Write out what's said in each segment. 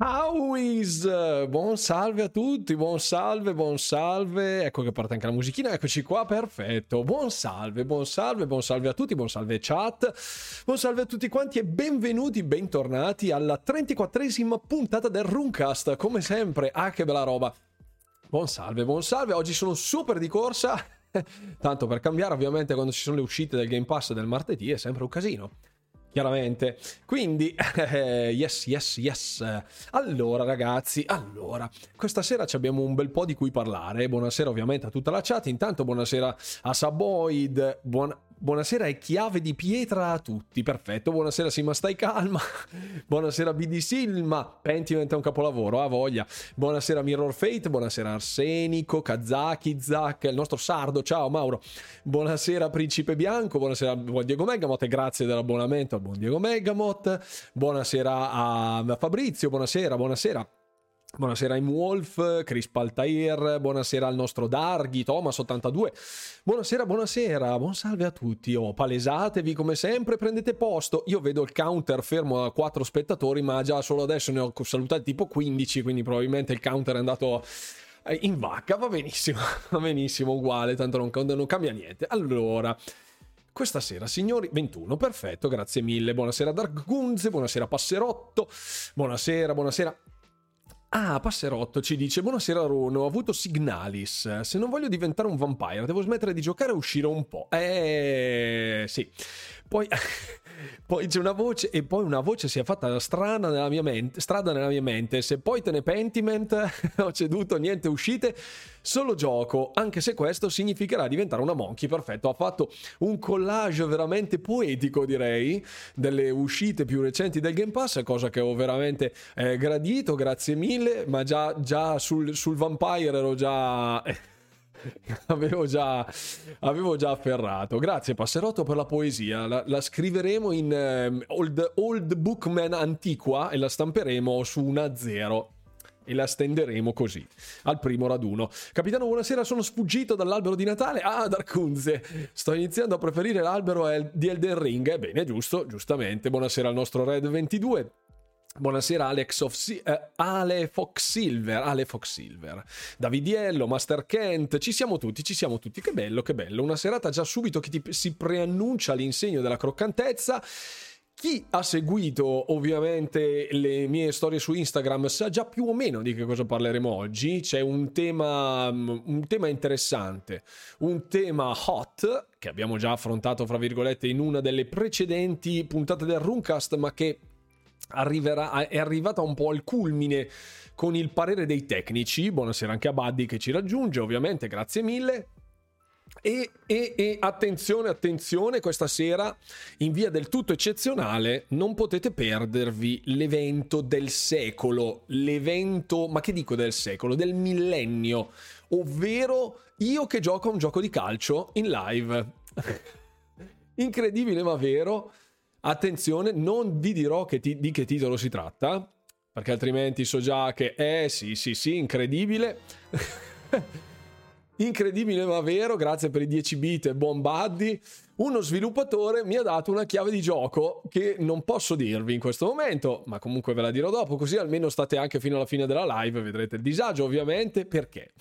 How is? Buon salve a tutti, buon salve, buon salve. Ecco che parte anche la musichina, eccoci qua, perfetto. Buon salve, buon salve, buon salve a tutti, buon salve chat. Buon salve a tutti quanti e benvenuti, bentornati alla 34esima puntata del Runcast. Come sempre, ah che bella roba. Buon salve, buon salve. Oggi sono super di corsa. Tanto per cambiare, ovviamente, quando ci sono le uscite del Game Pass del martedì è sempre un casino chiaramente. Quindi, yes, yes, yes. Allora, ragazzi, allora, questa sera abbiamo un bel po' di cui parlare. Buonasera ovviamente a tutta la chat. Intanto, buonasera a Saboid. Buon... Buonasera e chiave di pietra a tutti. Perfetto. Buonasera, Sima, stai calma. Buonasera, BD Silma. Pentiment è un capolavoro, ha voglia. Buonasera, Mirror Fate. Buonasera, Arsenico, Kazaki, Zac, il nostro sardo. Ciao, Mauro. Buonasera, Principe Bianco. Buonasera, buon Diego Megamot. E grazie dell'abbonamento al buon Diego Megamot. Buonasera a Fabrizio. Buonasera, buonasera. Buonasera a Wolf, Chris Paltair, buonasera al nostro Darghi, Thomas82. Buonasera, buonasera, buon salve a tutti. Oh, palesatevi come sempre, prendete posto. Io vedo il counter fermo a 4 spettatori, ma già solo adesso ne ho salutati tipo 15, quindi probabilmente il counter è andato eh, in vacca. Va benissimo, va benissimo, uguale, tanto non, non cambia niente. Allora, questa sera, signori, 21, perfetto, grazie mille. Buonasera Dark Gunze, buonasera Passerotto, buonasera, buonasera. Ah, Passerotto ci dice: Buonasera, Runo. Ho avuto Signalis. Se non voglio diventare un vampire, devo smettere di giocare e uscire un po'. Eh, sì. Poi, poi c'è una voce, e poi una voce si è fatta strana nella mia mente, strada nella mia mente. Se poi te ne pentiment, ho ceduto, niente uscite, solo gioco. Anche se questo significherà diventare una monkey. Perfetto, ha fatto un collage veramente poetico, direi, delle uscite più recenti del Game Pass, cosa che ho veramente eh, gradito. Grazie mille. Ma già, già sul, sul Vampire ero già. avevo, già, avevo già afferrato. Grazie Passerotto per la poesia. La, la scriveremo in um, old, old Bookman Antiqua e la stamperemo su una zero e la stenderemo così al primo raduno. Capitano, buonasera, sono sfuggito dall'albero di Natale. Ah, Darkunze, sto iniziando a preferire l'albero di Elden Ring. Ebbene, giusto, giustamente. Buonasera al nostro Red 22. Buonasera Alex of eh, Ale Fox Silver, Ale Fox Silver, Davidiello, Master Kent, ci siamo tutti, ci siamo tutti, che bello, che bello, una serata già subito che ti, si preannuncia l'insegno della croccantezza. Chi ha seguito ovviamente le mie storie su Instagram sa già più o meno di che cosa parleremo oggi. C'è un tema, un tema interessante, un tema hot che abbiamo già affrontato, fra virgolette, in una delle precedenti puntate del Runcast, ma che arriverà, è arrivata un po' al culmine con il parere dei tecnici. Buonasera anche a Buddy che ci raggiunge, ovviamente, grazie mille. E, e, e, attenzione, attenzione, questa sera in via del tutto eccezionale non potete perdervi l'evento del secolo, l'evento, ma che dico del secolo, del millennio, ovvero io che gioco a un gioco di calcio in live. Incredibile ma vero. Attenzione, non vi dirò che ti, di che titolo si tratta, perché altrimenti so già che, eh sì, sì, sì, incredibile. incredibile ma vero, grazie per i 10 bit e buon buddy. Uno sviluppatore mi ha dato una chiave di gioco che non posso dirvi in questo momento, ma comunque ve la dirò dopo, così almeno state anche fino alla fine della live, vedrete il disagio ovviamente, perché?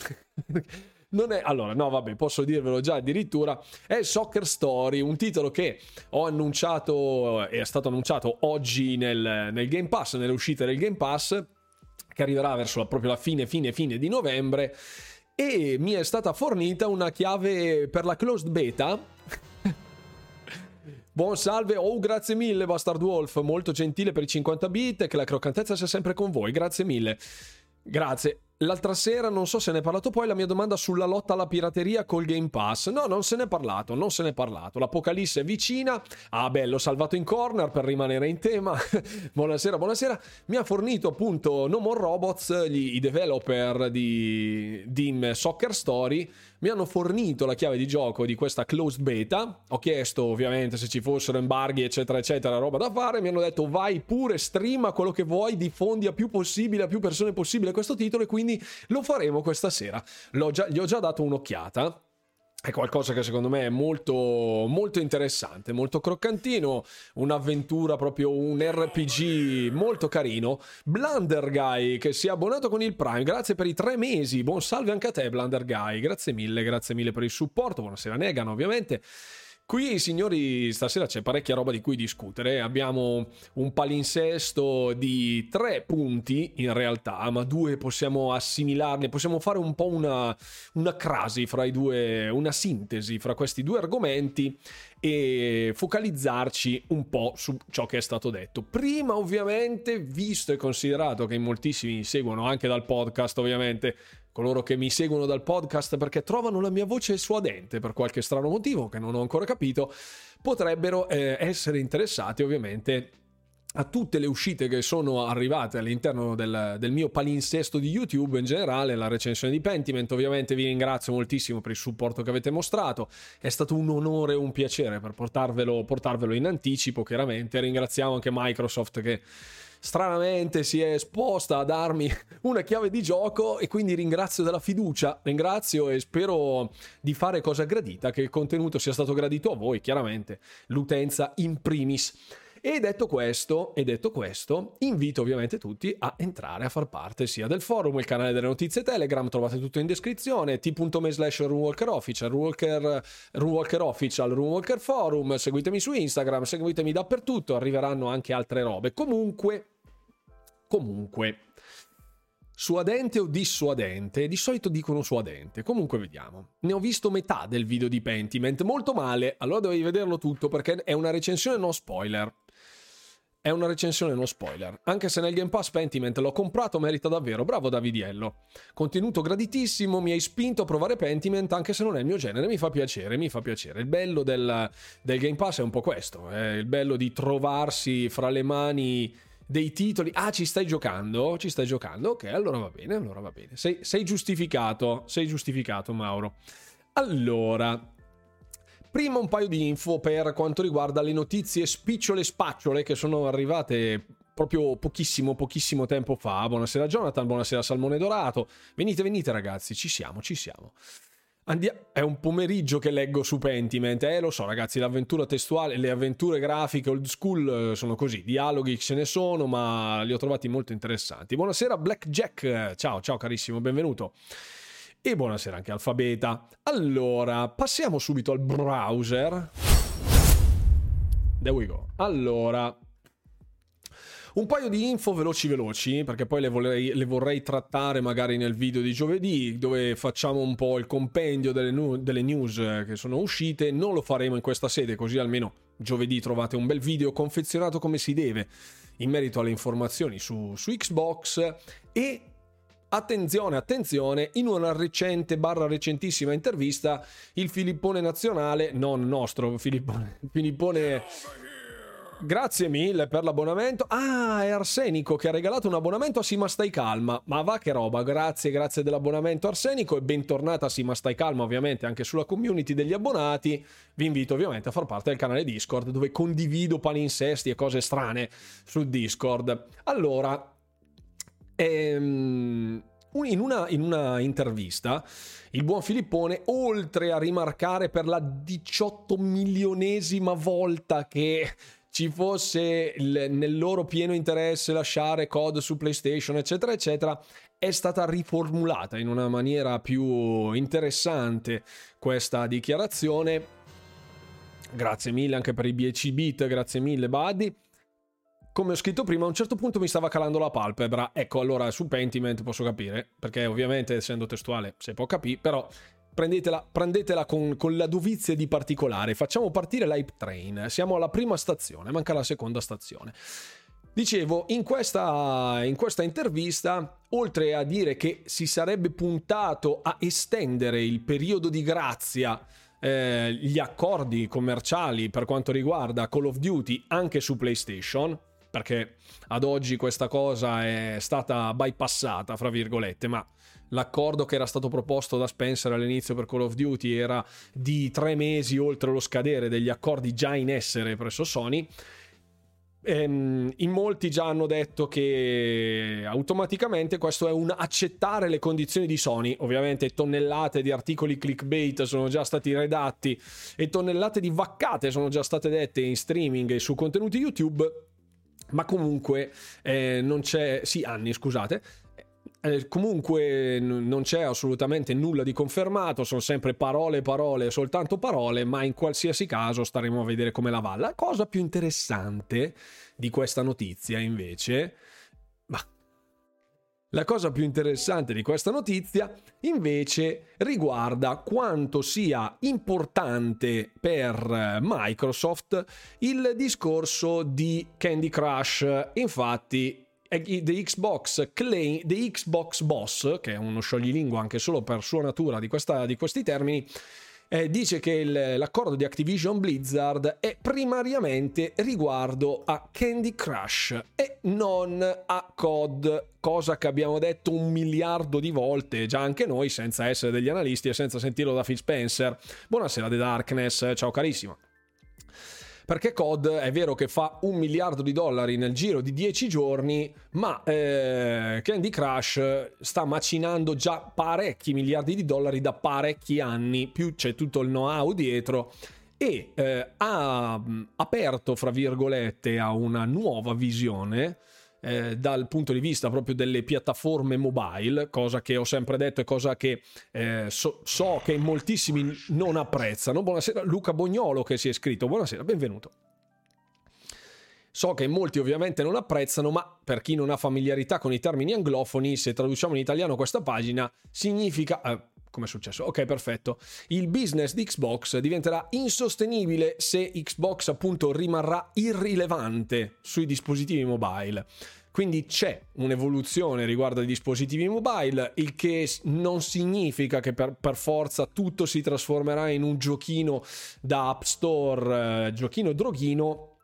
non è allora no vabbè posso dirvelo già addirittura è Soccer Story un titolo che ho annunciato è stato annunciato oggi nel, nel Game Pass nelle uscite del Game Pass che arriverà verso la, proprio la fine fine fine di novembre e mi è stata fornita una chiave per la closed beta Buon salve, oh grazie mille Bastard Wolf, molto gentile per i 50 bit, che la croccantezza sia sempre con voi, grazie mille. Grazie. L'altra sera, non so se ne è parlato poi, la mia domanda sulla lotta alla pirateria col Game Pass. No, non se ne è parlato, non se ne è parlato. L'Apocalisse è vicina. Ah, bello, salvato in corner per rimanere in tema. buonasera, buonasera. Mi ha fornito appunto No More Robots, gli, i developer di, di Soccer Story, mi hanno fornito la chiave di gioco di questa closed beta. Ho chiesto ovviamente se ci fossero embarghi, eccetera, eccetera, roba da fare. Mi hanno detto vai pure, streama quello che vuoi, diffondi a più possibile, a più persone possibile questo titolo e quindi lo faremo questa sera. Già, gli ho già dato un'occhiata. È qualcosa che secondo me è molto, molto interessante, molto croccantino, un'avventura, proprio un RPG molto carino. Blunder Guy che si è abbonato con il Prime, grazie per i tre mesi, buon salve anche a te Blunder Guy, grazie mille, grazie mille per il supporto, buonasera Negan ovviamente. Qui, signori, stasera c'è parecchia roba di cui discutere. Abbiamo un palinsesto di tre punti, in realtà, ma due possiamo assimilarne, possiamo fare un po' una, una crasi fra i due, una sintesi fra questi due argomenti e focalizzarci un po' su ciò che è stato detto. Prima, ovviamente, visto e considerato che in moltissimi seguono anche dal podcast, ovviamente, coloro che mi seguono dal podcast perché trovano la mia voce suadente per qualche strano motivo che non ho ancora capito, potrebbero eh, essere interessati ovviamente a tutte le uscite che sono arrivate all'interno del, del, mio palinsesto di YouTube in generale, la recensione di Pentiment, ovviamente vi ringrazio moltissimo per il supporto che avete mostrato, è stato un onore e un piacere per portarvelo, portarvelo in anticipo chiaramente, ringraziamo anche Microsoft che stranamente si è esposta a darmi una chiave di gioco e quindi ringrazio della fiducia, ringrazio e spero di fare cosa gradita, che il contenuto sia stato gradito a voi, chiaramente, l'utenza in primis. E detto questo, e detto questo, invito ovviamente tutti a entrare a far parte sia del forum, il canale delle notizie Telegram, trovate tutto in descrizione, t.me slash runwalker official, runwalker, runwalker official, runwalker forum, seguitemi su Instagram, seguitemi dappertutto, arriveranno anche altre robe. Comunque, comunque, Suadente o dissuadente? Di solito dicono suadente. Comunque vediamo. Ne ho visto metà del video di Pentiment, molto male, allora dovevi vederlo tutto perché è una recensione no spoiler. È una recensione non spoiler. Anche se nel Game Pass Pentiment l'ho comprato, merita davvero. Bravo Davidiello. Contenuto graditissimo, mi hai spinto a provare Pentiment, anche se non è il mio genere. Mi fa piacere, mi fa piacere. Il bello del, del Game Pass è un po' questo. È il bello di trovarsi fra le mani dei titoli. Ah, ci stai giocando? Ci stai giocando? Ok, allora va bene, allora va bene. Sei, sei giustificato, sei giustificato, Mauro. Allora, Prima un paio di info per quanto riguarda le notizie spicciole spacciole che sono arrivate proprio pochissimo, pochissimo tempo fa. Buonasera Jonathan, buonasera Salmone Dorato. Venite, venite ragazzi, ci siamo, ci siamo. Andia- è un pomeriggio che leggo su Pentiment, eh lo so ragazzi, l'avventura testuale, le avventure grafiche old school eh, sono così, dialoghi ce ne sono, ma li ho trovati molto interessanti. Buonasera Blackjack, ciao, ciao carissimo, benvenuto. E buonasera anche Alfabeta. Allora, passiamo subito al browser. There we go. Allora, un paio di info veloci veloci, perché poi le, vorrei, le vorrei trattare magari nel video di giovedì, dove facciamo un po' il compendio delle, nu- delle, news che sono uscite. Non lo faremo in questa sede, così almeno giovedì trovate un bel video confezionato come si deve in merito alle informazioni su, su Xbox e Attenzione, attenzione, in una recente barra recentissima intervista il Filippone nazionale, non nostro Filippone, Filippone... Grazie mille per l'abbonamento. Ah, è Arsenico che ha regalato un abbonamento a Sima Stai Calma. Ma va che roba, grazie, grazie dell'abbonamento Arsenico e bentornata a Sima Stai Calma ovviamente anche sulla community degli abbonati. Vi invito ovviamente a far parte del canale Discord dove condivido palinsesti e cose strane su Discord. Allora, Ehm, in una, in una, intervista, il buon Filippone, oltre a rimarcare per la 18 milionesima volta che ci fosse il, nel loro pieno interesse lasciare code su PlayStation, eccetera, eccetera, è stata riformulata in una maniera più interessante questa dichiarazione. Grazie mille anche per i 10 bit, grazie mille Buddy come ho scritto prima, a un certo punto mi stava calando la palpebra. Ecco, allora su Pentiment posso capire, perché ovviamente essendo testuale si può capire, però prendetela, prendetela con, con, la dovizia di particolare. Facciamo partire l'Hype Train. Siamo alla prima stazione, manca la seconda stazione. Dicevo, in questa, in questa intervista, oltre a dire che si sarebbe puntato a estendere il periodo di grazia eh, gli accordi commerciali per quanto riguarda Call of Duty anche su PlayStation, perché ad oggi questa cosa è stata bypassata, fra virgolette, ma l'accordo che era stato proposto da Spencer all'inizio per Call of Duty era di tre mesi oltre lo scadere degli accordi già in essere presso Sony. ehm, in molti già hanno detto che automaticamente questo è un accettare le condizioni di Sony. Ovviamente tonnellate di articoli clickbait sono già stati redatti e tonnellate di vaccate sono già state dette in streaming e su contenuti YouTube. Ma comunque eh, non c'è. Sì, anni, scusate eh, comunque n- non c'è assolutamente nulla di confermato, sono sempre parole, parole, soltanto parole, ma in qualsiasi caso staremo a vedere come la va. La cosa più interessante di questa notizia invece... Ma la cosa più interessante di questa notizia invece riguarda quanto sia importante per Microsoft il discorso di Candy Crush. Infatti The Xbox, claim, The Xbox Boss, che è uno scioglilingua anche solo per sua natura di, questa, di questi termini, eh, dice che il, l'accordo di Activision Blizzard è primariamente riguardo a Candy Crush e non a COD, cosa che abbiamo detto un miliardo di volte già anche noi senza essere degli analisti e senza sentirlo da Phil Spencer. Buonasera The Darkness, ciao carissimo perché COD è vero che fa un miliardo di dollari nel giro di 10 giorni, ma eh, Candy Crush sta macinando già parecchi miliardi di dollari da parecchi anni, più c'è tutto il know-how dietro e eh, ha aperto, fra virgolette, a una nuova visione eh, dal punto di vista proprio delle piattaforme mobile, cosa che ho sempre detto e cosa che eh, so, so, che moltissimi non apprezzano. Buonasera Luca Bognolo che si è iscritto, buonasera, benvenuto. So che molti ovviamente non apprezzano, ma per chi non ha familiarità con i termini anglofoni, se traduciamo in italiano questa pagina, significa... Eh, come è successo? Ok, perfetto. Il business di Xbox diventerà insostenibile se Xbox appunto rimarrà irrilevante sui dispositivi mobile. Quindi c'è un'evoluzione riguardo ai dispositivi mobile, il che non significa che per, per forza tutto si trasformerà in un giochino da App Store, eh, giochino droghino,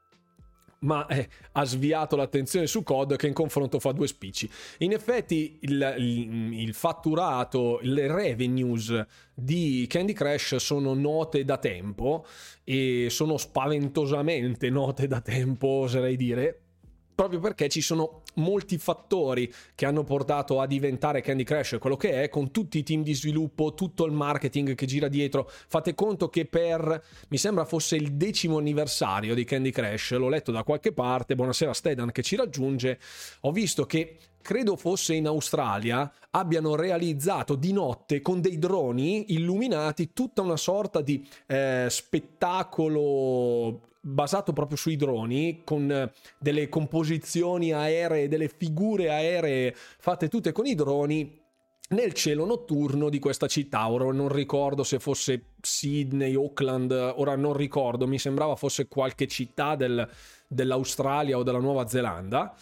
ma eh, ha sviato l'attenzione su COD che in confronto fa due spicci. In effetti il, il, il, fatturato, le revenues di Candy Crush sono note da tempo e sono spaventosamente note da tempo, oserei dire, proprio perché ci sono molti fattori che hanno portato a diventare Candy Crush quello che è, con tutti i team di sviluppo, tutto il marketing che gira dietro. Fate conto che per, mi sembra fosse il decimo anniversario di Candy Crush, l'ho letto da qualche parte, buonasera Stedan che ci raggiunge, ho visto che credo fosse in Australia, abbiano realizzato di notte con dei droni illuminati tutta una sorta di eh, spettacolo basato proprio sui droni, con eh, delle composizioni aeree, delle figure aeree fatte tutte con i droni nel cielo notturno di questa città. Ora non ricordo se fosse Sydney, Auckland, ora non ricordo, mi sembrava fosse qualche città del, dell'Australia o della Nuova Zelanda.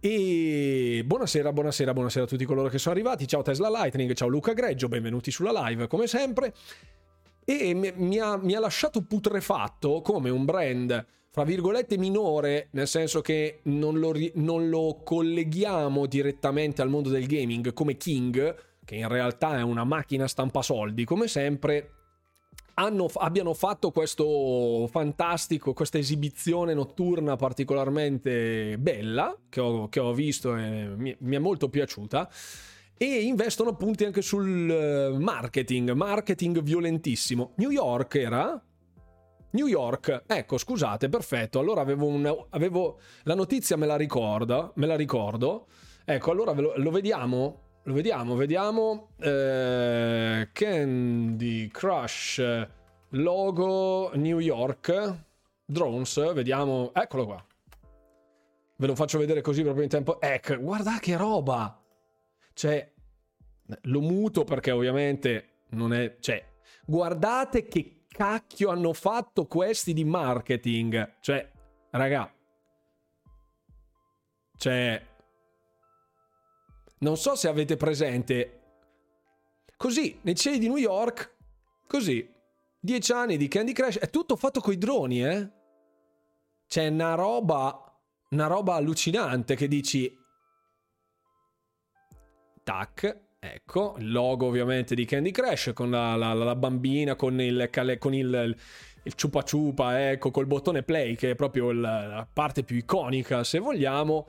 E buonasera, buonasera, buonasera a tutti coloro che sono arrivati. Ciao Tesla Lightning, ciao Luca Greggio, benvenuti sulla live come sempre e mi ha, mi ha lasciato putrefatto come un brand fra virgolette minore, nel senso che non lo, non lo, colleghiamo direttamente al mondo del gaming come King, che in realtà è una macchina stampa soldi, come sempre, hanno, abbiano fatto questo fantastico, questa esibizione notturna particolarmente bella, che ho, che ho visto e mi, mi è molto piaciuta e investono punti anche sul eh, marketing, marketing violentissimo. New York era? New York, ecco scusate, perfetto, allora avevo, un, avevo la notizia me la ricordo, me la ricordo, ecco allora lo, lo vediamo, lo vediamo, vediamo, eh, Candy Crush, logo New York, drones, vediamo, eccolo qua, ve lo faccio vedere così proprio in tempo, ecco, guarda che roba, cioè, lo muto perché ovviamente non è... Cioè, guardate che cacchio hanno fatto questi di marketing. Cioè, raga. Cioè... Non so se avete presente. Così, nei cieli di New York, così. Dieci anni di Candy Crush, è tutto fatto coi droni, eh? C'è una roba... Una roba allucinante che dici tac, Ecco, il logo ovviamente di Candy Crush con la, la, la bambina, con il, con il, il ciupa ciupa, ecco, col bottone play che è proprio la parte più iconica se vogliamo.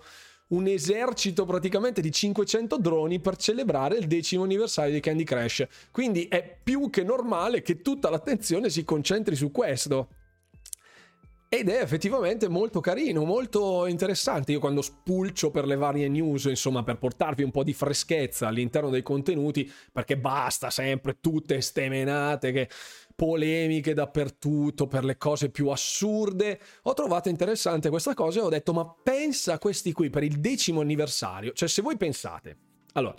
Un esercito praticamente di 500 droni per celebrare il decimo anniversario di Candy Crush. Quindi è più che normale che tutta l'attenzione si concentri su questo. Ed è effettivamente molto carino, molto interessante. Io quando spulcio per le varie news, insomma, per portarvi un po' di freschezza all'interno dei contenuti, perché basta sempre tutte ste menate che polemiche dappertutto per le cose più assurde. Ho trovato interessante questa cosa e ho detto: ma pensa a questi qui per il decimo anniversario. Cioè, se voi pensate, allora,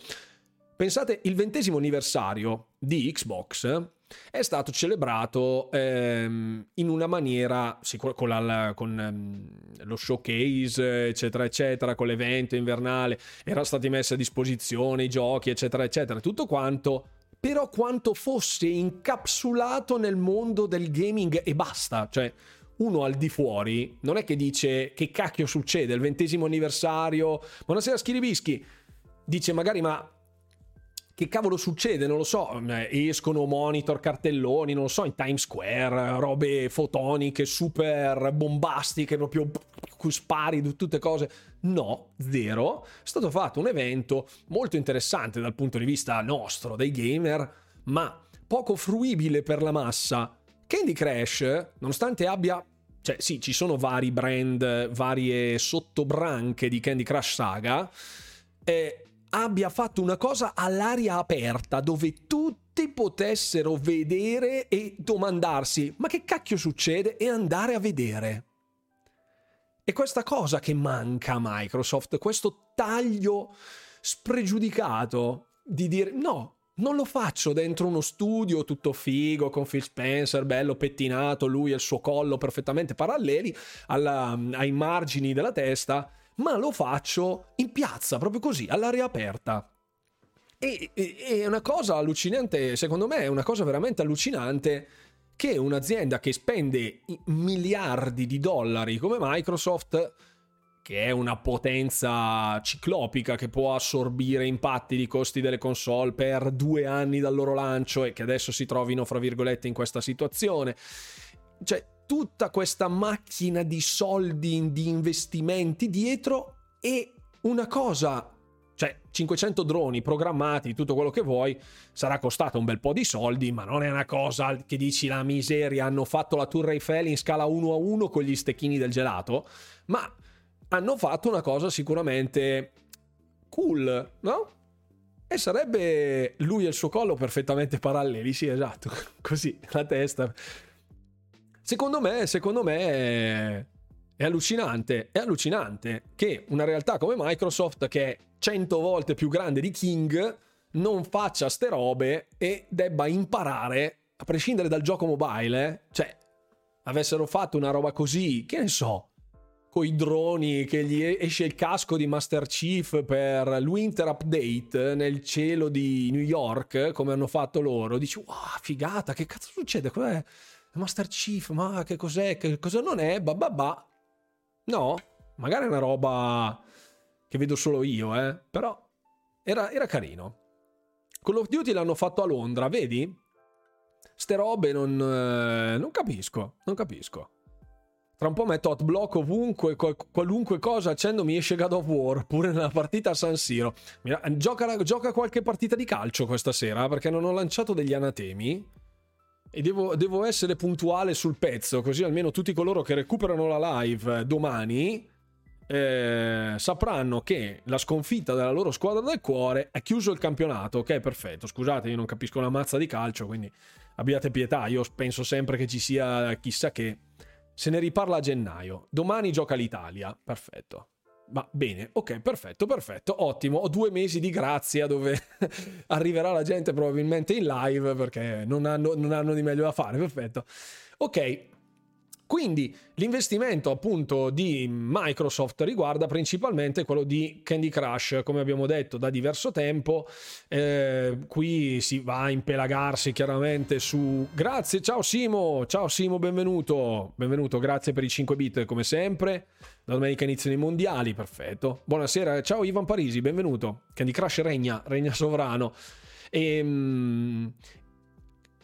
pensate il ventesimo anniversario di Xbox è stato celebrato ehm, in una maniera sì, con, la, con ehm, lo showcase, eccetera, eccetera, con l'evento invernale, erano stati messi a disposizione i giochi, eccetera, eccetera, tutto quanto. Però quanto fosse incapsulato nel mondo del gaming e basta, cioè uno al di fuori non è che dice che cacchio succede, il ventesimo anniversario, buonasera Schiribischi, dice magari ma che cavolo succede? Non lo so, eh, escono monitor, cartelloni, non lo so, in Times Square, robe fotoniche super bombastiche, proprio spari, tutte cose. No, zero. È stato fatto un evento molto interessante dal punto di vista nostro, dei gamer, ma poco fruibile per la massa. Candy Crush, nonostante abbia cioè sì, ci sono vari brand, varie sottobranche di Candy Crush Saga, eh, abbia fatto una cosa all'aria aperta dove tutti potessero vedere e domandarsi ma che cacchio succede e andare a vedere. E questa cosa che manca a Microsoft, questo taglio spregiudicato di dire no, non lo faccio dentro uno studio tutto figo con Phil Spencer, bello pettinato, lui e il suo collo perfettamente paralleli alla, ai margini della testa ma lo faccio in piazza, proprio così, all'aria aperta. E, e, è una cosa allucinante, secondo me è una cosa veramente allucinante che un'azienda che spende miliardi di dollari come Microsoft, che è una potenza ciclopica che può assorbire impatti di costi delle console per due anni dal loro lancio e che adesso si trovino, fra virgolette, in questa situazione. Cioè, tutta questa macchina di soldi, di investimenti dietro e una cosa, cioè 500 droni programmati, tutto quello che vuoi, sarà costato un bel po' di soldi, ma non è una cosa che dici la miseria, hanno fatto la Tour Eiffel in scala 1 a 1 con gli stecchini del gelato, ma hanno fatto una cosa sicuramente cool, no? E sarebbe lui e il suo collo perfettamente paralleli, sì, esatto, così, la testa Secondo me, secondo me è, è allucinante, è allucinante che una realtà come Microsoft, che è 100 volte più grande di King, non faccia ste robe e debba imparare, a prescindere dal gioco mobile, eh, cioè, avessero fatto una roba così, che ne so, con i droni che gli esce il casco di Master Chief per l'Winter Update nel cielo di New York, come hanno fatto loro, dici, wow, figata, che cazzo succede? Cos'è? Master Chief, ma che cos'è? Che cosa non è? Bababà. No, magari è una roba che vedo solo io, eh. Però era, era carino. Call of Duty l'hanno fatto a Londra, vedi? Ste robe non, eh, non capisco, non capisco. Tra un po' metto hot block ovunque, qualunque cosa accendo mi esce God of War, pure nella partita a San Siro. Gioca, gioca qualche partita di calcio questa sera, perché non ho lanciato degli anatemi. E devo, devo, essere puntuale sul pezzo, così almeno tutti coloro che recuperano la live domani eh, sapranno che la sconfitta della loro squadra del cuore ha chiuso il campionato. Ok, perfetto. Scusate, io non capisco una mazza di calcio, quindi abbiate pietà. Io penso sempre che ci sia chissà che. Se ne riparla a gennaio. Domani gioca l'Italia. Perfetto. Ma bene, ok, perfetto, perfetto, ottimo. Ho due mesi di grazia dove arriverà la gente probabilmente in live perché non hanno, non hanno di meglio da fare, perfetto. Ok, Quindi l'investimento appunto di Microsoft riguarda principalmente quello di Candy Crush, come abbiamo detto da diverso tempo. Eh, qui si va a impelagarsi chiaramente su... Grazie, ciao Simo, ciao Simo, benvenuto, benvenuto, grazie per i 5 bit come sempre. La domenica iniziano i mondiali, perfetto. Buonasera, ciao Ivan Parisi, benvenuto. Candy Crush regna, regna sovrano. E, ehm,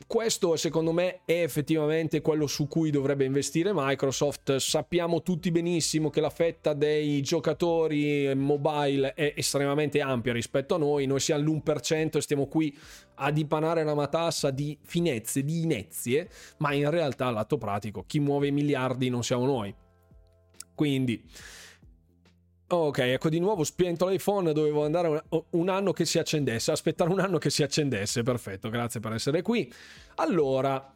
questo secondo me è effettivamente quello su cui dovrebbe investire Microsoft. Sappiamo tutti benissimo che la fetta dei giocatori mobile è estremamente ampia rispetto a noi. Noi siamo all'1% e stiamo qui a dipanare una matassa di finezze, di inezie, ma in realtà, lato pratico, chi muove i miliardi non siamo noi. Quindi Ok, ecco di nuovo spento l'iPhone, dovevo andare un, anno che si accendesse, aspettare un anno che si accendesse, perfetto, grazie per essere qui. Allora,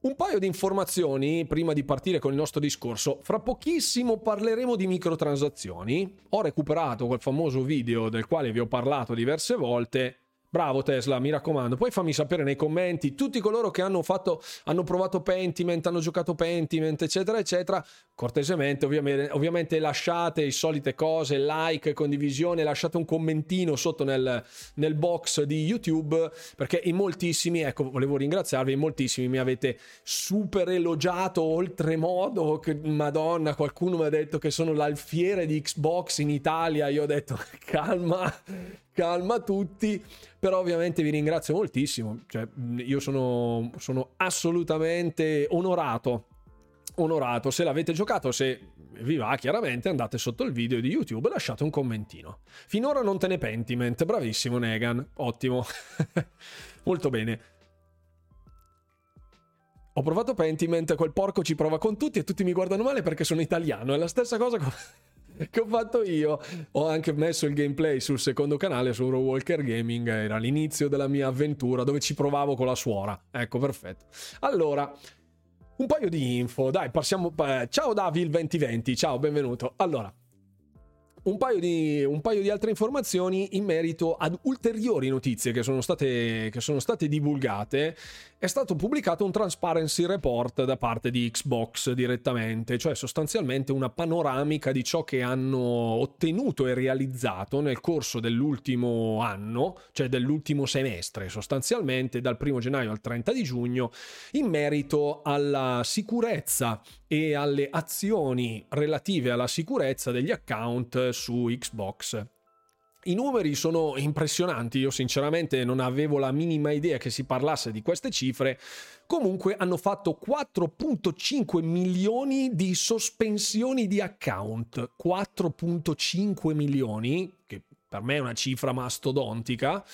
un paio di informazioni prima di partire con il nostro discorso. Fra pochissimo parleremo di microtransazioni. Ho recuperato quel famoso video del quale vi ho parlato diverse volte Bravo Tesla, mi raccomando. Poi fammi sapere nei commenti tutti coloro che hanno fatto, hanno provato Pentiment, hanno giocato Pentiment, eccetera, eccetera. Cortesemente, ovviamente, ovviamente lasciate le solite cose, like, condivisione, lasciate un commentino sotto nel, nel box di YouTube, perché in moltissimi, ecco, volevo ringraziarvi, in moltissimi mi avete super elogiato oltremodo. Che, Madonna, qualcuno mi ha detto che sono l'alfiere di Xbox in Italia. Io ho detto, calma, calma tutti, però ovviamente vi ringrazio moltissimo, cioè, io sono, sono assolutamente onorato, onorato, se l'avete giocato, se vi va chiaramente andate sotto il video di YouTube e lasciate un commentino. Finora non te ne pentiment, bravissimo Negan, ottimo, molto bene. Ho provato Pentiment, quel porco ci prova con tutti e tutti mi guardano male perché sono italiano. È la stessa cosa con... che ho fatto io. Ho anche messo il gameplay sul secondo canale su Walker Gaming. Era l'inizio della mia avventura dove ci provavo con la suora. Ecco, perfetto. Allora, un paio di info. Dai, passiamo. Ciao Davil 2020. Ciao, benvenuto. Allora. Un paio, di, un paio, di, altre informazioni in merito ad ulteriori notizie che sono state, che sono state divulgate è stato pubblicato un transparency report da parte di Xbox direttamente, cioè sostanzialmente una panoramica di ciò che hanno ottenuto e realizzato nel corso dell'ultimo anno, cioè dell'ultimo semestre, sostanzialmente dal 1 gennaio al 30 di giugno, in merito alla sicurezza e alle azioni relative alla sicurezza degli account su Xbox. I numeri sono impressionanti, io sinceramente non avevo la minima idea che si parlasse di queste cifre. Comunque hanno fatto 4.5 milioni di sospensioni di account. 4.5 milioni, che per me è una cifra mastodontica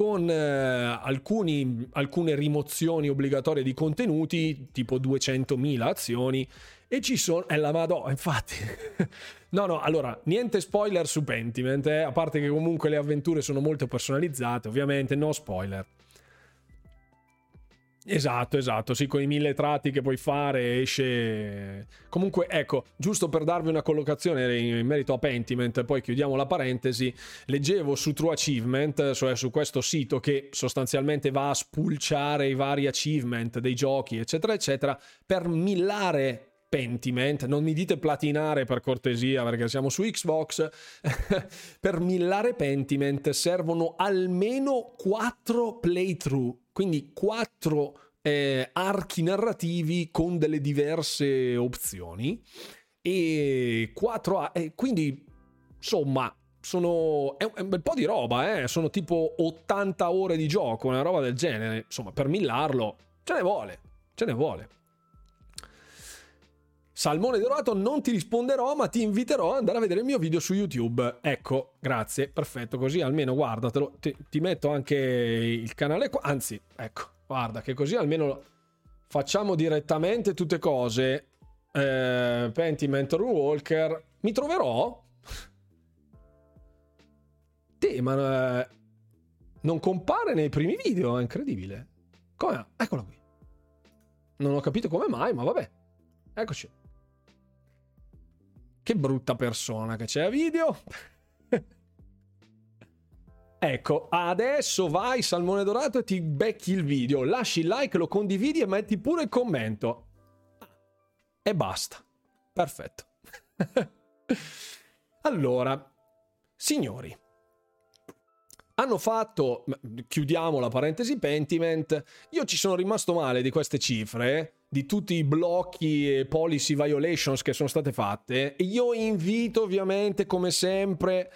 con eh, alcuni, alcune rimozioni obbligatorie di contenuti, tipo 200.000 azioni, e ci sono... È la Madonna, infatti... no, no, allora, niente spoiler su Pentiment, eh, a parte che comunque le avventure sono molto personalizzate, ovviamente, no spoiler. Esatto, esatto, sì, con i mille tratti che puoi fare esce... Comunque, ecco, giusto per darvi una collocazione in merito a Pentiment, poi chiudiamo la parentesi, leggevo su True Achievement, cioè su questo sito che sostanzialmente va a spulciare i vari achievement dei giochi, eccetera, eccetera, per millare Pentiment, non mi dite platinare per cortesia perché siamo su Xbox, per millare Pentiment servono almeno 4 playthrough, quindi 4 eh, archi narrativi con delle diverse opzioni e 4 eh, quindi insomma sono è un bel po' di roba, eh? sono tipo 80 ore di gioco, una roba del genere, insomma per millarlo ce ne vuole, ce ne vuole. Salmone Dorato, non ti risponderò, ma ti inviterò ad andare a vedere il mio video su YouTube. Ecco, grazie, perfetto, così almeno guardatelo. Ti, ti metto anche il canale qua. Anzi, ecco, guarda, che così almeno facciamo direttamente tutte cose. Eh, Pentiment Walker. Mi troverò? Te, ma eh, non compare nei primi video, è incredibile. Come? Eccolo qui. Non ho capito come mai, ma vabbè. Eccoci. Che brutta persona che c'è a video. ecco, adesso vai Salmone Dorato e ti becchi il video. Lasci il like, lo condividi e metti pure il commento. e basta. Perfetto. allora, signori, hanno fatto, chiudiamo la parentesi Pentiment, io ci sono rimasto male di queste cifre, di tutti i blocchi e policy violations che sono state fatte, io invito ovviamente come sempre,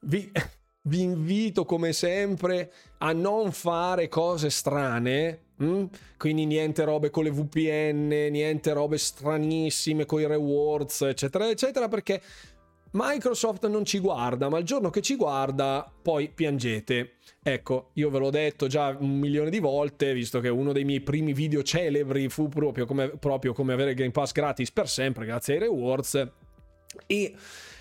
vi, vi invito come sempre a non fare cose strane, Mm? Quindi niente robe con le VPN, niente robe stranissime con i rewards, eccetera, eccetera, perché Microsoft non ci guarda, ma il giorno che ci guarda, poi piangete. Ecco, io ve l'ho detto già un milione di volte, visto che uno dei miei primi video celebri fu proprio come, proprio come avere Game Pass gratis per sempre, grazie ai rewards. E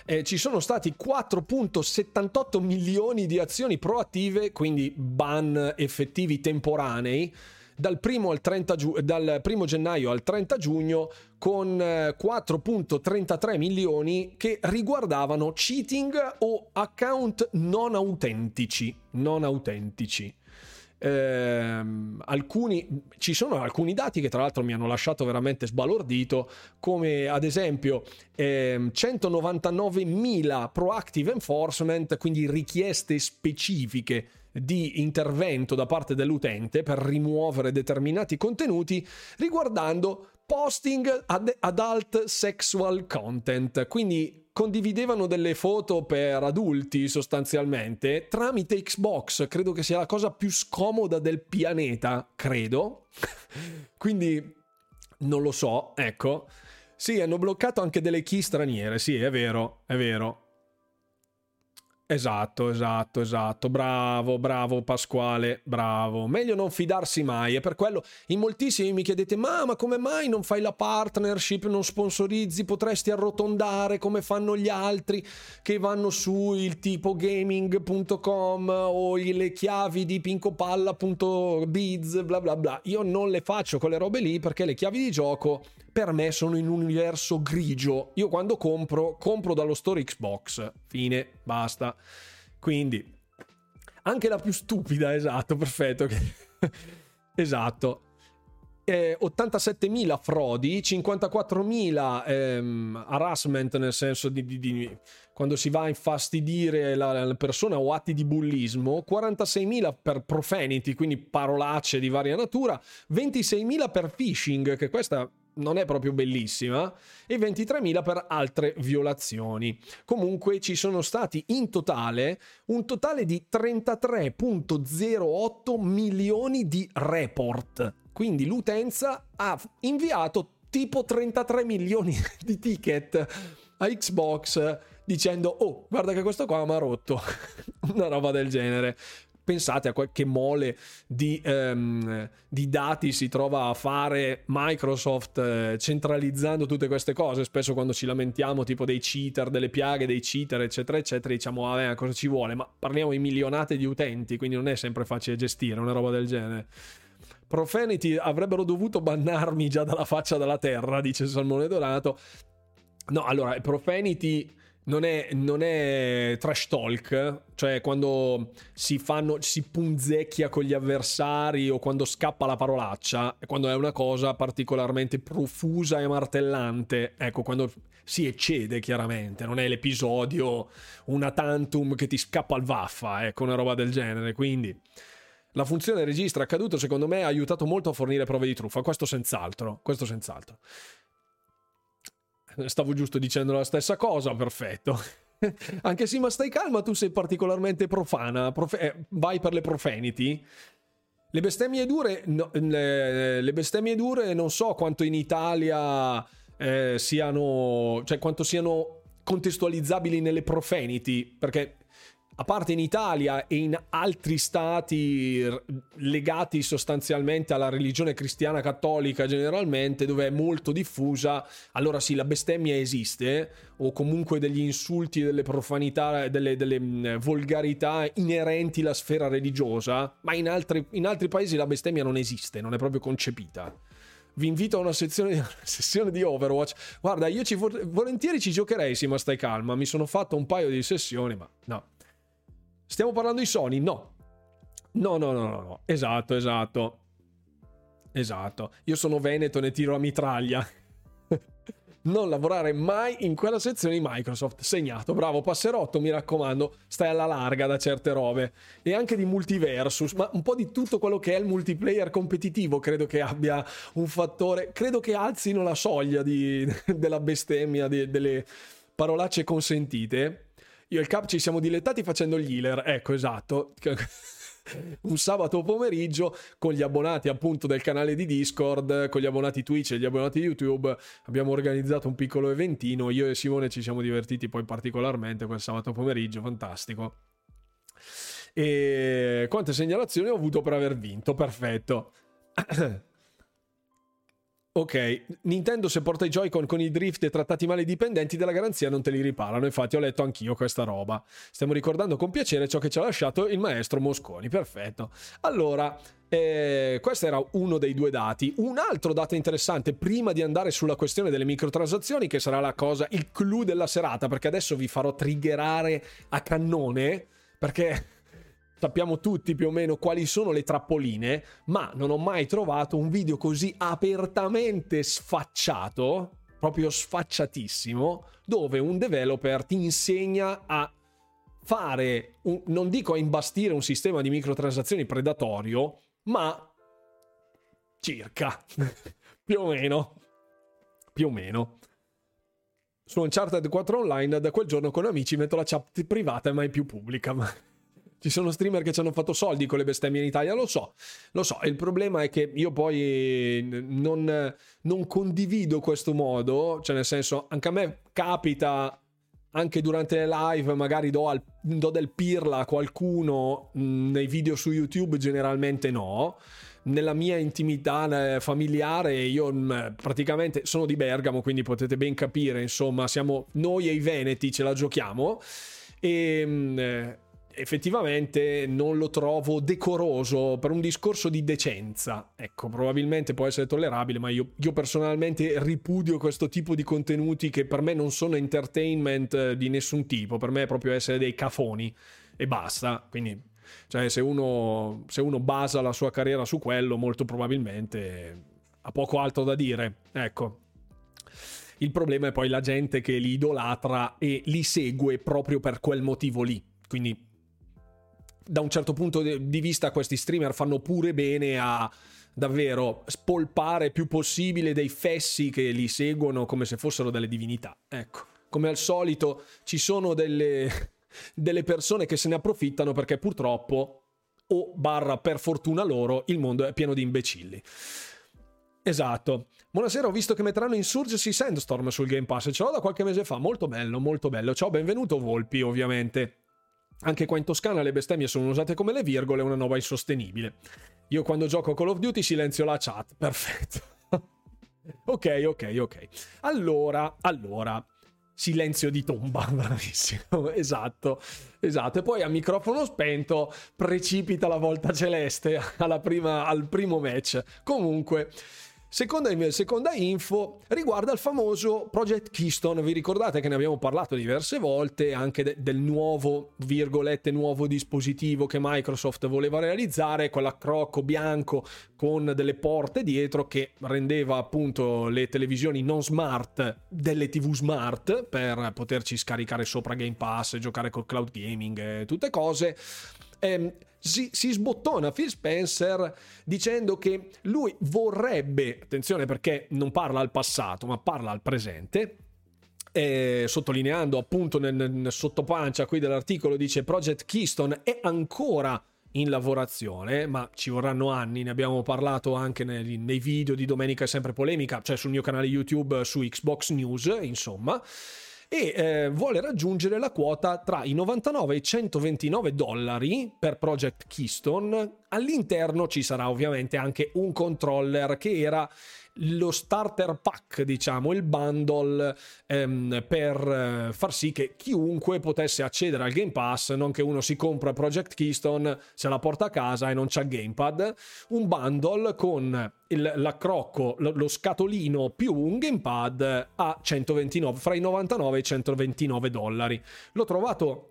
eh, ci sono stati 4.78 milioni di azioni proattive, quindi ban effettivi temporanei dal primo, giu- dal primo gennaio al 30 giugno con 4.33 eh, milioni che riguardavano cheating o account non autentici. Non autentici. Eh, alcuni, ci sono alcuni dati che tra l'altro mi hanno lasciato veramente sbalordito, come ad esempio eh, 199.000 proactive enforcement, quindi richieste specifiche di intervento da parte dell'utente per rimuovere determinati contenuti riguardando posting ad adult sexual content, quindi condividevano delle foto per adulti sostanzialmente tramite Xbox, credo che sia la cosa più scomoda del pianeta, credo. quindi non lo so, ecco. Sì, hanno bloccato anche delle key straniere, sì, è vero, è vero. Esatto, esatto, esatto. Bravo, bravo Pasquale, bravo. Meglio non fidarsi mai. E per quello in moltissimi mi chiedete: ma, ma come mai non fai la partnership, non sponsorizzi? Potresti arrotondare come fanno gli altri che vanno su il tipo gaming.com o le chiavi di pincopalla.biz, bla bla bla. Io non le faccio quelle robe lì perché le chiavi di gioco per me sono in un universo grigio. Io quando compro, compro dallo store Xbox. Fine, basta. Quindi, anche la più stupida, esatto, perfetto. esatto. Eh, 87.000 frodi, 54.000 ehm, harassment nel senso di, di, di, quando si va a infastidire la, la, persona o atti di bullismo, 46.000 per profanity, quindi parolacce di varia natura, 26.000 per phishing, che questa non è proprio bellissima, e 23.000 per altre violazioni. Comunque ci sono stati in totale un totale di 33.08 milioni di report. Quindi l'utenza ha inviato tipo 33 milioni di ticket a Xbox dicendo oh guarda che questo qua mi ha rotto una roba del genere pensate a qualche mole di, um, di dati si trova a fare Microsoft eh, centralizzando tutte queste cose. Spesso quando ci lamentiamo tipo dei cheater, delle piaghe dei cheater, eccetera, eccetera, diciamo, vabbè, cosa ci vuole? Ma parliamo di milionate di utenti, quindi non è sempre facile gestire una roba del genere. Profanity avrebbero dovuto bannarmi già dalla faccia della terra, dice Salmone Dorato. No, allora, Profanity non è, non è, trash talk, cioè quando si fanno, si punzecchia con gli avversari o quando scappa la parolaccia, quando è una cosa particolarmente profusa e martellante, ecco, quando si eccede chiaramente, non è l'episodio una tantum che ti scappa al vaffa, ecco, una roba del genere, quindi... La funzione registra accaduto secondo me ha aiutato molto a fornire prove di truffa, questo senz'altro, questo senz'altro. Stavo giusto dicendo la stessa cosa, perfetto. Anche sì, ma stai calma, tu sei particolarmente profana. Profe- eh, vai per le profanity. Le bestemmie dure, no, le, le, bestemmie dure non so quanto in Italia eh, siano, cioè quanto siano contestualizzabili nelle profanity, perché a parte in Italia e in altri stati legati sostanzialmente alla religione cristiana cattolica generalmente, dove è molto diffusa, allora sì, la bestemmia esiste, o comunque degli insulti, delle profanità, delle, delle mm, volgarità inerenti alla sfera religiosa, ma in altri, in altri paesi la bestemmia non esiste, non è proprio concepita vi invito a una, sezione, una sessione di Overwatch. Guarda, io ci volentieri ci giocherei, sì, ma stai calma. Mi sono fatto un paio di sessioni, ma no. Stiamo parlando di Sony? No. No, no, no, no, no. Esatto, esatto. Esatto. Io sono veneto, ne tiro a mitraglia. non lavorare mai in quella sezione di Microsoft. Segnato, bravo passerotto, mi raccomando, stai alla larga da certe robe. E anche di multiversus, ma un po' di tutto quello che è il multiplayer competitivo credo che abbia un fattore, credo che alzino la soglia di, della bestemmia, di, delle parolacce consentite. Io e il Cap ci siamo dilettati facendo gli healer, ecco esatto un sabato pomeriggio con gli abbonati appunto del canale di Discord, con gli abbonati Twitch e gli abbonati YouTube. Abbiamo organizzato un piccolo eventino. Io e Simone ci siamo divertiti poi particolarmente quel sabato pomeriggio, fantastico. E quante segnalazioni ho avuto per aver vinto? Perfetto. Ok, Nintendo se porta i Joy-Con con i drift e trattati male i dipendenti della garanzia non te li riparano, infatti ho letto anch'io questa roba. Stiamo ricordando con piacere ciò che ci ha lasciato il maestro Mosconi, perfetto. Allora, eh, questo era uno dei due dati. Un altro dato interessante, prima di andare sulla questione delle microtransazioni, che sarà la cosa, il clou della serata, perché adesso vi farò triggerare a cannone, perché sappiamo tutti più o meno quali sono le trappoline, ma non ho mai trovato un video così apertamente sfacciato, proprio sfacciatissimo, dove un developer ti insegna a fare, un, non dico a imbastire un sistema di microtransazioni predatorio, ma circa, più o meno, più o meno. Su Uncharted 4 Online da quel giorno con amici metto la chat privata e mai più pubblica. Ci sono streamer che ci hanno fatto soldi con le bestemmie in Italia, lo so, lo so. Il problema è che io poi non, non condivido questo modo, cioè nel senso, anche a me capita anche durante le live magari do, al, do, del pirla a qualcuno nei video su YouTube generalmente no nella mia intimità familiare io praticamente sono di Bergamo quindi potete ben capire insomma siamo noi e i veneti ce la giochiamo e effettivamente non lo trovo decoroso per un discorso di decenza. Ecco, probabilmente può essere tollerabile, ma io, io, personalmente ripudio questo tipo di contenuti che per me non sono entertainment eh, di nessun tipo, per me è proprio essere dei cafoni e basta. Quindi, cioè, se uno, se uno basa la sua carriera su quello, molto probabilmente ha poco altro da dire. Ecco. Il problema è poi la gente che li idolatra e li segue proprio per quel motivo lì. Quindi da un certo punto di vista questi streamer fanno pure bene a davvero spolpare più possibile dei fessi che li seguono come se fossero delle divinità. Ecco, come al solito ci sono delle, delle persone che se ne approfittano perché purtroppo o barra per fortuna loro il mondo è pieno di imbecilli. Esatto. Buonasera, ho visto che metteranno Insurgency Sandstorm sul Game Pass. Ce l'ho da qualche mese fa. Molto bello, molto bello. Ciao, benvenuto Volpi, ovviamente. Anche qua in Toscana le bestemmie sono usate come le virgole, una nuova insostenibile. Io quando gioco Call of Duty silenzio la chat, perfetto. ok, ok, ok. Allora, allora, silenzio di tomba, bravissimo, esatto, esatto. E poi a microfono spento precipita la volta celeste prima, al primo match. Comunque, Seconda, seconda, info riguarda il famoso Project Keystone. Vi ricordate che ne abbiamo parlato diverse volte anche de- del nuovo, virgolette, nuovo dispositivo che Microsoft voleva realizzare, quell'accrocco bianco con delle porte dietro che rendeva appunto le televisioni non smart delle TV smart per poterci scaricare sopra Game Pass, giocare col cloud gaming tutte cose. Ehm, si, si sbottona Phil Spencer dicendo che lui vorrebbe, attenzione perché non parla al passato ma parla al presente, eh, sottolineando appunto nel, nel sottopancia qui dell'articolo dice Project Keystone è ancora in lavorazione, ma ci vorranno anni, ne abbiamo parlato anche nei, nei video di Domenica è sempre polemica, cioè sul mio canale YouTube su Xbox News, insomma e eh, vuole raggiungere la quota tra i 99 e i 129 dollari per Project Keystone. All'interno ci sarà ovviamente anche un controller che era lo starter pack, diciamo, il bundle ehm, per eh, far sì che chiunque potesse accedere al Game Pass, non che uno si compra Project Keystone, se la porta a casa e non c'ha il Gamepad, un bundle con il, l'accrocco, lo, lo, scatolino più un Gamepad a 129, fra i 99 e i 129 dollari. L'ho trovato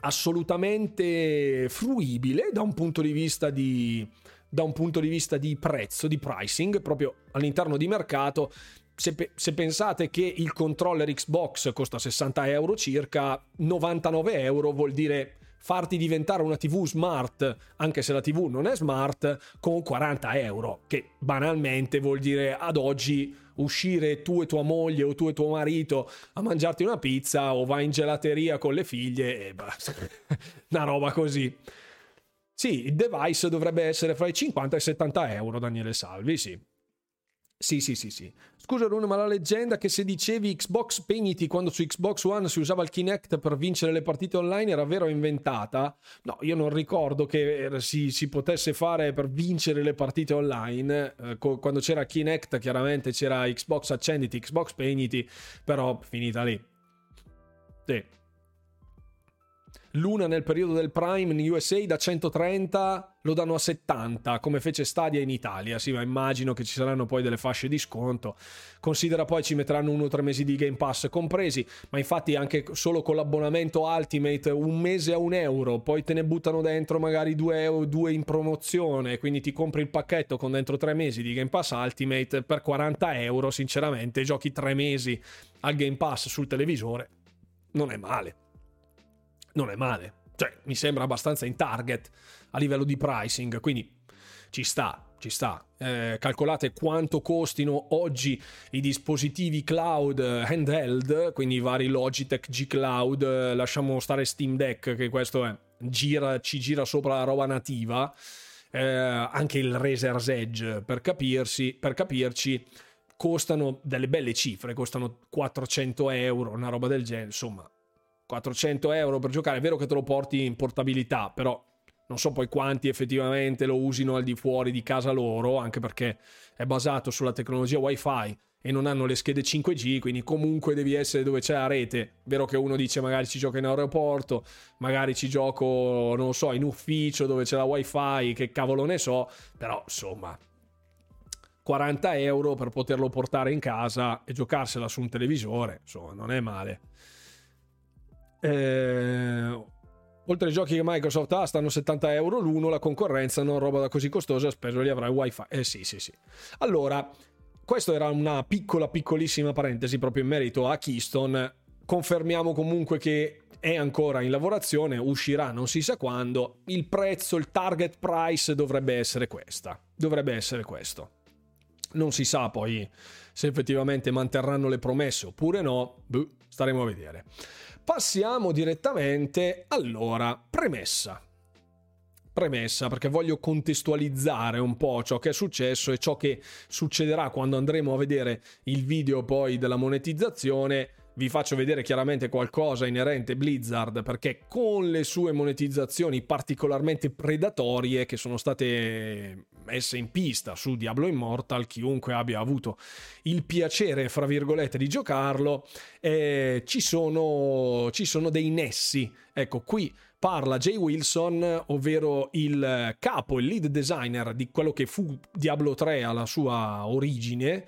assolutamente fruibile da un punto di vista di da un punto di vista di prezzo, di pricing, proprio all'interno di mercato, se, se, pensate che il controller Xbox costa 60 euro circa, 99 euro vuol dire farti diventare una TV smart, anche se la TV non è smart, con 40 euro, che banalmente vuol dire ad oggi uscire tu e tua moglie o tu e tuo marito a mangiarti una pizza o vai in gelateria con le figlie e basta. una roba così. Sì, il device dovrebbe essere fra i 50 e i 70 euro, Daniele Salvi, sì. Sì, sì, sì, sì. Scusa Rune, ma la leggenda che se dicevi Xbox spegniti quando su Xbox One si usava il Kinect per vincere le partite online era vero o inventata? No, io non ricordo che si, si potesse fare per vincere le partite online. Eh, quando c'era Kinect chiaramente c'era Xbox accenditi, Xbox spegniti, però finita lì. Sì. Luna nel periodo del Prime in USA da 130 lo danno a 70, come fece Stadia in Italia. Sì, ma immagino che ci saranno poi delle fasce di sconto. Considera poi ci metteranno uno o tre mesi di Game Pass compresi, ma infatti anche solo con l'abbonamento Ultimate un mese a un euro, poi te ne buttano dentro magari due, euro, due in promozione, quindi ti compri il pacchetto con dentro tre mesi di Game Pass Ultimate per 40 euro, sinceramente giochi tre mesi al Game Pass sul televisore. Non è male non è male. Cioè, mi sembra abbastanza in target a livello di pricing, quindi ci sta, ci sta. Eh, calcolate quanto costino oggi i dispositivi cloud eh, handheld, quindi i vari Logitech G Cloud, eh, lasciamo stare Steam Deck, che questo è, gira, ci gira sopra la roba nativa, eh, anche il Razer's Edge, per, capirsi, per capirci, costano delle belle cifre, costano 400 euro, una roba del genere, insomma, 400 euro per giocare, è vero che te lo porti in portabilità, però non so poi quanti effettivamente lo usino al di fuori di casa loro, anche perché è basato sulla tecnologia wifi e non hanno le schede 5G, quindi comunque devi essere dove c'è la rete. Vero che uno dice magari ci gioca in aeroporto, magari ci gioco, non so, in ufficio dove c'è la wifi, che cavolo ne so, però insomma 40 euro per poterlo portare in casa e giocarsela su un televisore, insomma non è male. Eh, oltre ai giochi che Microsoft ha, stanno 70 euro l'uno, la concorrenza non roba da così costosa, spesso li avrai wifi. Eh sì, sì, sì. Allora, questa era una piccola, piccolissima parentesi proprio in merito a Keystone. Confermiamo comunque che è ancora in lavorazione, uscirà non si sa quando. Il prezzo, il target price dovrebbe essere questa. Dovrebbe essere questo. Non si sa poi se effettivamente manterranno le promesse oppure no. Buh, staremo a vedere. Passiamo direttamente allora, premessa. Premessa perché voglio contestualizzare un po' ciò che è successo e ciò che succederà quando andremo a vedere il video poi della monetizzazione vi faccio vedere chiaramente qualcosa inerente Blizzard perché con le sue monetizzazioni particolarmente predatorie che sono state messe in pista su Diablo Immortal, chiunque abbia avuto il piacere, fra virgolette, di giocarlo, eh, ci, sono, ci sono dei nessi. Ecco, qui parla Jay Wilson, ovvero il capo, il lead designer di quello che fu Diablo 3 alla sua origine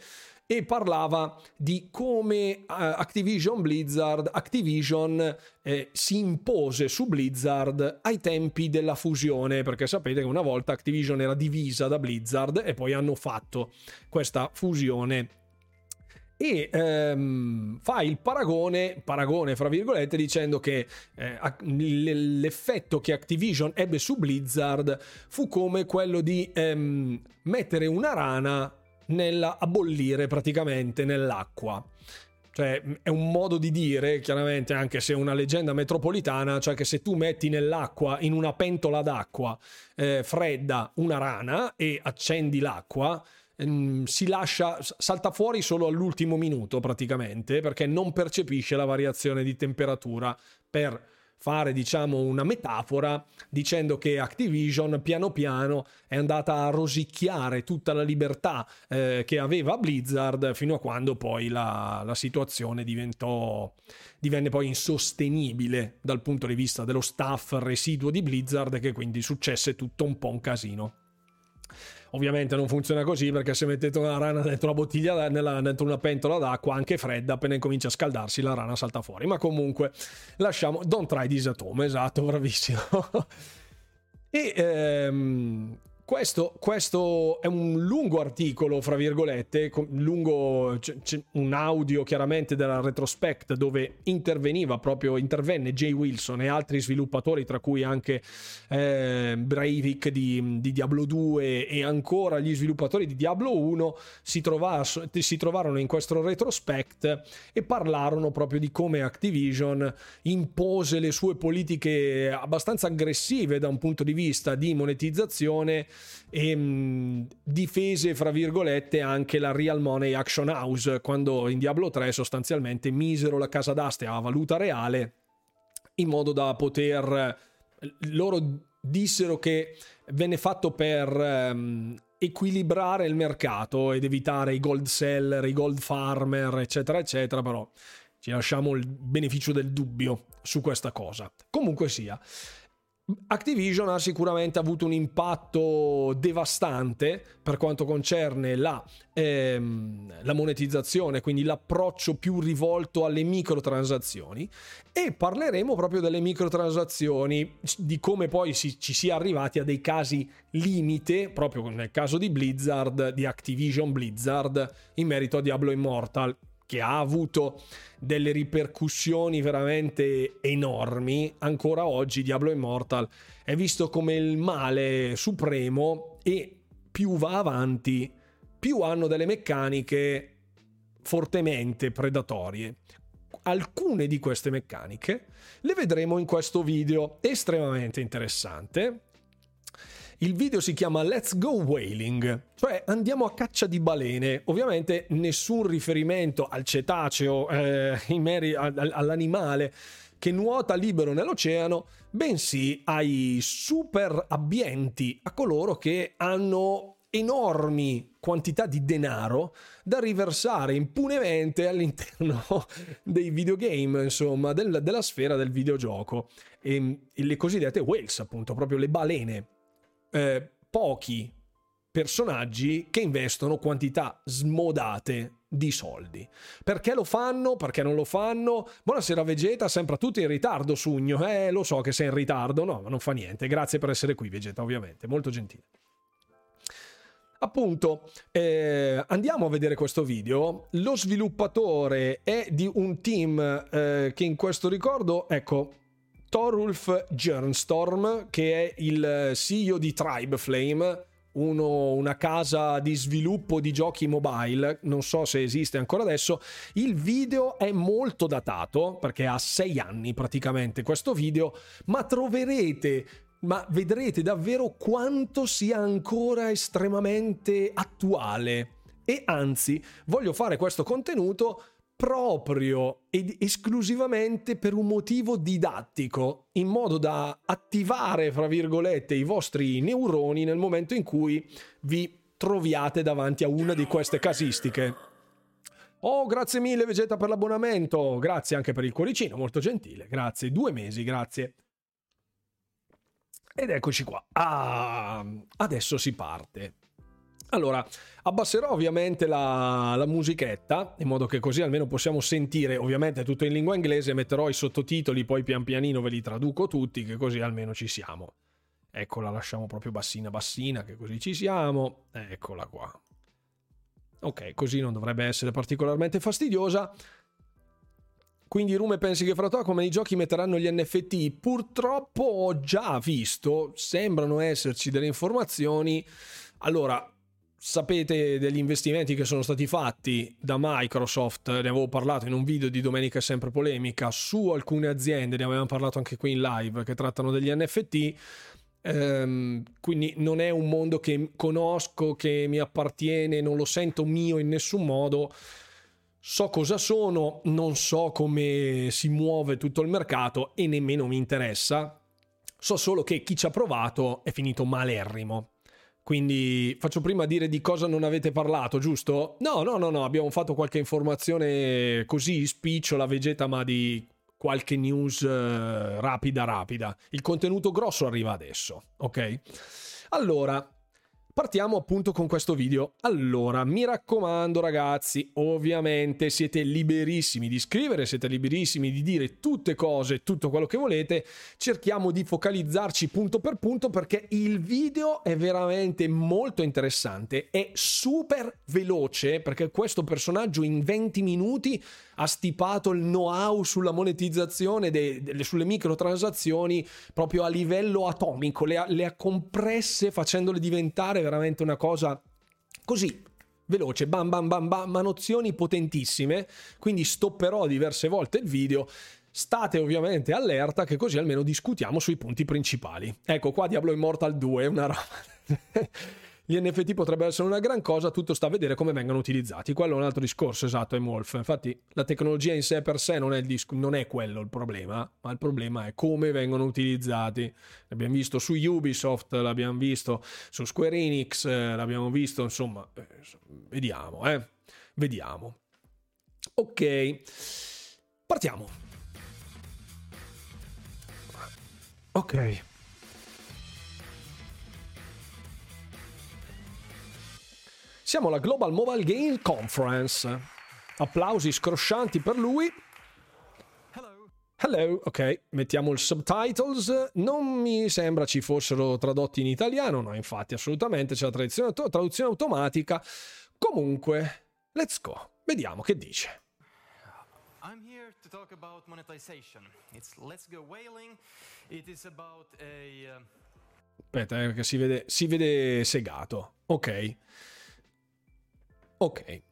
e parlava di come uh, Activision Blizzard, Activision eh, si impose su Blizzard ai tempi della fusione, perché sapete che una volta Activision era divisa da Blizzard e poi hanno fatto questa fusione. E ehm, fa il paragone, paragone fra virgolette, dicendo che eh, l'effetto che Activision ebbe su Blizzard fu come quello di ehm, mettere una rana nella, a bollire praticamente nell'acqua. Cioè, è un modo di dire, chiaramente, anche se è una leggenda metropolitana, cioè che se tu metti nell'acqua, in una pentola d'acqua eh, fredda, una rana e accendi l'acqua, ehm, si lascia, salta fuori solo all'ultimo minuto praticamente, perché non percepisce la variazione di temperatura per fare diciamo una metafora dicendo che Activision piano piano è andata a rosicchiare tutta la libertà eh, che aveva Blizzard fino a quando poi la, la situazione diventò divenne poi insostenibile dal punto di vista dello staff residuo di Blizzard che quindi successe tutto un po' un casino. Ovviamente non funziona così perché se mettete una rana dentro una bottiglia, nella, dentro una pentola d'acqua, anche fredda, appena incomincia a scaldarsi la rana salta fuori. Ma comunque lasciamo... Don't try this at home, esatto, bravissimo. e ehm, questo, questo, è un lungo articolo, fra virgolette, lungo, c- c- un audio chiaramente della retrospect dove interveniva proprio, intervenne Jay Wilson e altri sviluppatori, tra cui anche eh, Breivik di, di, Diablo 2 e ancora gli sviluppatori di Diablo 1 si, trova, si trovarono in questo retrospect e parlarono proprio di come Activision impose le sue politiche abbastanza aggressive da un punto di vista di monetizzazione e mh, difese, fra virgolette, anche la Real Money Action House, quando in Diablo 3 sostanzialmente misero la casa d'aste a valuta reale in modo da poter... Loro dissero che venne fatto per um, equilibrare il mercato ed evitare i gold seller, i gold farmer, eccetera, eccetera, però ci lasciamo il beneficio del dubbio su questa cosa. Comunque sia, Activision ha sicuramente avuto un impatto devastante per quanto concerne la, ehm, la, monetizzazione, quindi l'approccio più rivolto alle microtransazioni. E parleremo proprio delle microtransazioni, di come poi si, ci sia arrivati a dei casi limite, proprio nel caso di Blizzard, di Activision Blizzard, in merito a Diablo Immortal, che ha avuto delle ripercussioni veramente enormi, ancora oggi Diablo Immortal è visto come il male supremo e più va avanti, più hanno delle meccaniche fortemente predatorie. Alcune di queste meccaniche le vedremo in questo video estremamente interessante il video si chiama Let's Go Whaling, cioè andiamo a caccia di balene. Ovviamente nessun riferimento al cetaceo, eh, meri- all'animale che nuota libero nell'oceano, bensì ai super abbienti, a coloro che hanno enormi quantità di denaro da riversare impunemente all'interno dei videogame, insomma, del, della sfera del videogioco. E, e le cosiddette whales, appunto, proprio le balene eh, pochi personaggi che investono quantità smodate di soldi. Perché lo fanno? Perché non lo fanno? Buonasera Vegeta, sempre a tutti in ritardo Sugno. Eh, lo so che sei in ritardo, no, ma non fa niente. Grazie per essere qui Vegeta, ovviamente, molto gentile. Appunto, eh, andiamo a vedere questo video. Lo sviluppatore è di un team eh, che in questo ricordo, ecco, Thorulf Jernstorm, che è il CEO di Tribe Flame, uno, una casa di sviluppo di giochi mobile, non so se esiste ancora adesso. Il video è molto datato, perché ha sei anni praticamente questo video, ma troverete ma vedrete davvero quanto sia ancora estremamente attuale. E anzi, voglio fare questo contenuto proprio ed esclusivamente per un motivo didattico, in modo da attivare, fra virgolette, i vostri neuroni nel momento in cui vi troviate davanti a una di queste casistiche. Oh, grazie mille Vegeta per l'abbonamento, grazie anche per il cuoricino, molto gentile, grazie, due mesi, grazie. Ed eccoci qua. Ah, adesso si parte. Allora, abbasserò ovviamente la, la, musichetta, in modo che così almeno possiamo sentire, ovviamente tutto in lingua inglese, metterò i sottotitoli, poi pian pianino ve li traduco tutti, che così almeno ci siamo. Eccola, lasciamo proprio bassina bassina, che così ci siamo. Eccola qua. Ok, così non dovrebbe essere particolarmente fastidiosa. Quindi Rume pensi che fra to come i giochi metteranno gli NFT? Purtroppo ho già visto, sembrano esserci delle informazioni. Allora, Sapete degli investimenti che sono stati fatti da Microsoft, ne avevo parlato in un video di Domenica Sempre Polemica, su alcune aziende, ne avevamo parlato anche qui in live, che trattano degli NFT. Ehm, quindi non è un mondo che conosco, che mi appartiene, non lo sento mio in nessun modo. So cosa sono, non so come si muove tutto il mercato e nemmeno mi interessa. So solo che chi ci ha provato è finito malerrimo. Quindi faccio prima dire di cosa non avete parlato, giusto? No, no, no, no, abbiamo fatto qualche informazione così spicciola, vegeta, ma di qualche news uh, rapida, rapida. Il contenuto grosso arriva adesso, ok? Allora, Partiamo appunto con questo video. Allora, mi raccomando ragazzi, ovviamente siete liberissimi di scrivere, siete liberissimi di dire tutte cose, tutto quello che volete. Cerchiamo di focalizzarci punto per punto perché il video è veramente molto interessante, è super veloce perché questo personaggio in 20 minuti ha stipato il know-how sulla monetizzazione de, de, sulle microtransazioni proprio a livello atomico, le ha, le ha compresse facendole diventare veramente una cosa così veloce, bam bam bam bam, ma nozioni potentissime, quindi stopperò diverse volte il video. State ovviamente allerta che così almeno discutiamo sui punti principali. Ecco qua Diablo Immortal 2 è una roba gli NFT potrebbero essere una gran cosa, tutto sta a vedere come vengono utilizzati. Quello è un altro discorso, esatto, è Wolf. Infatti la tecnologia in sé per sé non è, dis- non è quello il problema, ma il problema è come vengono utilizzati. L'abbiamo visto su Ubisoft, l'abbiamo visto su Square Enix, eh, l'abbiamo visto, insomma, eh, vediamo, eh. Vediamo. Ok, partiamo. Ok. Siamo alla Global Mobile Game Conference. Applausi scroscianti per lui. Hello. Ok, mettiamo il subtitles. Non mi sembra ci fossero tradotti in italiano, no, infatti, assolutamente c'è la traduzione, traduzione automatica. Comunque, let's go. Vediamo che dice. I'm here to talk about monetization. It's Let's Go Whaling. It is about a... Uh, Aspetta, eh, che si vede, si vede segato. Ok. Ok.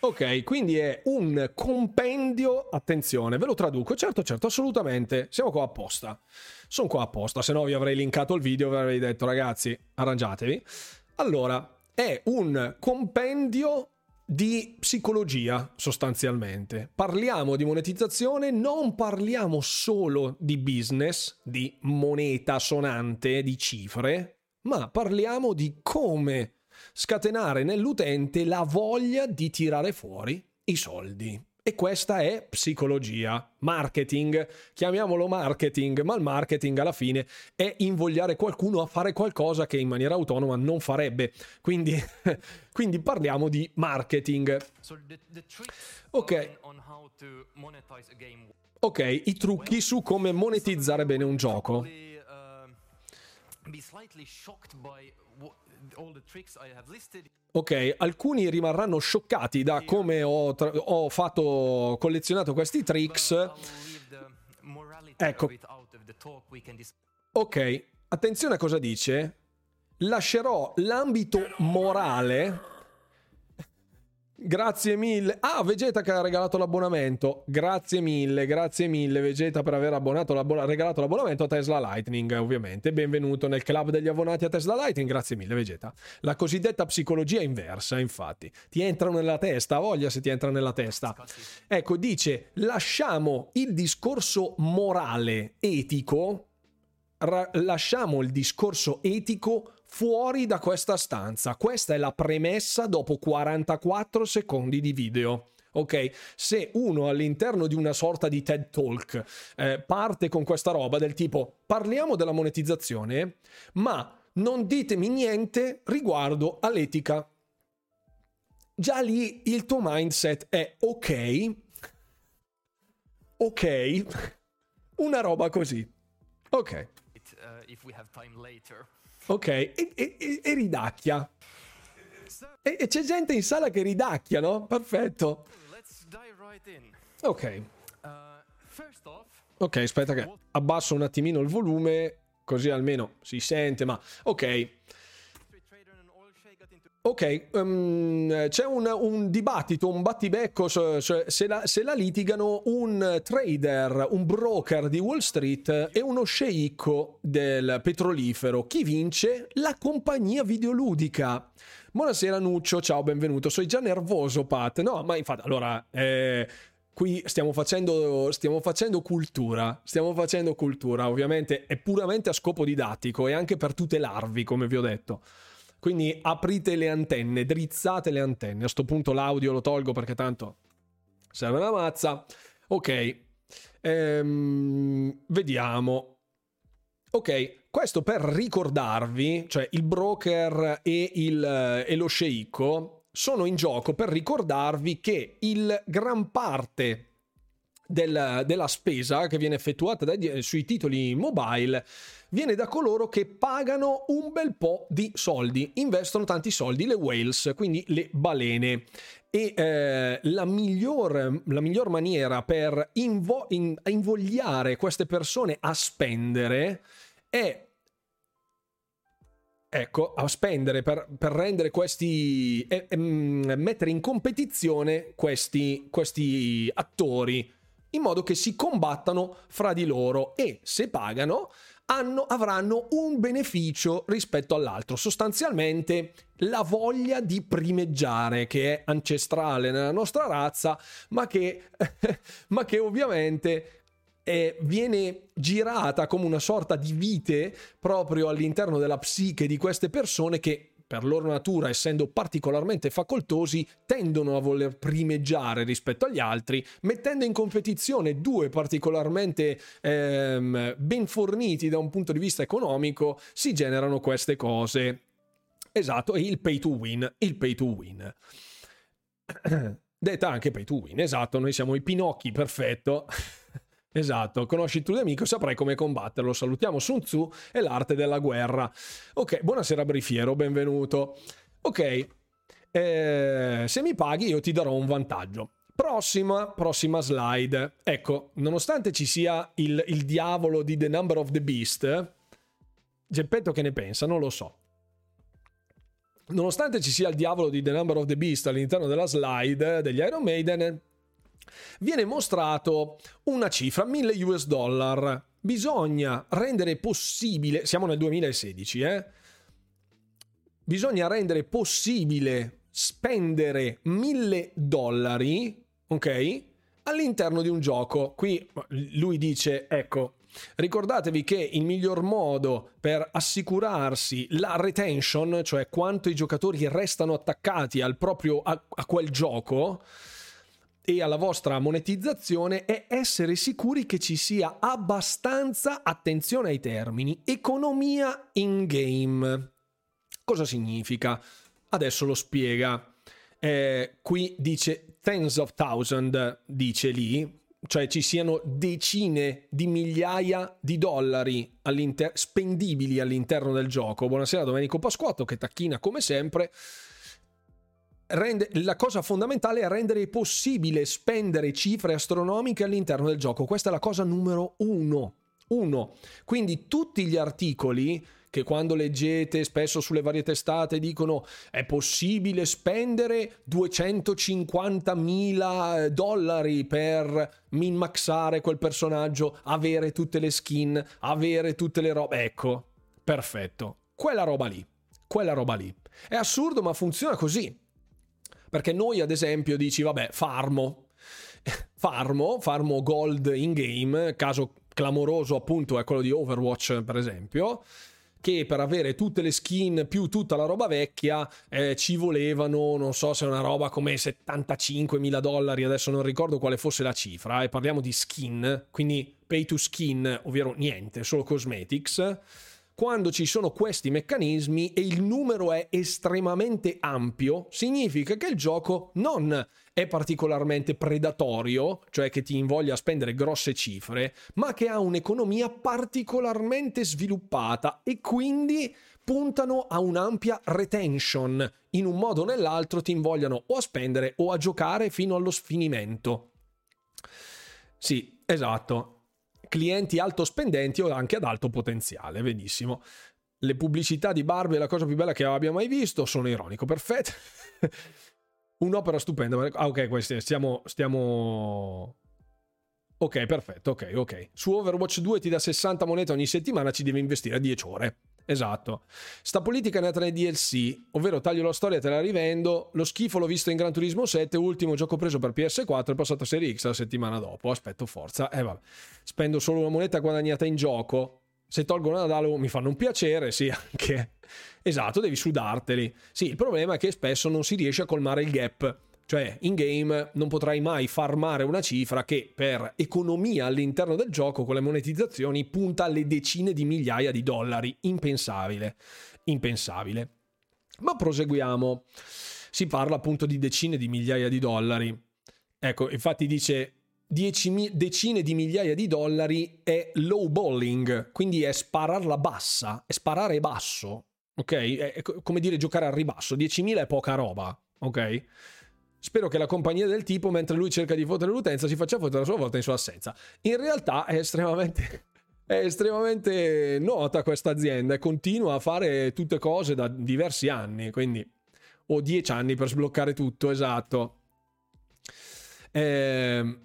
Ok, quindi è un compendio, attenzione, ve lo traduco, certo, certo, assolutamente, siamo qua apposta, sono qua apposta, se no vi avrei linkato il video, vi avrei detto ragazzi, arrangiatevi. Allora, è un compendio di psicologia sostanzialmente. Parliamo di monetizzazione, non parliamo solo di business, di moneta sonante, di cifre, ma parliamo di come scatenare nell'utente la voglia di tirare fuori i soldi. E questa è psicologia, marketing, chiamiamolo marketing, ma il marketing alla fine è invogliare qualcuno a fare qualcosa che in maniera autonoma non farebbe. Quindi, quindi parliamo di marketing. Ok. Ok, i trucchi su come monetizzare bene un gioco. Ok, alcuni rimarranno scioccati da come ho, tra- ho fatto, collezionato questi tricks. Ecco. Ok, attenzione a cosa dice. Lascerò l'ambito morale Grazie mille. Ah, Vegeta che ha regalato l'abbonamento. Grazie mille, grazie mille Vegeta per aver l'abbon- regalato l'abbonamento a Tesla Lightning, ovviamente. Benvenuto nel club degli abbonati a Tesla Lightning. Grazie mille Vegeta. La cosiddetta psicologia inversa, infatti. Ti entrano nella testa, voglia se ti entra nella testa. Ecco, dice, lasciamo il discorso morale, etico, ra- lasciamo il discorso etico fuori da questa stanza. Questa è la premessa dopo 44 secondi di video. Ok, se uno all'interno di una sorta di TED Talk eh, parte con questa roba del tipo parliamo della monetizzazione, ma non ditemi niente riguardo all'etica. Già lì il tuo mindset è ok, ok, una roba così. Ok. Uh, Ok, e, e, e ridacchia. E, e, c'è gente in sala che ridacchia, no? Perfetto. Ok. Ok, aspetta che abbasso un attimino il volume, così almeno si sente, ma ok. Ok, um, c'è un, un, dibattito, un battibecco se, se, la, se, la, litigano un trader, un broker di Wall Street e uno sceicco del petrolifero. Chi vince? La compagnia videoludica. Buonasera Nuccio, ciao, benvenuto. Sei già nervoso, Pat? No, ma infatti, allora, eh, qui stiamo facendo, stiamo facendo cultura, stiamo facendo cultura, ovviamente è puramente a scopo didattico e anche per tutelarvi, come vi ho detto. Quindi aprite le antenne, drizzate le antenne. A questo punto l'audio lo tolgo perché tanto serve una mazza. Ok, ehm, vediamo. Ok, questo per ricordarvi, cioè il broker e, il, e lo sceicco sono in gioco per ricordarvi che il gran parte del, della spesa che viene effettuata dai, sui titoli mobile viene da coloro che pagano un bel po' di soldi, investono tanti soldi, le whales, quindi le balene. E eh, la, miglior, la, miglior, maniera per invo- in, invogliare queste persone a spendere è ecco, a spendere per, per rendere questi, e, e, mettere in competizione questi, questi attori in modo che si combattano fra di loro e se pagano hanno, avranno un beneficio rispetto all'altro. Sostanzialmente la voglia di primeggiare che è ancestrale nella nostra razza, ma che, ma che ovviamente eh, viene girata come una sorta di vite proprio all'interno della psiche di queste persone che per loro natura, essendo particolarmente facoltosi, tendono a voler primeggiare rispetto agli altri, mettendo in competizione due particolarmente ehm, ben forniti da un punto di vista economico, si generano queste cose. Esatto, e il pay to win, il pay to win. Detta anche pay to win, esatto, noi siamo i Pinocchi, perfetto. Esatto, conosci tu l'amico, saprai come combatterlo. Salutiamo Sun Tzu e l'arte della guerra. Ok, buonasera Brifiero, benvenuto. Ok, eh, se mi paghi io ti darò un vantaggio. Prossima, prossima slide. Ecco, nonostante ci sia il, il diavolo di The Number of the Beast, Geppetto che ne pensa? Non lo so. Nonostante ci sia il diavolo di The Number of the Beast all'interno della slide degli Iron Maiden, viene mostrato una cifra, 1000 US dollar. Bisogna rendere possibile, siamo nel 2016, eh? Bisogna rendere possibile spendere 1000 dollari, ok? All'interno di un gioco. Qui lui dice, ecco, Ricordatevi che il miglior modo per assicurarsi la retention, cioè quanto i giocatori restano attaccati al proprio, a, a quel gioco, e alla vostra monetizzazione è essere sicuri che ci sia abbastanza attenzione ai termini, economia in game. Cosa significa? Adesso lo spiega. Eh, qui dice tens of thousand, dice lì, cioè ci siano decine di migliaia di dollari all'inter- spendibili all'interno del gioco. Buonasera Domenico Pasquotto che tacchina come sempre rende, la cosa fondamentale è rendere possibile spendere cifre astronomiche all'interno del gioco. Questa è la cosa numero uno. uno. Quindi tutti gli articoli che quando leggete spesso sulle varie testate dicono è possibile spendere 250.000 dollari per min-maxare quel personaggio, avere tutte le skin, avere tutte le robe. Ecco, perfetto. Quella roba lì. Quella roba lì. È assurdo ma funziona così. Perché noi, ad esempio, dici, vabbè, farmo. Farmo, farmo gold in game, caso clamoroso appunto è quello di Overwatch, per esempio che per avere tutte le skin più tutta la roba vecchia eh, ci volevano, non so se una roba come 75 mila dollari, adesso non ricordo quale fosse la cifra, e parliamo di skin, quindi pay to skin, ovvero niente, solo cosmetics quando ci sono questi meccanismi e il numero è estremamente ampio, significa che il gioco non è particolarmente predatorio, cioè che ti invoglia a spendere grosse cifre, ma che ha un'economia particolarmente sviluppata e quindi puntano a un'ampia retention. In un modo o nell'altro ti invogliano o a spendere o a giocare fino allo sfinimento. Sì, esatto clienti alto spendenti o anche ad alto potenziale, benissimo. Le pubblicità di Barbie è la cosa più bella che abbia mai visto, sono ironico, perfetto. Un'opera stupenda. Ah, ok, stiamo, stiamo... Ok, perfetto, ok, ok. Su Overwatch 2 ti dà 60 monete ogni settimana, ci devi investire 10 ore. Esatto. Sta politica è nata nei DLC, ovvero taglio la storia e te la rivendo. Lo schifo l'ho visto in Gran Turismo 7, ultimo gioco preso per PS4 e passato a Serie X la settimana dopo. Aspetto forza. Eh, vabbè. Spendo solo una moneta guadagnata in gioco. Se tolgo una Nadal mi fanno un piacere, sì, anche. Esatto, devi sudarteli. Sì, il problema è che spesso non si riesce a colmare il gap Cioè, in game non potrai mai farmare una cifra che per economia all'interno del gioco con le monetizzazioni punta alle decine di migliaia di dollari. Impensabile. Impensabile. Ma proseguiamo. Si parla appunto di decine di migliaia di dollari. Ecco, infatti dice mi- decine di migliaia di dollari è low balling, quindi è spararla bassa, è sparare basso, ok? È come dire giocare al ribasso, 10.000 è poca roba, ok? Spero che la compagnia del tipo, mentre lui cerca di fottere l'utenza, si faccia fottere la sua volta in sua assenza. In realtà è estremamente, è estremamente nota questa azienda e continua a fare tutte cose da diversi anni, quindi o dieci anni per sbloccare tutto, esatto. Eh,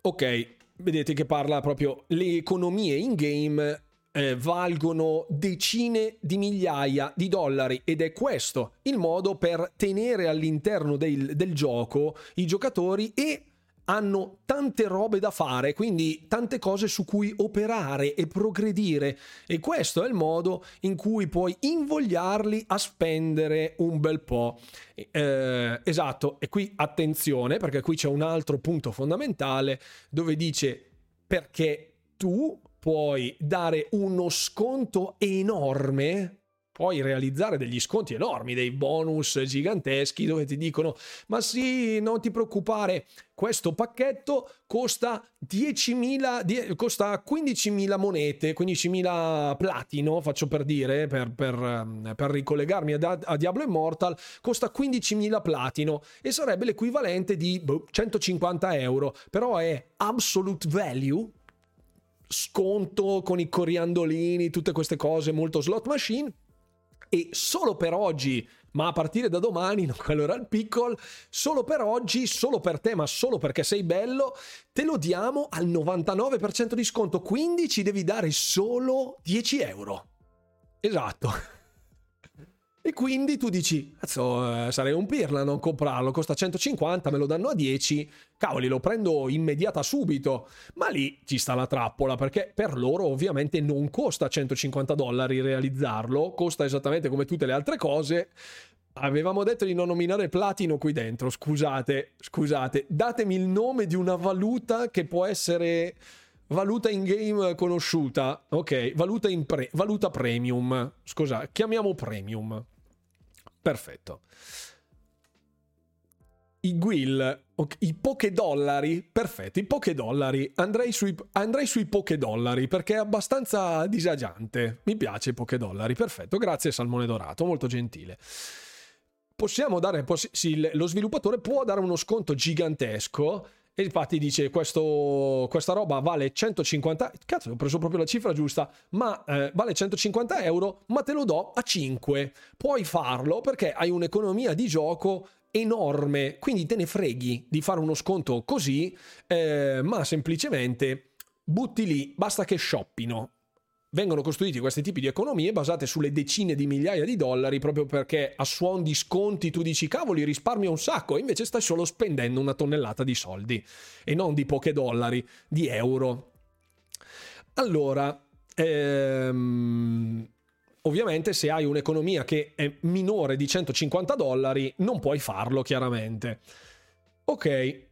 ok, vedete che parla proprio le economie in game eh, valgono decine di migliaia di dollari ed è questo il modo per tenere all'interno del, del gioco i giocatori e hanno tante robe da fare, quindi tante cose su cui operare e progredire e questo è il modo in cui puoi invogliarli a spendere un bel po'. Eh, esatto, e qui attenzione perché qui c'è un altro punto fondamentale dove dice perché tu puoi dare uno sconto enorme puoi realizzare degli sconti enormi, dei bonus giganteschi dove ti dicono ma sì, non ti preoccupare, questo pacchetto costa 10.000, die, costa 15.000 monete, 15.000 platino, faccio per dire, per, per, ehm, per ricollegarmi a, a, Diablo Immortal, costa 15.000 platino e sarebbe l'equivalente di boh, 150 euro, però è absolute value sconto con i coriandolini, tutte queste cose molto slot machine. E solo per oggi, ma a partire da domani, non quello era il piccolo, solo per oggi, solo per te, ma solo perché sei bello, te lo diamo al 99% di sconto, quindi ci devi dare solo 10 euro. Esatto. E quindi tu dici, cazzo, eh, sarei un pirla a non comprarlo, costa 150, me lo danno a 10, cavoli, lo prendo immediata subito. Ma lì ci sta la trappola, perché per loro ovviamente non costa 150 dollari realizzarlo, costa esattamente come tutte le altre cose. Avevamo detto di non nominare platino qui dentro, scusate, scusate, datemi il nome di una valuta che può essere valuta in game conosciuta, ok, valuta, pre- valuta premium, scusa, chiamiamo premium. Perfetto. I Guil, i poche dollari, perfetto, i poche dollari, andrei sui, andrei sui poche dollari perché è abbastanza disagiante. Mi piace i poche dollari, perfetto, grazie Salmone Dorato, molto gentile. Possiamo dare, poss- sì, lo sviluppatore può dare uno sconto gigantesco e infatti dice questo, questa roba vale 150 cazzo ho preso proprio la cifra giusta. Ma eh, vale 150 euro ma te lo do a 5 puoi farlo perché hai un'economia di gioco enorme. Quindi te ne freghi di fare uno sconto così eh, ma semplicemente butti lì basta che shoppino vengono costruiti questi tipi di economie basate sulle decine di migliaia di dollari proprio perché a suon di sconti tu dici cavoli risparmio un sacco e invece stai solo spendendo una tonnellata di soldi e non di poche dollari, di euro. Allora, ehm, ovviamente se hai un'economia che è minore di 150 dollari non puoi farlo chiaramente. Ok,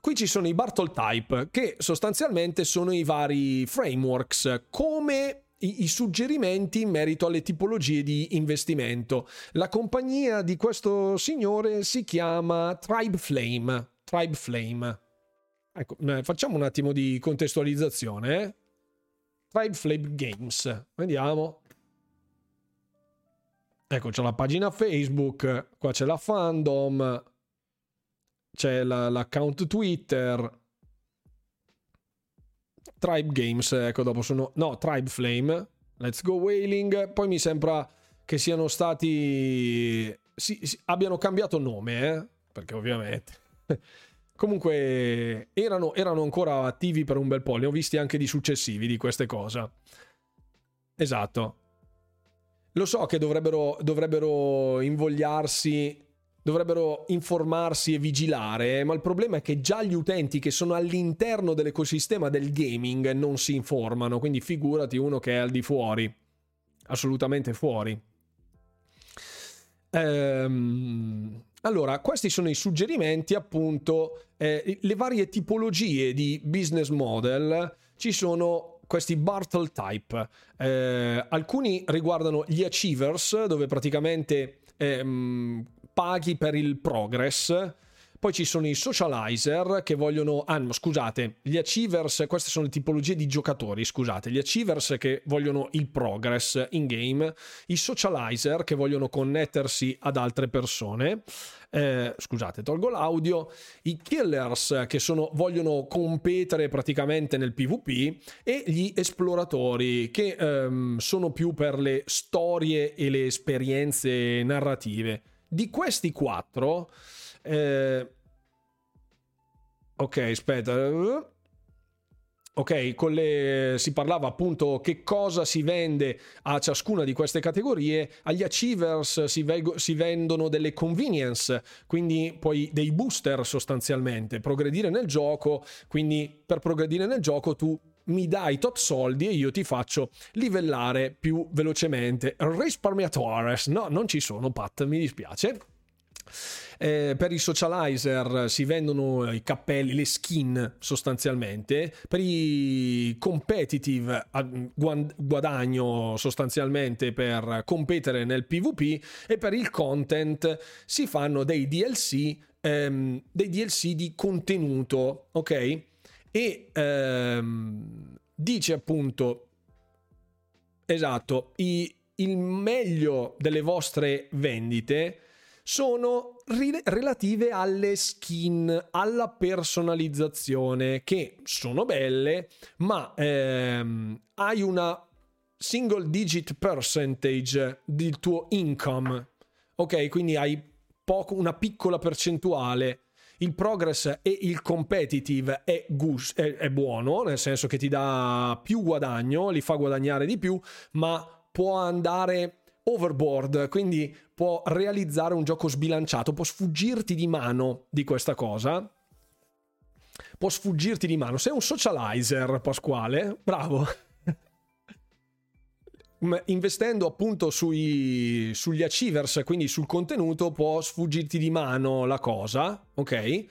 Qui ci sono i Bartol Type, che sostanzialmente sono i vari frameworks, come i, suggerimenti in merito alle tipologie di investimento. La compagnia di questo signore si chiama Tribe Flame. Tribe Flame. Ecco, eh, facciamo un attimo di contestualizzazione. Eh? Tribe Flame Games. Vediamo. Ecco, c'è la pagina Facebook, qua c'è la fandom, c'è la, l'account Twitter. Tribe Games, ecco, dopo sono... No, Tribe Flame. Let's Go Wailing. Poi mi sembra che siano stati... Si, si, abbiano cambiato nome, eh? Perché ovviamente... Comunque erano, erano, ancora attivi per un bel po', ne ho visti anche di successivi di queste cose. Esatto. Lo so che dovrebbero, dovrebbero invogliarsi dovrebbero informarsi e vigilare, ma il problema è che già gli utenti che sono all'interno dell'ecosistema del gaming non si informano, quindi figurati uno che è al di fuori, assolutamente fuori. Ehm, allora, questi sono i suggerimenti, appunto, eh, le varie tipologie di business model. Ci sono questi Bartle type. Eh, alcuni riguardano gli achievers, dove praticamente ehm, paghi per il progress. Poi ci sono i socializer che vogliono. Ah, no, scusate, gli achievers, queste sono le tipologie di giocatori. Scusate, gli achievers che vogliono il progress in game, i socializer che vogliono connettersi ad altre persone. Eh, scusate, tolgo l'audio. I killers che sono, vogliono competere praticamente nel PvP e gli esploratori che ehm, sono più per le storie e le esperienze narrative. Di questi quattro eh, ok, aspetta. Ok, le, si parlava appunto che cosa si vende a ciascuna di queste categorie. Agli achievers si, ve- si, vendono delle convenience, quindi poi dei booster sostanzialmente. Progredire nel gioco, quindi per progredire nel gioco tu mi dai tot soldi e io ti faccio livellare più velocemente. Risparmiatores, no, non ci sono, Pat, mi dispiace. Eh, per i socializer si vendono i cappelli, le skin sostanzialmente. Per i competitive guadagno sostanzialmente per competere nel PvP e per il content si fanno dei DLC, ehm, dei DLC di contenuto, ok? E ehm, dice appunto esatto, i, il meglio delle vostre vendite sono relative alle skin, alla personalizzazione, che sono belle, ma ehm, hai una single digit percentage del tuo income. Ok, quindi hai poco, una piccola percentuale. Il progress e il competitive è, gus- è, è buono, nel senso che ti dà più guadagno, li fa guadagnare di più, ma può andare overboard, quindi può realizzare un gioco sbilanciato, può sfuggirti di mano di questa cosa. Può sfuggirti di mano. Sei un socializer, Pasquale, bravo. Investendo appunto sui, sugli achievers, quindi sul contenuto, può sfuggirti di mano la cosa, ok?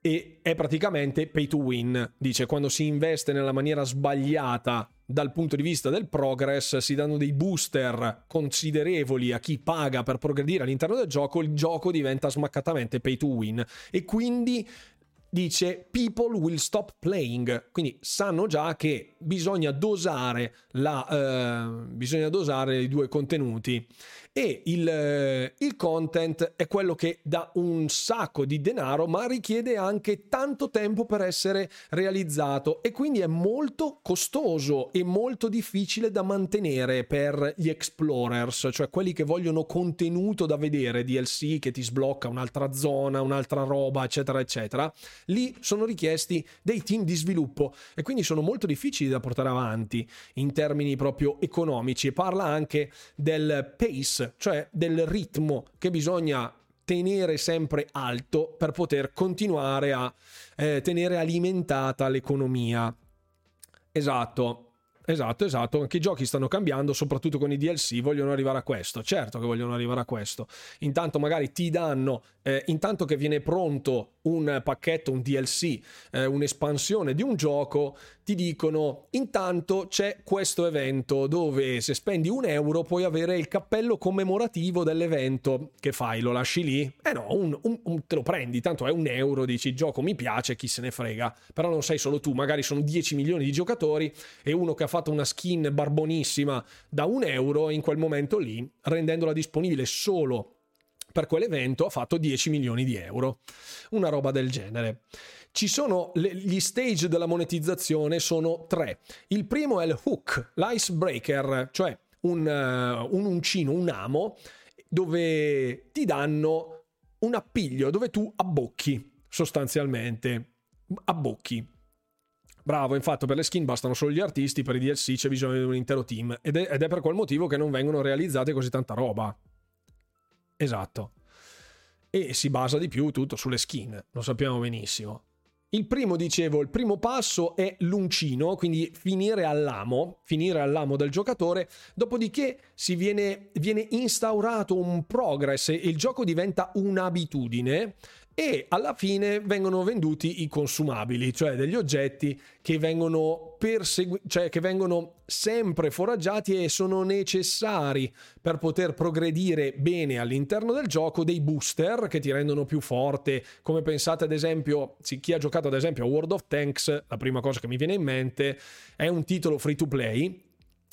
E è praticamente pay to win. Dice quando si investe nella maniera sbagliata dal punto di vista del progress si danno dei booster considerevoli a chi paga per progredire all'interno del gioco, il gioco diventa smaccatamente pay to win e quindi dice people will stop playing quindi sanno già che bisogna dosare la eh, bisogna dosare i due contenuti e il, eh, il content è quello che dà un sacco di denaro ma richiede anche tanto tempo per essere realizzato e quindi è molto costoso e molto difficile da mantenere per gli explorers, cioè quelli che vogliono contenuto da vedere, DLC che ti sblocca un'altra zona, un'altra roba, eccetera, eccetera. Lì sono richiesti dei team di sviluppo e quindi sono molto difficili da portare avanti in termini proprio economici e parla anche del pace cioè del ritmo che bisogna tenere sempre alto per poter continuare a eh, tenere alimentata l'economia. Esatto. Esatto, esatto, anche i giochi stanno cambiando, soprattutto con i DLC, vogliono arrivare a questo, certo che vogliono arrivare a questo. Intanto magari ti danno, eh, intanto che viene pronto un pacchetto, un DLC, eh, un'espansione di un gioco, ti dicono intanto c'è questo evento dove se spendi un euro puoi avere il cappello commemorativo dell'evento. Che fai? Lo lasci lì? Eh no, un, un, un, te lo prendi, tanto è un euro, dici gioco mi piace, chi se ne frega. Però non sei solo tu, magari sono 10 milioni di giocatori e uno che ha fatto una skin barbonissima da un euro in quel momento lì, rendendola disponibile solo per quell'evento ha fatto 10 milioni di euro. Una roba del genere. Ci sono le, gli stage della monetizzazione sono tre. Il primo è il hook, l'icebreaker, cioè un, uh, un uncino, un amo dove ti danno un appiglio dove tu abbocchi sostanzialmente. Abbocchi. Bravo, infatti per le skin bastano solo gli artisti, per i DLC c'è bisogno di un intero team ed è, ed è per quel motivo che non vengono realizzate così tanta roba. Esatto. E si basa di più tutto sulle skin, lo sappiamo benissimo. Il primo, dicevo, il primo passo è l'uncino, quindi finire all'amo, finire all'amo del giocatore, dopodiché viene, viene instaurato un progress e il gioco diventa un'abitudine e alla fine vengono venduti i consumabili, cioè degli oggetti che vengono, persegu- cioè che vengono sempre foraggiati e sono necessari per poter progredire bene all'interno del gioco dei booster che ti rendono più forte, come pensate ad esempio, chi ha giocato ad esempio a World of Tanks, la prima cosa che mi viene in mente è un titolo free to play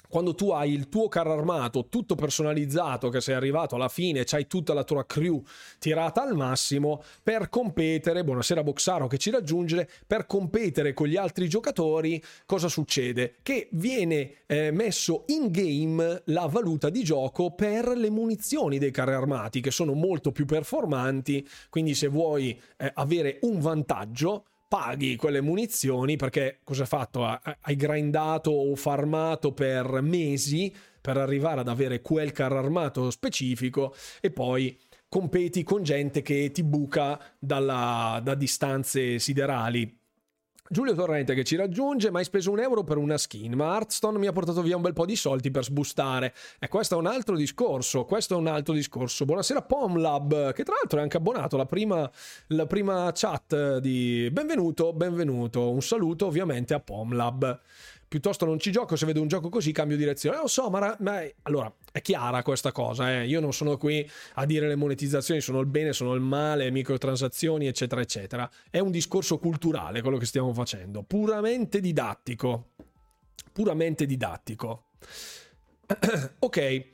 quando tu hai il tuo carro armato tutto personalizzato, che sei arrivato alla fine, c'hai tutta la tua crew tirata al massimo per competere, buonasera Boxaro che ci raggiunge, per competere con gli altri giocatori, cosa succede? Che viene eh, messo in game la valuta di gioco per le munizioni dei carri armati, che sono molto più performanti, quindi se vuoi eh, avere un vantaggio, paghi quelle munizioni perché cosa hai fatto? Hai grindato o farmato per mesi per arrivare ad avere quel carro armato specifico e poi competi con gente che ti buca dalla, da distanze siderali. Giulio Torrente che ci raggiunge, ma hai speso un euro per una skin, ma Hearthstone mi ha portato via un bel po' di soldi per sbustare. E questo è un altro discorso, questo è un altro discorso. Buonasera Pomlab, che tra l'altro è anche abbonato, la prima, la prima chat di benvenuto, benvenuto. Un saluto ovviamente a Pomlab piuttosto non ci gioco, se vedo un gioco così cambio direzione. Lo so, ma, ma allora è chiara questa cosa, eh? io non sono qui a dire le monetizzazioni sono il bene, sono il male, microtransazioni, eccetera, eccetera. È un discorso culturale quello che stiamo facendo, puramente didattico. Puramente didattico. ok.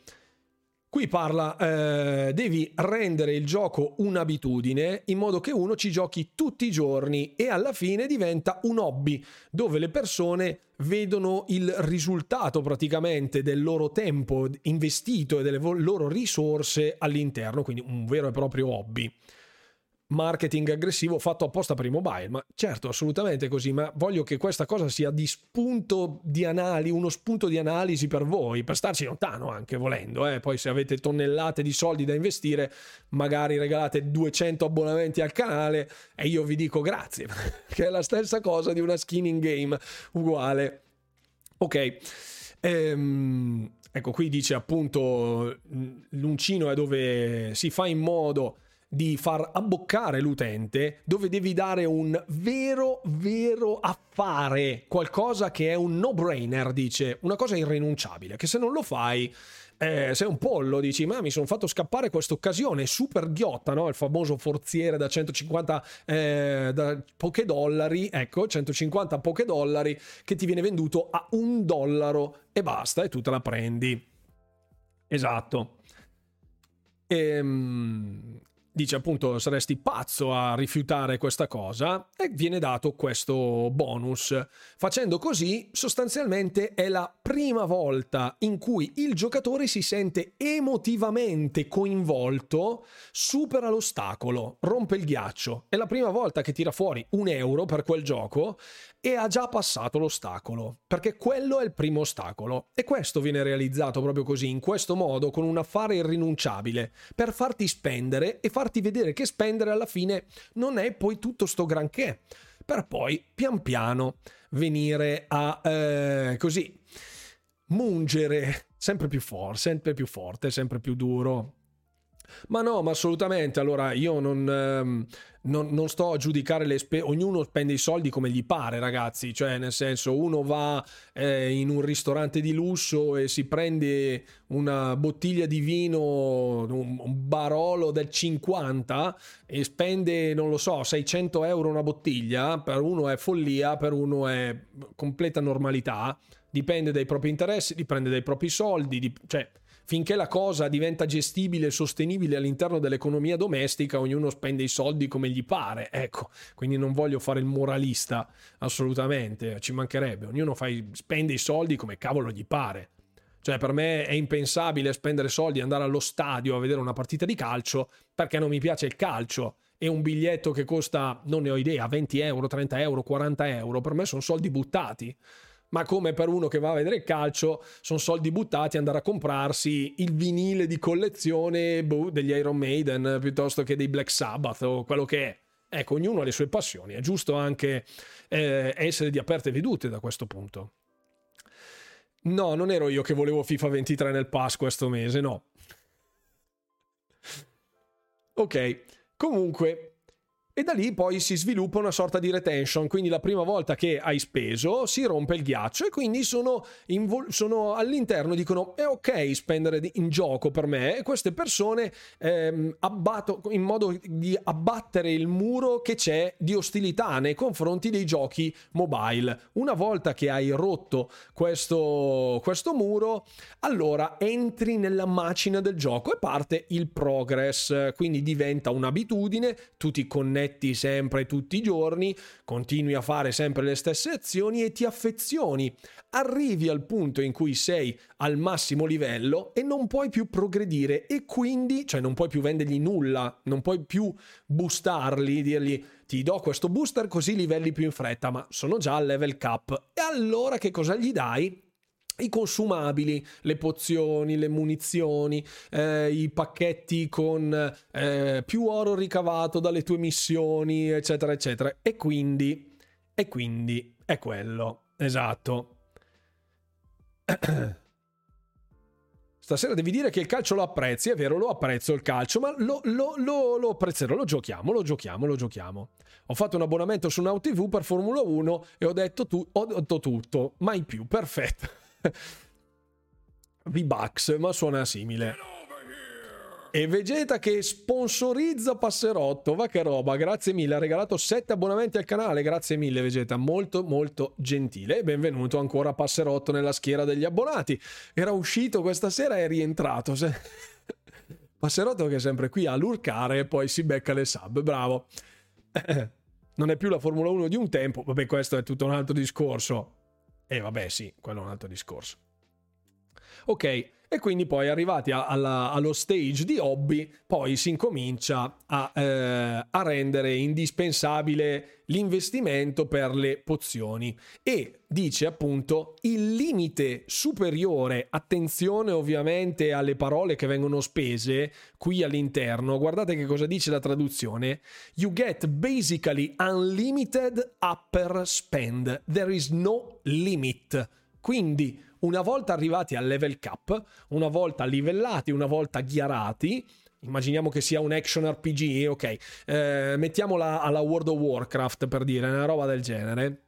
Qui parla, eh, devi rendere il gioco un'abitudine in modo che uno ci giochi tutti i giorni e alla fine diventa un hobby dove le persone vedono il risultato praticamente del loro tempo investito e delle loro risorse all'interno, quindi un vero e proprio hobby marketing aggressivo fatto apposta per i mobile. Ma certo, assolutamente così, ma voglio che questa cosa sia di spunto di analisi, uno spunto di analisi per voi, per starci lontano anche volendo. Eh? Poi se avete tonnellate di soldi da investire, magari regalate 200 abbonamenti al canale e io vi dico grazie, che è la stessa cosa di una skin in game uguale. Ok. Ehm, ecco, qui dice appunto l'uncino è dove si fa in modo di far abboccare l'utente dove devi dare un vero, vero affare, qualcosa che è un no-brainer, dice, una cosa irrinunciabile, che se non lo fai... Eh, sei un pollo, dici, ma mi sono fatto scappare questa occasione super ghiotta, no? Il famoso forziere da 150 eh, da poche dollari, ecco, 150 poche dollari, che ti viene venduto a un dollaro e basta, e tu te la prendi. Esatto. Ehm, dice appunto saresti pazzo a rifiutare questa cosa e viene dato questo bonus. Facendo così sostanzialmente è la prima volta in cui il giocatore si sente emotivamente coinvolto, supera l'ostacolo, rompe il ghiaccio. È la prima volta che tira fuori un euro per quel gioco e ha già passato l'ostacolo, perché quello è il primo ostacolo e questo viene realizzato proprio così, in questo modo, con un affare irrinunciabile, per farti spendere e farti vedere che spendere alla fine non è poi tutto sto granché, per poi pian piano venire a eh, così mungere sempre più forte, sempre più forte, sempre più duro. Ma no, ma assolutamente. Allora, io non, ehm, non, non, sto a giudicare le spese, ognuno spende i soldi come gli pare, ragazzi. Cioè, nel senso, uno va eh, in un ristorante di lusso e si prende una bottiglia di vino, un, un, barolo del 50 e spende, non lo so, 600 euro una bottiglia. Per uno è follia, per uno è completa normalità. Dipende dai propri interessi, dipende dai propri soldi, dip- cioè finché la cosa diventa gestibile e sostenibile all'interno dell'economia domestica, ognuno spende i soldi come gli pare. Ecco, quindi non voglio fare il moralista, assolutamente, ci mancherebbe. Ognuno fa spende i soldi come cavolo gli pare. Cioè, per me è impensabile spendere soldi e andare allo stadio a vedere una partita di calcio perché non mi piace il calcio. E un biglietto che costa, non ne ho idea, 20 euro, 30 euro, 40 euro, per me sono soldi buttati ma come per uno che va a vedere il calcio sono soldi buttati andare a comprarsi il vinile di collezione boh, degli Iron Maiden piuttosto che dei Black Sabbath o quello che è. Ecco, ognuno ha le sue passioni, è giusto anche eh, essere di aperte vedute da questo punto. No, non ero io che volevo FIFA 23 nel pass questo mese, no. Ok, comunque e da lì poi si sviluppa una sorta di retention, quindi la prima volta che hai speso si rompe il ghiaccio e quindi sono, invol- sono all'interno, dicono è ok spendere in gioco per me e queste persone ehm, abbatto, in modo di abbattere il muro che c'è di ostilità nei confronti dei giochi mobile. Una volta che hai rotto questo, questo muro, allora entri nella macina del gioco e parte il progress, quindi diventa un'abitudine, tu ti connetti ripetti sempre tutti i giorni, continui a fare sempre le stesse azioni e ti affezioni. Arrivi al punto in cui sei al massimo livello e non puoi più progredire e quindi, cioè non puoi più vendergli nulla, non puoi più boostarli, dirgli ti do questo booster così livelli più in fretta, ma sono già al level cap. E allora che cosa gli dai? I consumabili, le pozioni, le munizioni, eh, i pacchetti con eh, più oro ricavato dalle tue missioni, eccetera, eccetera. E quindi, e quindi è quello, esatto. Stasera devi dire che il calcio lo apprezzi, è vero, lo apprezzo il calcio, ma lo, lo, lo, lo apprezzerò, lo giochiamo, lo giochiamo, lo giochiamo. Ho fatto un abbonamento su Now TV per Formula 1 e ho detto, tu, ho detto tutto, mai più, perfetto. V-Bucks, ma suona simile. E Vegeta che sponsorizza Passerotto, va che roba, grazie mille, ha regalato 7 abbonamenti al canale, grazie mille Vegeta, molto molto gentile e benvenuto ancora Passerotto nella schiera degli abbonati. Era uscito questa sera e è rientrato. Passerotto che è sempre qui a lurcare e poi si becca le sub, bravo. Non è più la Formula 1 di un tempo, vabbè questo è tutto un altro discorso. E vabbè, sì, quello è un altro discorso. Ok, e quindi poi arrivati a, alla, allo stage di hobby, poi si incomincia a, eh, a, rendere indispensabile l'investimento per le pozioni. E dice appunto il limite superiore, attenzione ovviamente alle parole che vengono spese qui all'interno, guardate che cosa dice la traduzione, you get basically unlimited upper spend, there is no limit, quindi una volta arrivati al level cap, una volta livellati, una volta ghiarati, immaginiamo che sia un action RPG, ok, eh, mettiamola alla World of Warcraft per dire, una roba del genere